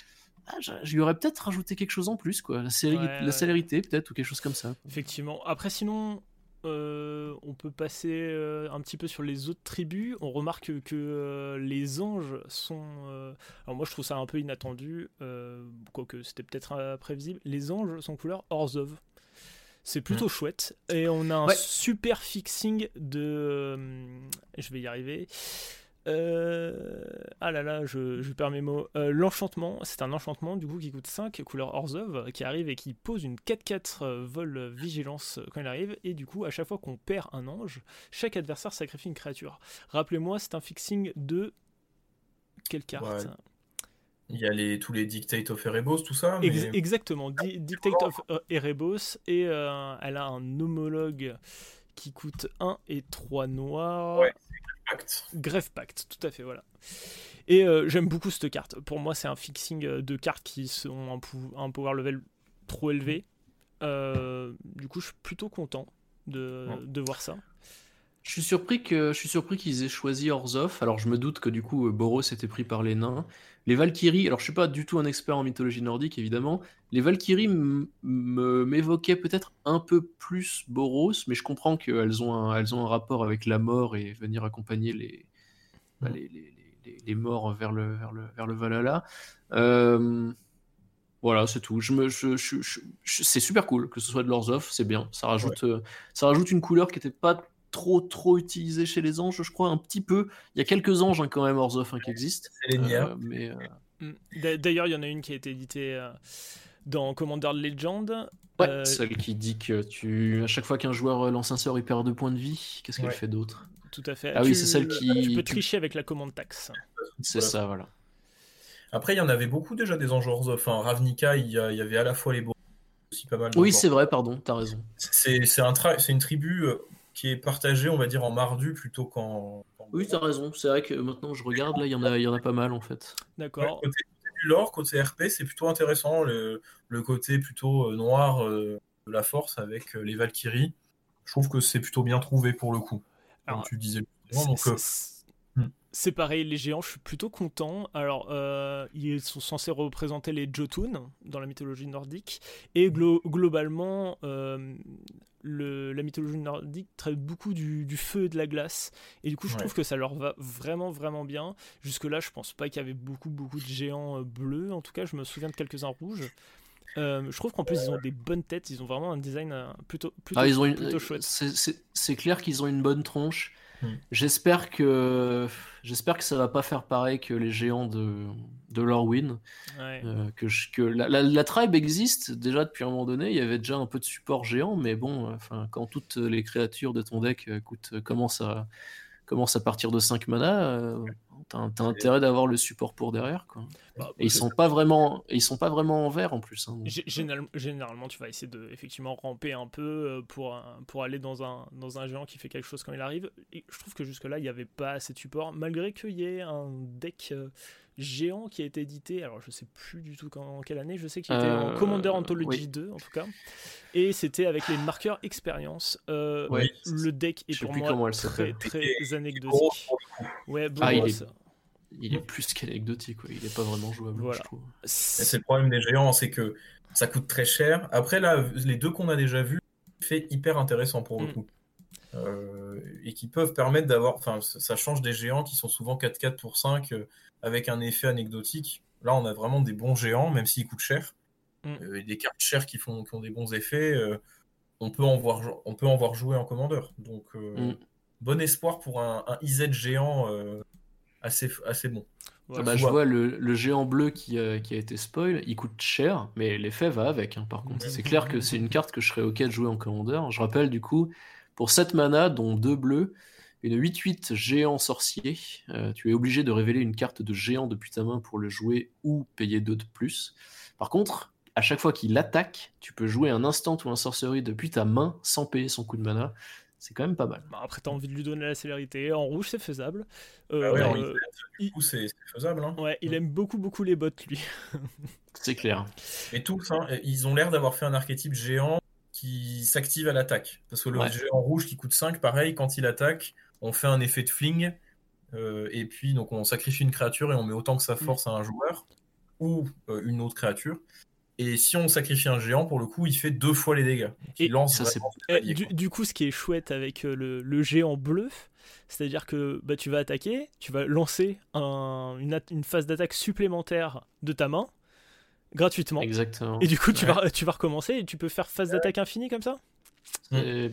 ah, je, lui aurais peut-être rajouté quelque chose en plus, quoi. La, série, la célérité, peut-être, ou quelque chose comme ça. Effectivement. Après, sinon, euh, on peut passer euh, un petit peu sur les autres tribus. On remarque que euh, les anges sont. alors moi je trouve ça un peu inattendu, quoique c'était peut-être prévisible. Les anges sont couleur Orzov. C'est plutôt hmm. chouette. Et on a un super fixing de. je vais y arriver. Euh... Ah là là, je, je perds mes mots. Euh, l'enchantement, c'est un enchantement du coup qui coûte 5, couleur Orzhov, qui arrive et qui pose une 4-4 euh, vol vigilance quand il arrive. Et du coup, à chaque fois qu'on perd un ange, chaque adversaire sacrifie une créature. Rappelez-moi, c'est un fixing de. Quelle carte Il y a les, tous les Dictate of Erebos, tout ça Exactement, Dictate of Erebos, et elle a un homologue qui coûte 1 et 3 noirs. Ouais, Grève Pact, tout à fait, voilà. Et euh, j'aime beaucoup cette carte. Pour moi, c'est un fixing euh, de cartes qui sont un, un power level trop élevé. Euh, du coup, je suis plutôt content de, de voir ça. Je suis surpris que je suis surpris qu'ils aient choisi Orzhov. Alors je me doute que du coup Boros était pris par les nains. Les Valkyries, alors je suis pas du tout un expert en mythologie nordique évidemment. Les Valkyries m'évoquaient peut-être un peu plus Boros, mais je comprends qu'elles ont un, elles ont un rapport avec la mort et venir accompagner les, bah, les, les, les, morts vers le vers le vers le Valhalla. Euh, voilà, c'est tout. Je me, je, je, c'est super cool que ce soit de l'Orzhov, c'est bien. Ça rajoute, euh, ça rajoute une couleur qui était pas trop trop utilisé chez les anges, je crois, un petit peu. Il y a quelques anges hein, quand même, Orzhov, hein, qui existent. Euh, mais euh, mm. D'ailleurs, il y en a une qui a été éditée euh, dans Commander Legend. Ouais, celle qui dit que tu, à chaque fois qu'un joueur lance un sort, il perd deux points de vie. Qu'est-ce qu'elle fait d'autre? Tout à fait. Ah oui, c'est celle qui. Tu peux tricher avec la commande taxe. C'est ça, voilà. Après, il y en avait beaucoup déjà des anges Orzhov. Enfin, Ravnica, il y, avait à la fois les beaux aussi pas mal. Oui, c'est vrai, pardon, t'as raison. C'est un c'est une tribu qui est partagé, on va dire, en mardu plutôt qu'en. Oui, tu as raison. C'est vrai que maintenant je regarde, là, il y, en a, y en a pas mal en fait. D'accord. côté, du lore, côté RP, c'est plutôt intéressant. Le, le côté plutôt euh, noir euh, de la force avec euh, les Valkyries, je trouve que c'est plutôt bien trouvé pour le coup. comme tu disais. C'est pareil, les géants, je suis plutôt content. Alors, euh, ils sont censés représenter les Jotun dans la mythologie nordique. Et globalement, euh, le, la mythologie nordique traite beaucoup du, feu et de la glace. Et du coup, je trouve que ça leur va vraiment, vraiment bien. Jusque-là, je pense pas qu'il y avait beaucoup, beaucoup de géants euh, bleus. En tout cas, je me souviens de quelques-uns rouges. je trouve qu'en plus ils ont des bonnes têtes, ils ont vraiment un design plutôt, plutôt, ah, ils ont plutôt chouette. C'est clair qu'ils ont une bonne tronche. Hmm. J'espère que j'espère que ça va pas faire pareil que les géants de de Lorwyn. Euh, que que la, la, tribe existe déjà depuis un moment donné. Il y avait déjà un peu de support géant, mais bon, enfin quand toutes les créatures de ton deck euh, coûtent, commencent à commencent à partir de 5 mana, euh, T'as intérêt d'avoir le support pour derrière, quoi. Bah, et ils sont pas vraiment, ils sont pas vraiment en vert en plus. Hein, généralement, tu vas essayer de effectivement ramper un peu euh, pour pour aller dans un dans un géant qui fait quelque chose quand il arrive. Et je trouve que jusque là, il n'y avait pas assez de support, malgré qu'il y ait un deck euh, géant qui a été édité. Alors, je sais plus du tout en quelle année. Je sais qu'il était en euh, Commander Anthology 2 en tout cas, et c'était avec les marqueurs expérience. Le deck est pour moi très très anecdotique. Ouais, bon, ah, il est plus qu'anecdotique, il est pas vraiment jouable, je trouve. C'est le problème des géants, c'est que ça coûte très cher. Après, là, les deux qu'on a déjà vus, fait hyper intéressant pour le mm. coup. Euh, et qui peuvent permettre d'avoir, enfin, ça change des géants qui sont souvent 4-4 pour 5 euh, avec un effet anecdotique. Là, on a vraiment des bons géants, même s'ils coûtent cher, mm. euh, et des cartes chères qui font, qui ont des bons effets. on peut en voir, on peut en voir jouer en commandeur. Donc, mm. bon espoir pour un, un IZ géant assez, assez bon. Ah bah, je vois le, géant bleu qui, a été spoil, il coûte cher, mais l'effet va avec. Hein, par contre, c'est clair que c'est une carte que je serais ok de jouer en commandeur. Je rappelle du coup, pour 7 mana, dont 2 bleus, une 8-8 géant sorcier, euh, tu es obligé de révéler une carte de géant depuis ta main pour le jouer ou payer 2 de plus. Par contre, à chaque fois qu'il attaque, tu peux jouer un instant ou un sorcerie depuis ta main sans payer son coup de mana c'est quand même pas mal. Bah, après, t'as envie de lui donner la célérité. En rouge, c'est faisable. Euh, ah ouais, du coup, c'est faisable. Hein. Ouais, il aime beaucoup, beaucoup les bottes, lui. c'est clair. Et tous, hein, ils ont l'air d'avoir fait un archétype géant qui s'active à l'attaque. Parce que le géant rouge qui coûte 5, pareil, quand il attaque, on fait un effet de fling. Euh, et puis, donc, on sacrifie une créature et on met autant que sa force à un joueur ou euh, une autre créature. Et si on sacrifie un géant, pour le coup, il fait deux fois les dégâts. il lance ça, du, coup, ce qui est chouette avec euh, le, géant bleu, c'est-à-dire que bah, tu vas attaquer, tu vas lancer une, phase d'attaque supplémentaire de ta main, gratuitement. Exactement. Et du coup, tu, vas, tu vas recommencer et tu peux faire phase d'attaque infinie comme ça?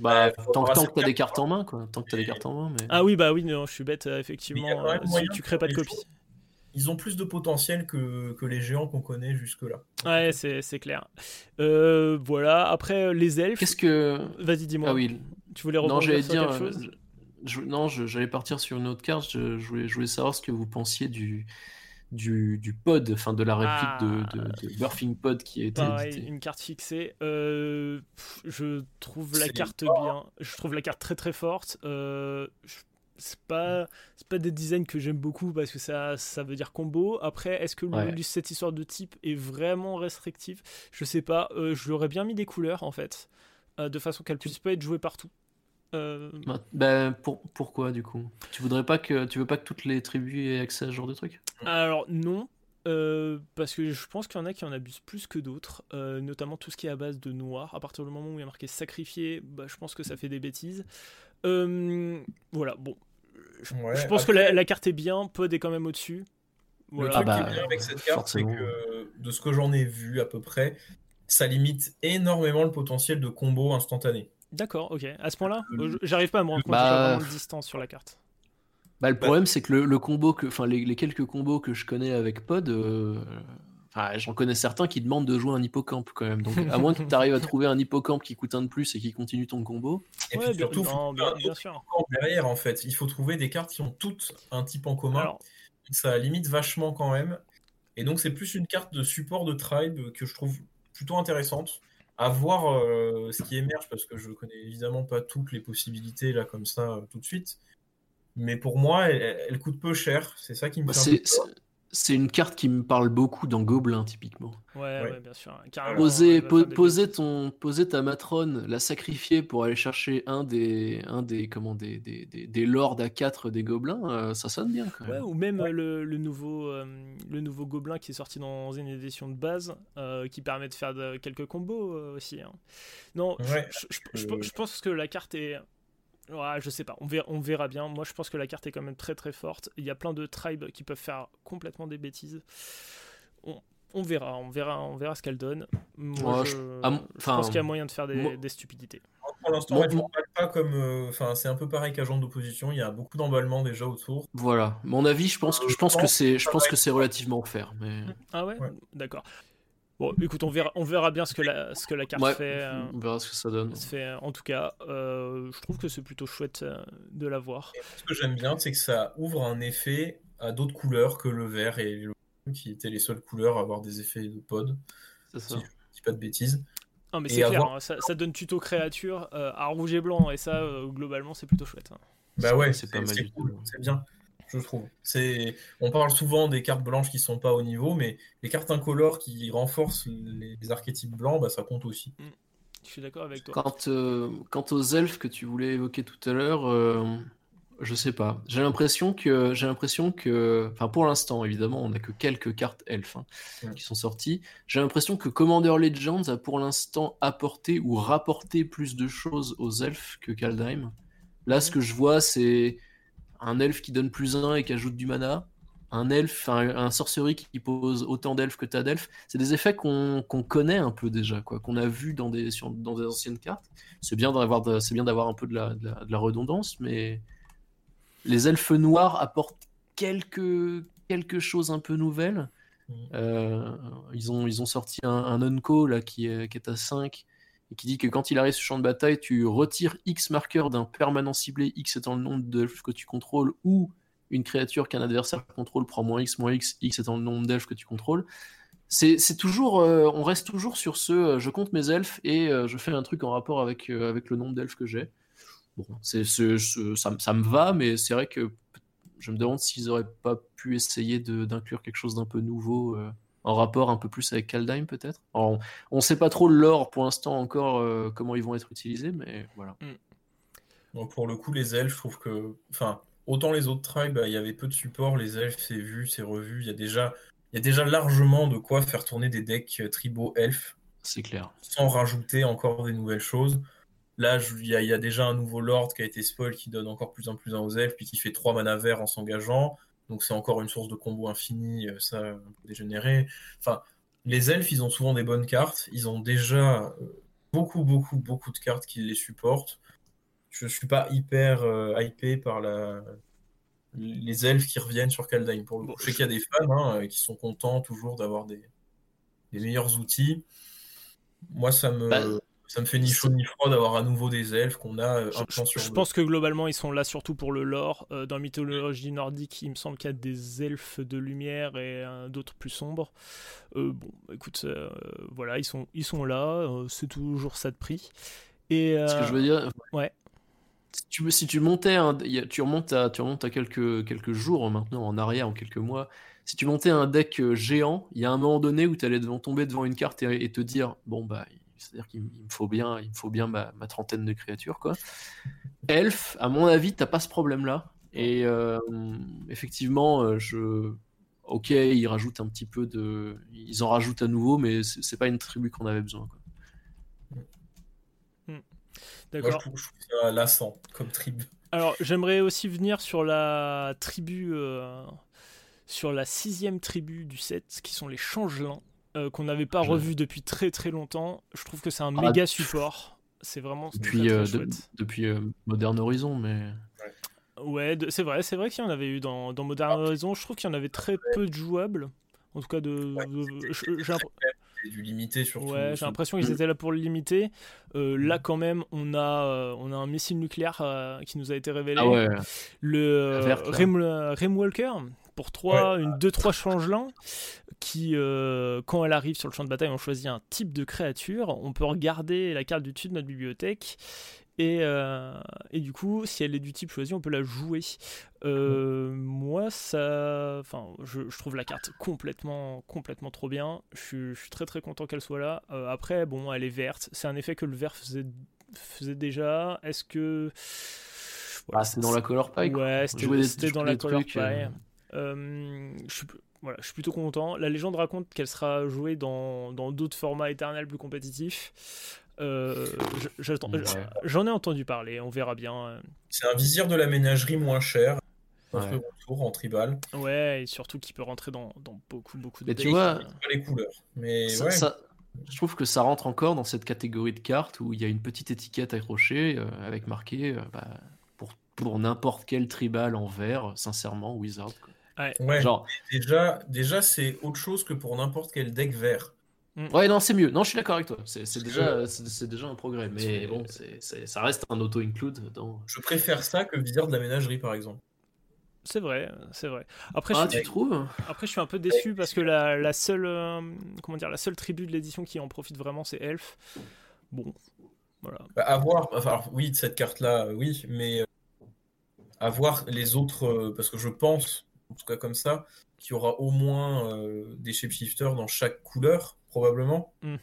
Bah, tant, tant que t'as des cartes en main, quoi. Tant que t'as des cartes en main. Mais... Ah oui, bah oui, non, je suis bête, euh, effectivement. Euh, si tu crées pas de copie ils ont plus de potentiel que, que les géants qu'on connaît jusque-là. Ouais, c'est clair. Euh, voilà, après les elfes. Qu'est-ce que. Vas-y, dis-moi. Ah oui. Tu voulais reprendre sur dire, quelque chose? je, Non, j'allais partir sur une autre carte. Je, voulais, je, voulais, savoir ce que vous pensiez du. Du, du pod, enfin de la réplique de, de, ah. Burfing Pod qui a été Pareil, une carte fixée. Euh, je trouve la carte bien. Je trouve la carte très très forte. Euh, c'est pas c'est pas des designs que j'aime beaucoup parce que ça ça veut dire combo. Après est-ce que cette histoire de type est vraiment restrictive je sais pas. Euh, je l'aurais bien mis des couleurs en fait. Euh, de façon qu'elle puisse pas être jouée partout. Euh... Bah, ben, pour, pourquoi du coup? Tu voudrais pas que tu veux pas que toutes les tribus aient accès à ce genre de truc? Alors non euh, parce que je pense qu'il y en a qui en abusent plus que d'autres, notamment tout ce qui est à base de noir. À partir du moment où il y a marqué sacrifié, bah, je pense que ça fait des bêtises. voilà, bon, je, pense que la, carte est bien, Pod est quand même au-dessus. Le truc qui est bien avec cette carte, c'est que de ce que j'en ai vu à peu près, ça limite énormément le potentiel de combo instantané. D'accord, ok. À ce point-là, euh, j'arrive pas à me rendre compte bah... de distance sur la carte. Bah, le problème, c'est que le, combo que, enfin, les, quelques combos que je connais avec Pod, euh, j'en connais certains qui demandent de jouer un hippocampe quand même. Donc, à moins que tu arrives à trouver un hippocampe qui coûte un de plus et qui continue ton combo. Et puis surtout, bien, sûr. derrière en fait. Il faut trouver des cartes qui ont toutes un type en commun. Ça limite vachement quand même. Et donc, c'est plus une carte de support de tribe que je trouve plutôt intéressante. À voir euh, ce qui émerge parce que je connais évidemment pas toutes les possibilités là comme ça euh, tout de suite. Mais pour moi, elle, coûte peu cher. C'est ça qui me fait c'est une carte qui me parle beaucoup dans Gobelin, typiquement. Ouais, ouais. bien sûr. poser, poser, ton, poser ta matrone, la sacrifier pour aller chercher un des, un des, comment, des, des, des, lords à 4 des gobelins, euh, ça sonne bien. Quand même. ou même le, le, nouveau, euh, le nouveau gobelin qui est sorti dans une édition de base, euh, qui permet de faire quelques combos aussi. Hein. Non, je pense que la carte est Ouais, je sais pas, on verra, on verra bien. Moi, je pense que la carte est quand même très très forte. Il y a plein de tribes qui peuvent faire complètement des bêtises. On, verra, on verra, on verra ce qu'elle donne. Moi, je, pense qu'il y a moyen de faire des, stupidités. Pour l'instant, pas comme. Euh, enfin, c'est un peu pareil qu'agent d'opposition. Il y a beaucoup d'emballement déjà autour. Voilà. Mon avis, je pense que je pense que c'est, je pense que c'est relativement faire. Mais... Ah ouais. D'accord. Bon, écoute, on verra, on verra bien ce que la, ce que la carte fait. Euh, on verra ce que ça donne. fait, euh, en tout cas, euh, je trouve que c'est plutôt chouette de la voir. ce que j'aime bien, c'est que ça ouvre un effet à d'autres couleurs que le vert et le bleu, qui étaient les seules couleurs à avoir des effets de pod. C'est ça. Si je dis pas de bêtises. Non, mais c'est clair, hein, ça, ça, donne tuto créature à rouge et blanc, et ça, globalement, c'est plutôt chouette. Hein. Bah ouais, c'est pas mal. C'est bien je trouve. C'est, on parle souvent des cartes blanches qui sont pas au niveau, mais les cartes incolores qui renforcent les, archétypes blancs, bah, ça compte aussi. Mm. Je suis d'accord avec toi. Quant, euh, quant, aux elfes que tu voulais évoquer tout à l'heure, euh, je sais pas. J'ai l'impression que, j'ai l'impression que, enfin pour l'instant évidemment, on a que quelques cartes elfes hein, qui sont sorties. J'ai l'impression que Commander Legends a pour l'instant apporté ou rapporté plus de choses aux elfes que Kaldheim. Là, ce que je vois, c'est un elfe qui donne plus 1 et qui ajoute du mana, un elfe, un, un sorcerie qui pose autant d'elfes que t'as d'elfes, c'est des effets qu'on connaît un peu déjà, quoi, qu'on a vu dans des, dans des anciennes cartes. C'est bien d'avoir, un peu de la, de la, redondance, mais les elfes noirs apportent quelque, quelque chose un peu nouvelle. Mm. Euh, ils, ont, ils ont sorti un, un Unco là, qui, est, qui est à 5 et qui dit que quand il arrive sur le champ de bataille, tu retires X marqueur d'un permanent ciblé, X étant le nombre d'elfes que tu contrôles, ou une créature qu'un adversaire contrôle prend moins X, moins X, X étant le nombre d'elfes que tu contrôles. C'est toujours, euh, on reste toujours sur ce, euh, je compte mes elfes et euh, je fais un truc en rapport avec, avec le nombre d'elfes que j'ai. Bon, c'est ce, ça, ça, me va, mais c'est vrai que je me demande s'ils auraient pas pu essayer d'inclure quelque chose d'un peu nouveau en rapport un peu plus avec Kaldheim peut-être? On ne sait pas trop l'or pour l'instant encore euh, comment ils vont être utilisés, mais voilà. Mm. pour le coup, les elfes, je trouve que, enfin, autant les autres tribes, bah, il y avait peu de support. Les elfes, c'est vu, c'est revu. Il y a déjà, il y a déjà largement de quoi faire tourner des decks euh, tribaux elfes. C'est clair. Sans rajouter encore des nouvelles choses. Là, il y, a déjà un nouveau Lord qui a été spoil qui donne encore plus en plus un aux elfes, puis qui fait 3 mana verts en s'engageant. Donc c'est encore une source de combo infini, euh, ça un peu dégénéré. Enfin, les elfes, ils ont souvent des bonnes cartes. Ils ont déjà euh, beaucoup, beaucoup, beaucoup de cartes qui les supportent. Je suis pas hyper euh, hypé par la... les elfes qui reviennent sur Kaldheim. Pour le Je sais qu'il y a des fans hein, qui sont contents toujours d'avoir des... des meilleurs outils. Moi, ça me... Bah, ça me fait ni chaud ni froid d'avoir à nouveau des elfes qu'on a euh, un je, sur Je pense que globalement ils sont là surtout pour le lore. Euh, dans la mythologie nordique, il me semble qu'il y a des elfes de lumière et euh, d'autres plus sombres. bon, écoute, voilà, ils sont, ils sont là, c'est toujours ça de prix. Et, Ce que je veux dire, ouais. Si tu, si tu montais, tu remontes à, tu remontes à quelques, quelques jours maintenant, en arrière, en quelques mois. Si tu montais un deck géant, il y a un moment donné où tu allais devant, tomber devant une carte et, et te dire, bon bah c'est-à-dire qu'il me faut bien, il me faut bien ma, trentaine de créatures, quoi. Elf, à mon avis, t'as pas ce problème-là. Et euh, effectivement, euh, je, ok, ils rajoutent un petit peu de, ils en rajoutent à nouveau, mais c'est pas une tribu qu'on avait besoin. Quoi. Hmm. D'accord. je trouve ça lassant comme tribu. Alors, j'aimerais aussi venir sur la tribu, euh, sur la sixième tribu du set, qui sont les changelins. Euh, qu'on n'avait pas revu depuis très très longtemps. Je trouve que c'est un ah, méga support. C'est vraiment depuis euh, depuis euh, Modern Horizon, mais ouais, c'est vrai, c'est vrai qu'il y en avait eu dans, dans Modern ah, Horizon. Je trouve qu'il y en avait très peu de jouables. En tout cas, de, j'ai du limité surtout. Ouais, j'ai l'impression qu'ils étaient là pour le limiter. là, quand même, on a, on a un missile nucléaire qui nous a été révélé. Ah ouais. Le Rim, Walker pour 3, une 2-3 changelin qui, euh, quand elle arrive sur le champ de bataille, on choisit un type de créature. On peut regarder la carte du dessus de notre bibliothèque Et, et du coup, si elle est du type choisi, on peut la jouer. Moi, ça, enfin, je, je, trouve la carte complètement, complètement trop bien. Je, je suis très très content qu'elle soit là. après, bon, elle est verte. C'est un effet que le vert faisait, faisait déjà. Est-ce que voilà, ah, c'était dans la color pie. Ouais, c'était dans la color pie. Euh, je suis voilà, je suis plutôt content. La légende raconte qu'elle sera jouée dans d'autres formats éternels plus compétitifs. Euh, J'en ai entendu parler, on verra bien. C'est un vizir de la ménagerie moins cher. Ouais. retour en tribal. Ouais, et surtout qui peut rentrer dans, dans beaucoup, beaucoup de Mais tu vois, les couleurs. Mais ça, ouais. ça, je trouve que ça rentre encore dans cette catégorie de cartes où il y a une petite étiquette accrochée euh, avec marqué euh, bah, pour, pour n'importe quel tribal en vert, sincèrement, Wizard. Quoi. Ouais, Genre... déjà, déjà c'est autre chose que pour n'importe quel deck vert. Mm. Ouais, non, c'est mieux. Non, je suis d'accord avec toi. C'est déjà, c'est déjà un progrès. Mais bon, ça reste un auto-include dans. Je préfère ça que Vizard de la ménagerie, par exemple. C'est vrai, c'est vrai. Après, ah, je, tu trouves? Après, je suis un peu déçu parce que la, la seule, euh, comment dire, la seule tribu de l'édition qui en profite vraiment, c'est Elf. Bon, voilà. Bah, avoir, enfin, oui, de cette carte-là, oui, mais avoir euh, les autres, euh, parce que je pense en tout cas comme ça, qu'il y aura au moins euh, des shapeshifters dans chaque couleur, probablement. Mhm.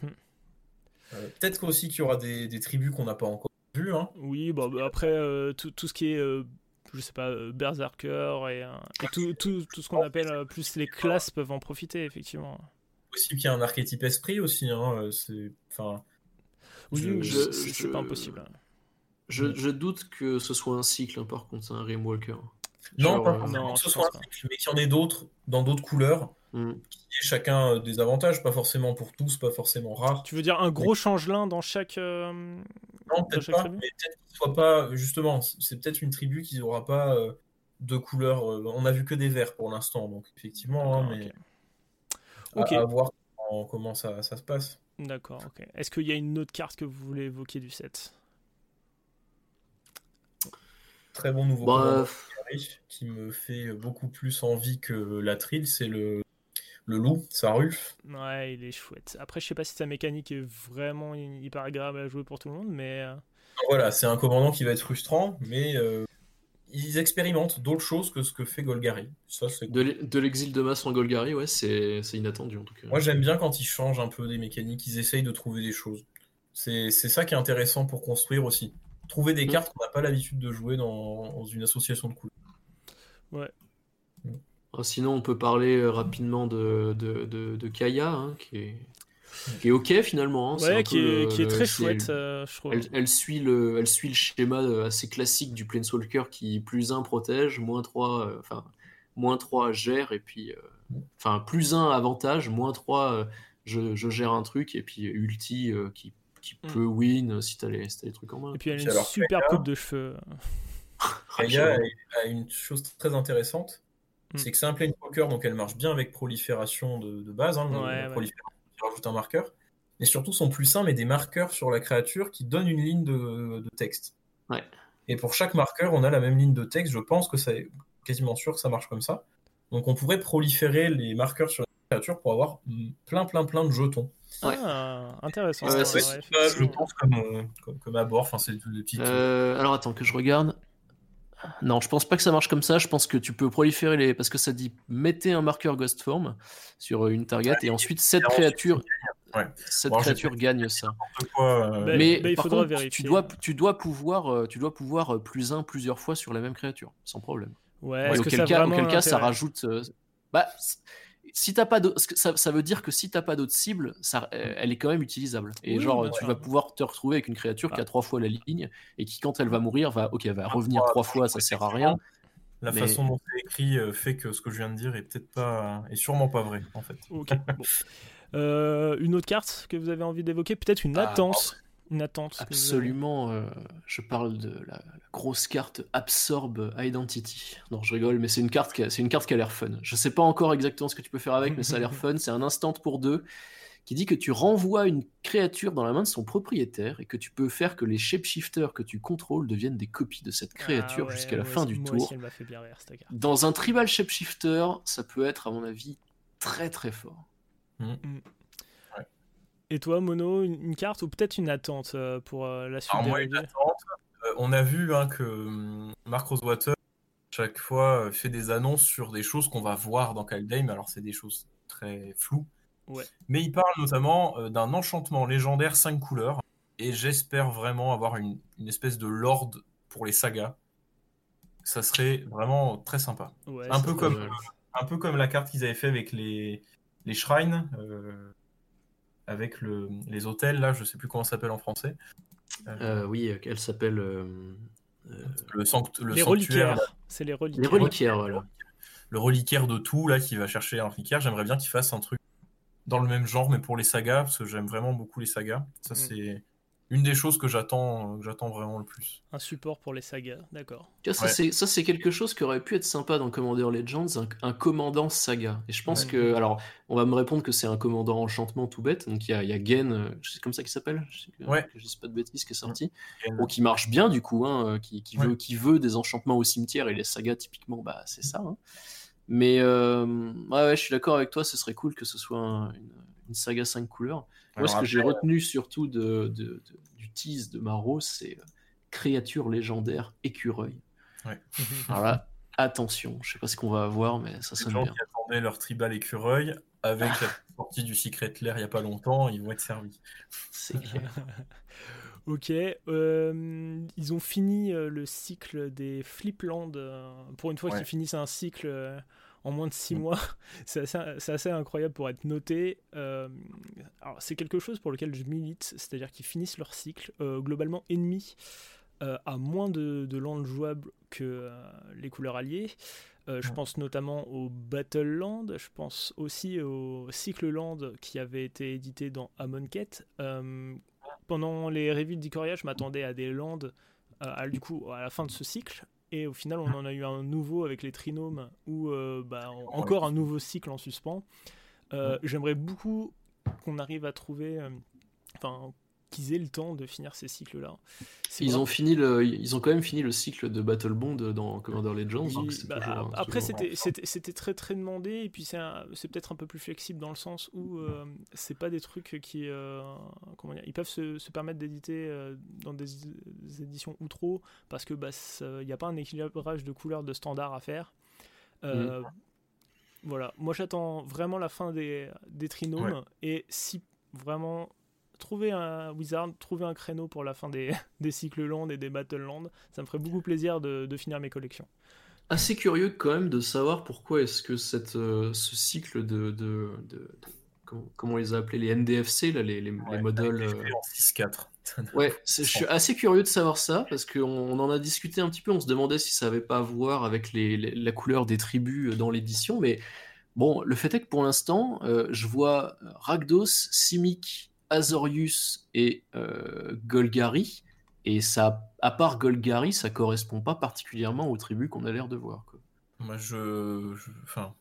Euh, peut-être aussi qu'il y aura des, des tribus qu'on n'a pas encore vues. Hein. Oui, bah, bah après, euh, tout, tout, ce qui est, je sais pas, Berserker et, et tout, tout, tout, ce qu'on appelle plus les classes peuvent en profiter, effectivement. Possible qu'il y ait un archétype esprit aussi. Hein, c'est, enfin, oui, je, c'est pas impossible. Je, je, doute que ce soit un cycle, hein, par contre, un Rimwalker. Non, pas forcément que ce soit un cycle, mais qu'il y en ait d'autres dans d'autres couleurs, mm. qui aient chacun des avantages, pas forcément pour tous, pas forcément rare. Tu veux dire un gros changelin dans chaque. Euh, non, peut-être pas, mais peut-être qu'il soit pas. Justement, c'est peut-être une tribu qui n'aura pas euh, de couleurs. Euh, on a vu que des verts pour l'instant, donc effectivement, hein, mais. Ok. À, voir comment ça, ça se passe. D'accord, ok. Est-ce qu'il y a une autre carte que vous voulez évoquer du set? Très bon nouveau bah, qui me fait beaucoup plus envie que la trill, c'est le, le loup, Sarulf. Ouais, il est chouette. Après, je sais pas si sa mécanique est vraiment hyper agréable à jouer pour tout le monde, mais. Euh, voilà, c'est un commandant qui va être frustrant, mais euh, ils expérimentent d'autres choses que ce que fait Golgari. Ça, c'est de l'exil de masse en Golgari, ouais, c'est inattendu en tout cas. Moi, j'aime bien quand ils changent un peu des mécaniques, ils essayent de trouver des choses. C'est ça qui est intéressant pour construire aussi. Trouver des mm. cartes qu'on n'a pas l'habitude de jouer dans, dans une association de couleurs. Ouais. Ah, sinon, on peut parler euh, rapidement de, de, de, Kaya, hein, qui, est, qui est ok finalement. Hein. Ouais, qui, est, qui, est, très chouette, euh, je trouve. Elle, suit le, elle suit le schéma euh, assez classique du Planeswalker qui plus 1 protège, moins 3, enfin, moins 3 gère, et puis. Enfin, plus 1 avantage, moins 3 je, je, gère un truc, et puis ulti qui, qui mm. peut win si t'as les, les trucs en main. Et puis elle a une super coupe de cheveux. [laughs] Kaya a une chose très intéressante, hmm. c'est que c'est un poker donc elle marche bien avec prolifération de, de base, hein, ouais, prolifération un marqueur, et surtout son plus simple mais des marqueurs sur la créature qui donnent une ligne de, de texte. Ouais. Et pour chaque marqueur, on a la même ligne de texte. Je pense que c'est quasiment sûr que ça marche comme ça. Donc on pourrait proliférer les marqueurs sur la créature pour avoir plein, plein, plein de jetons. Ah, intéressant. Ouais, je pense comme, euh, comme, comme abord. Enfin, c'est des petites. Euh, alors attends que je regarde. Non, je pense pas que ça marche comme ça. Je pense que tu peux proliférer les. Parce que ça dit mettez un marqueur Ghost Form sur une target et ensuite cette créature. Cette créature gagne ça. Euh, mais, par contre, tu dois, tu dois pouvoir, euh, tu dois pouvoir euh, plus un plusieurs fois sur la même créature, sans problème. Ouais. auquel, cas, auquel cas, ça rajoute. Bah, si t'as pas ça, ça veut dire que si t'as pas d'autres cibles, ça, euh, elle est quand même utilisable. Et genre, tu vas pouvoir te retrouver avec une créature qui a trois fois la ligne et qui, quand elle va mourir, va, ok, elle va revenir trois fois, ça sert à rien. La façon dont c'est écrit euh, fait que ce que je viens de dire est peut-être pas, est sûrement pas vrai, en fait. [laughs] Euh, une autre carte que vous avez envie d'évoquer, peut-être une ah, latence une attente. Absolument. Euh, je parle de la, grosse carte Absorb Identity. Non, je rigole, mais c'est une carte qui a, c'est une carte qui a l'air fun. Je sais pas encore exactement ce que tu peux faire avec, mais ça a l'air [laughs] fun. C'est un instant pour deux qui dit que tu renvoies une créature dans la main de son propriétaire et que tu peux faire que les shapeshifters que tu contrôles deviennent des copies de cette créature ah jusqu'à la fin du tour. Dans un tribal shapeshifter, ça peut être, à mon avis, très très fort. Mm. Et toi, Mono, une, carte ou peut-être une attente euh, pour euh, la suite Alors, moi, une attente, on a vu hein, que hum, Mark Rosewater, chaque fois, fait des annonces sur des choses qu'on va voir dans Kaldheim. Alors, c'est des choses très floues. Mais il parle notamment d'un enchantement légendaire 5 couleurs. Et j'espère vraiment avoir une, une espèce de lord pour les sagas ça serait vraiment très sympa. un, peu comme, un peu comme la carte qu'ils avaient fait avec les, les shrines, euh, avec le, les hôtels, là, je sais plus comment ça s'appelle en français. Euh, euh, oui, elle s'appelle. le, le les reliquaires. C'est les reliquaires. Les reliquaires, voilà. Le reliquaire de tout, là, qui va chercher un reliquaire. J'aimerais bien qu'il fasse un truc dans le même genre, mais pour les sagas, parce que j'aime vraiment beaucoup les sagas. Ça, mm. c'est une des choses que j'attends j'attends vraiment le plus. Un support pour les sagas, d'accord. Ça, c'est quelque chose qui aurait pu être sympa dans Commander Legends, un, commandant saga. Et je pense que. Alors, on va me répondre que c'est un commandant enchantement tout bête. Donc, il y a, y a Gen, euh, c'est comme ça qu'il s'appelle? Ouais. Je dis pas de bêtises, qui est sorti. Bon, qui marche bien, du coup, hein, euh, qui, qui veut, qui veut des enchantements au cimetière. Et les sagas, typiquement, bah, c'est ça. Hein. Mais euh, ouais, je suis d'accord avec toi, ce serait cool que ce soit une, une saga 5 couleurs. Moi, ce que j'ai retenu surtout de, de, du tease de Maro, c'est euh, créature légendaire écureuil. Ouais. [laughs] Alors là, attention, je sais pas ce qu'on va avoir, mais ça sonne bien. Les gens qui attendaient leur tribal écureuil, avec la [laughs] sortie du Secret Lair il y a pas longtemps, ils vont être servis. C'est clair. [laughs] ok, euh, ils ont fini euh, le cycle des Flipland. pour une fois qu'ils finissent un cycle en moins de 6 mm. mois. [laughs] c'est assez, incroyable pour être noté. Euh, alors, c'est quelque chose pour lequel je milite, c'est-à-dire qu'ils finissent leur cycle euh, globalement ennemi euh, à moins de, de landes jouables que les couleurs alliées. je pense notamment au Battle Land, je pense aussi au Cycle Land qui avait été édité dans Amonkhet. pendant les reveals d'Ikoria, je m'attendais à des landes du coup, à la fin de ce cycle, et au final, on en a eu un nouveau avec les trinomes, ou euh, bah, encore un nouveau cycle en suspens. Euh, j'aimerais beaucoup qu'on arrive à trouver, euh, enfin, qu'ils aient le temps de finir ces cycles-là. Ils ont fini le, ils ont quand même fini le cycle de Battle Bond dans Commander Legends. Bah, après, c'était très très demandé et puis c'est peut-être un peu plus flexible dans le sens où euh, c'est pas des trucs qui, euh, comment dire, ils peuvent se, se permettre d'éditer euh, dans des, éditions ou trop parce que bah il n'y a pas un équilibrage de couleurs de standard à faire. Mm. Voilà, moi j'attends vraiment la fin des, des trinomes et si vraiment trouver un Wizard, trouver un créneau pour la fin des, [laughs] des cycles Land et des Battle Land. Ça me ferait beaucoup plaisir de, de, finir mes collections. Assez curieux quand même de savoir pourquoi est-ce que cette, euh, ce cycle de, de, de, comment, on les a appelés les NDFC là, les, les, les modèles. Euh... 6-4. [laughs] ouais, je suis assez curieux de savoir ça parce qu'on on en a discuté un petit peu. On se demandait si ça avait pas à voir avec les, la couleur des tribus euh, dans l'édition, mais bon, le fait est que pour l'instant, euh, je vois Ragdos, Simic Azorius et euh, Golgari. Et ça, à part Golgari, ça correspond pas particulièrement aux tribus qu'on a l'air de voir. Quoi. Moi, je, enfin,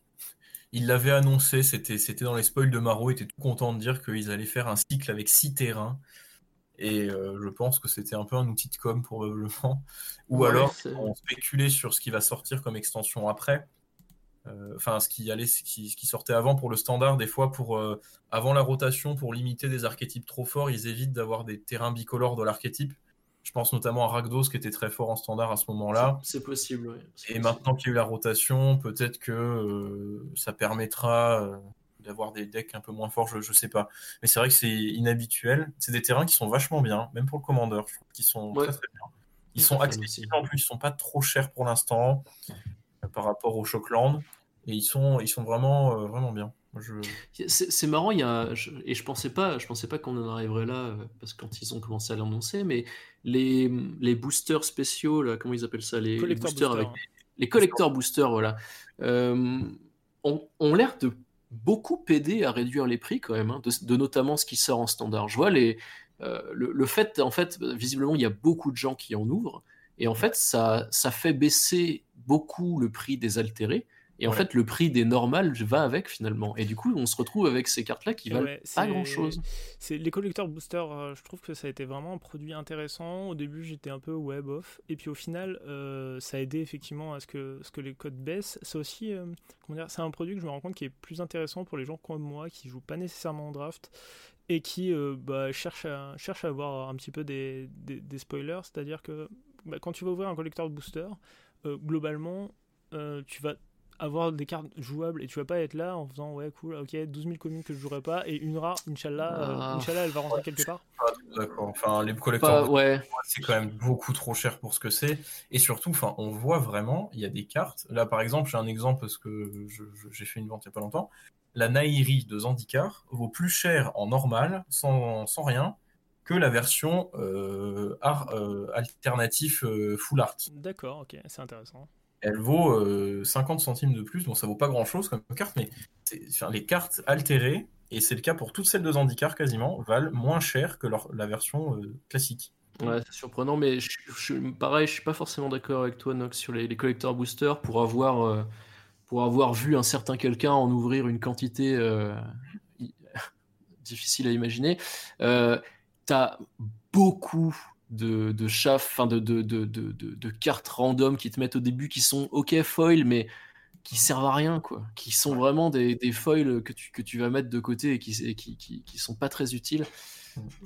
il l'avait annoncé, c'était, c'était dans les spoils de Maro, il était tout content de dire qu'ils allaient faire un cycle avec six terrains. Et euh, je pense que c'était un peu un outil de com probablement. Ou alors, on spéculait sur ce qui va sortir comme extension après. Euh, enfin ce qui allait, ce qui, ce qui, sortait avant pour le standard, des fois pour euh, avant la rotation, pour limiter des archétypes trop forts, ils évitent d'avoir des terrains bicolores dans l'archétype. Je pense notamment à Rakdos qui était très fort en standard à ce moment-là. C'est possible. Oui. Et maintenant qu'il y a eu la rotation, peut-être que euh, ça permettra d'avoir des decks un peu moins forts, je, je sais pas. Mais c'est vrai que c'est inhabituel. C'est des terrains qui sont vachement bien, même pour le commandeur, je trouve qu'ils sont très très bien. Ils sont accessibles en plus, ils sont pas trop chers pour l'instant par rapport au Shockland. Et ils sont, ils sont vraiment, euh, vraiment bien. Je... C'est marrant, il y a, et je pensais pas, je pensais pas qu'on en arriverait là, euh, parce que quand ils ont commencé à l'annoncer, mais les, les boosters spéciaux, là, comment ils appellent ça, les, boosters avec les collecteurs boosters, voilà, euh, ont, ont l'air de beaucoup aider à réduire les prix quand même, hein, de, notamment ce qui sort en standard. Je vois les, le, le, fait, en fait, visiblement, il y a beaucoup de gens qui en ouvrent, et en fait, ça, ça fait baisser beaucoup le prix des altérés. Et en fait, le prix des normales va avec finalement. Et du coup, on se retrouve avec ces cartes-là qui valent pas grand-chose. C'est les collecteurs boosters. Euh, je trouve que ça a été vraiment un produit intéressant. Au début, j'étais un peu web off, et puis au final, euh, ça a aidé effectivement à ce que ce que les codes baissent. C'est aussi, euh, comment dire, c'est un produit que je me rends compte qui est plus intéressant pour les gens comme moi qui jouent pas nécessairement en draft et qui bah, cherchent à cherchent à avoir un petit peu des, des, des spoilers. C'est-à-dire que bah, quand tu vas ouvrir un collecteur de booster, globalement, tu vas avoir des cartes jouables et tu vas pas être là en faisant ouais cool ok 12 000 communes que je jouerai pas et une rare Inch'Allah euh, ah. Inch'Allah elle va rentrer quelque part d'accord enfin les collecteurs ouais. c'est quand même beaucoup trop cher pour ce que c'est et surtout enfin on voit vraiment il y a des cartes là par exemple j'ai un exemple parce que j'ai fait une vente il y a pas longtemps la Nairi de Zandikar vaut plus cher en normal sans, sans rien que la version euh, art, euh, alternatif euh, full art. D'accord, ok, c'est intéressant elle vaut 50 euh, centimes de plus. Bon, ça vaut pas grand chose comme carte, mais les cartes altérées, et c'est le cas pour toutes celles de Zandikar quasiment, valent moins cher que la version euh, classique. Ouais, c'est surprenant, mais je, pareil, je suis pas forcément d'accord avec toi, Nox, sur les, collecteurs boosters pour avoir, euh, pour avoir vu un certain quelqu'un en ouvrir une quantité [laughs] difficile à imaginer. T'as beaucoup de, de enfin de, de, de, de, cartes random qui te mettent au début qui sont ok foil, mais qui servent à rien, quoi. Qui sont vraiment des, des foils que tu, que tu vas mettre de côté et qui, qui, qui, qui sont pas très utiles.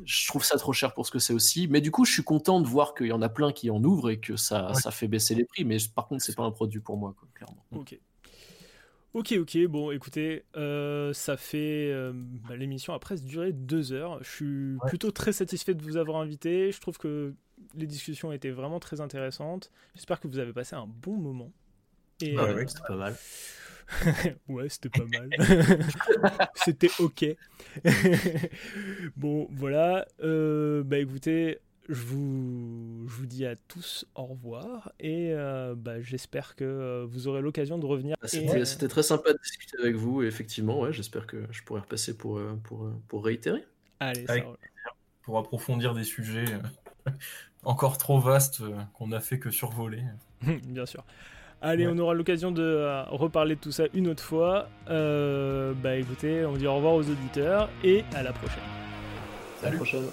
Je trouve ça trop cher pour ce que c'est aussi. Mais du coup, je suis content de voir qu'il y en a plein qui en ouvrent et que ça, ça fait baisser les prix. Mais par contre, c'est pas un produit pour moi, quoi, clairement. Ok. Ok, ok, bon, écoutez, euh, ça fait. Euh, bah, l'émission a presque duré deux heures. Je suis plutôt très satisfait de vous avoir invité. Je trouve que les discussions étaient vraiment très intéressantes. J'espère que vous avez passé un bon moment. Et, bah ouais, euh, c'était pas mal. [laughs] ouais, c'était pas mal. [laughs] c'était ok. [laughs] bon, voilà. bah écoutez, je vous, je vous dis à tous au revoir et euh, bah, j'espère que euh, vous aura l'occasion de revenir. Bah, c'était très sympa de discuter avec vous et effectivement, ouais, j'espère que je pourrai repasser pour, euh, pour, pour réitérer. Allez, ça Pour approfondir des sujets [laughs] encore trop vastes qu'on n'a fait que survoler. [laughs] Bien sûr. Allez, on aura l'occasion de reparler de tout ça une autre fois. bah écoutez, on dit au revoir aux auditeurs et à la prochaine. À la prochaine.